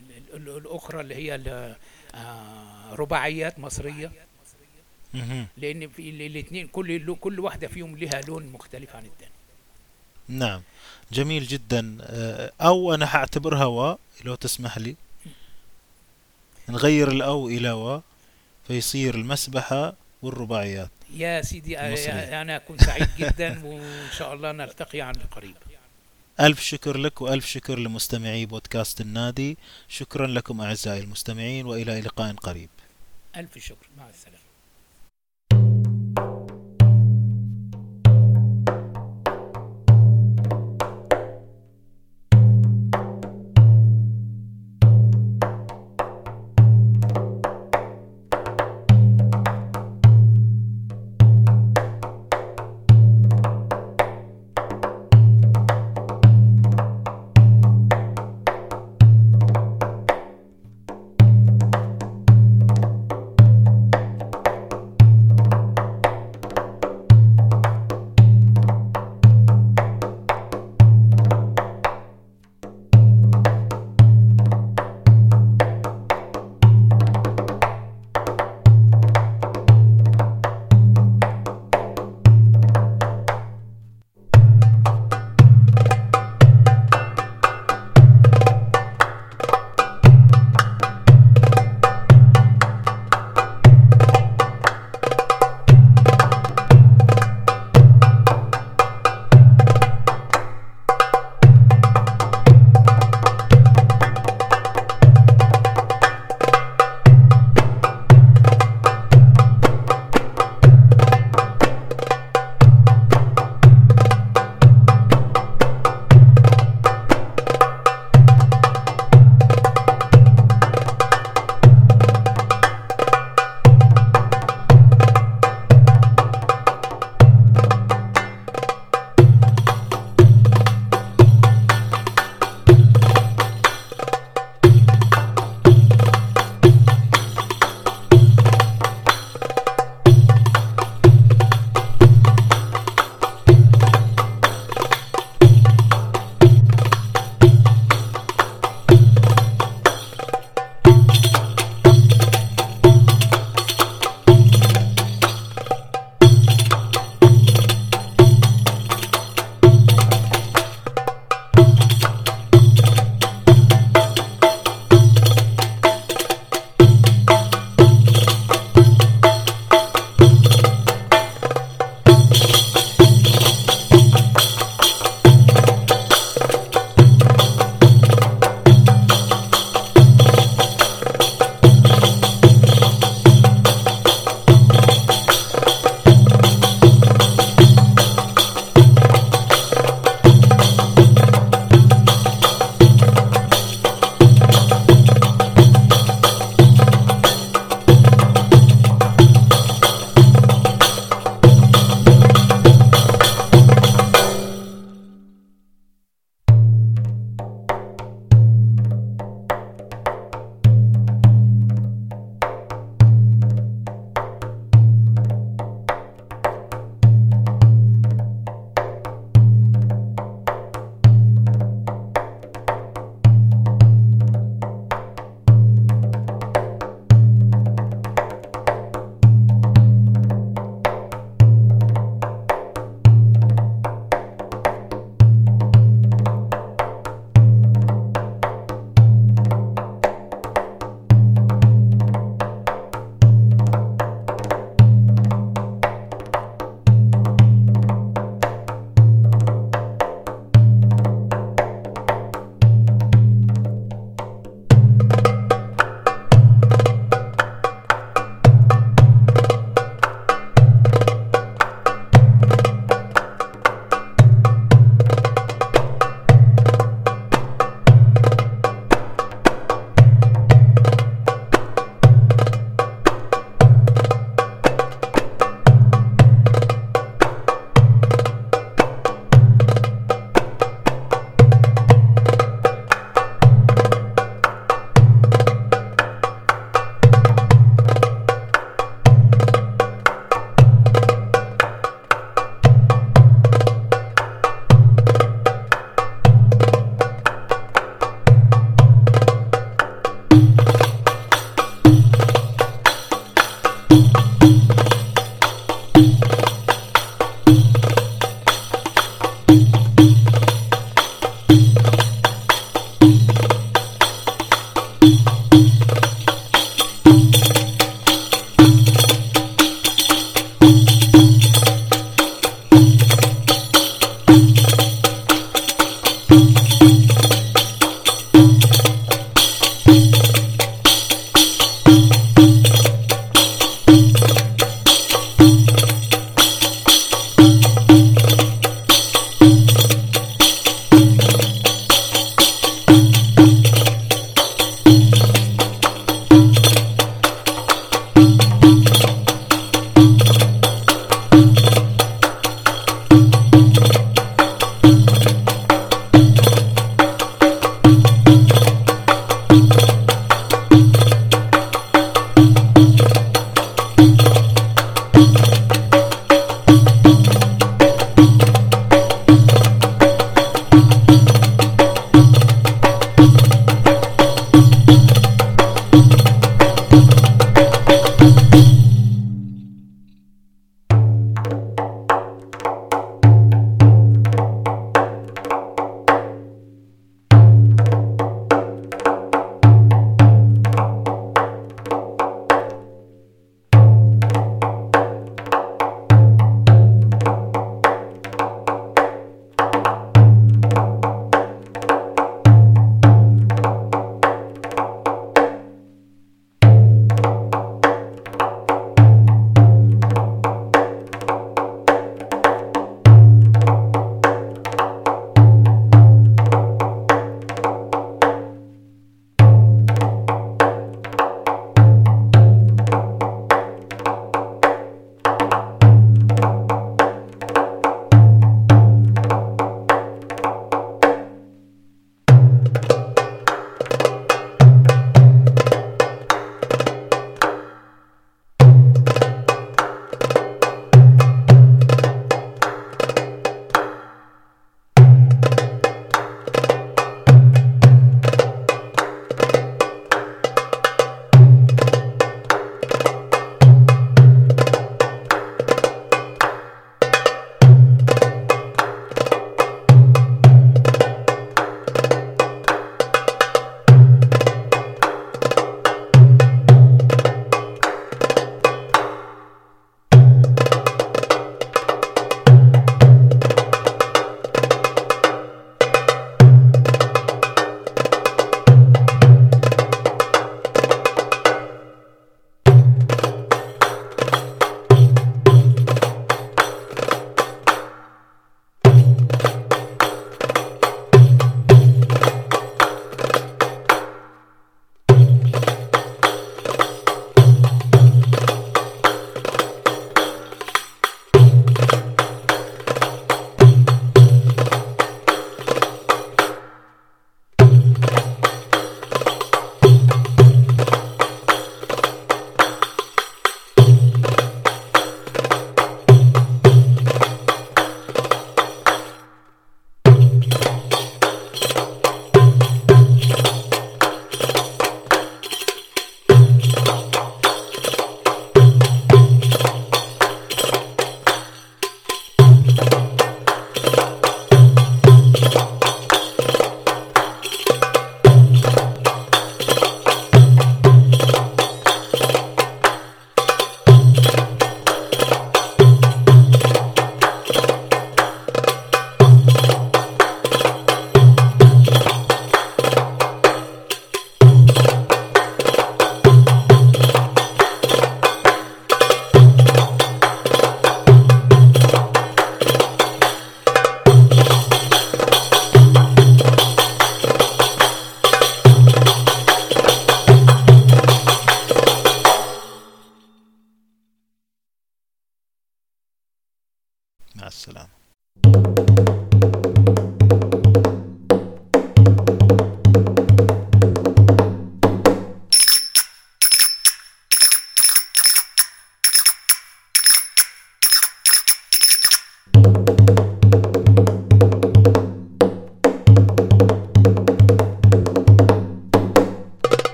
ال- ال- الأخرى اللي هي آه، رباعيات مصرية.
مهم.
لأن الاثنين كل كل واحدة فيهم لها لون مختلف عن الثاني
نعم. جميل جدا. آه، أو أنا حأعتبرها و لو تسمح لي. نغير الأو إلى و فيصير المسبحة والرباعيات
يا سيدي
مصري.
أنا أكون سعيد جدا وإن شاء الله نلتقي عن قريب
ألف شكر لك وألف شكر لمستمعي بودكاست النادي. شكرا لكم أعزائي المستمعين وإلى لقاء قريب.
ألف شكر. مع
السلامة.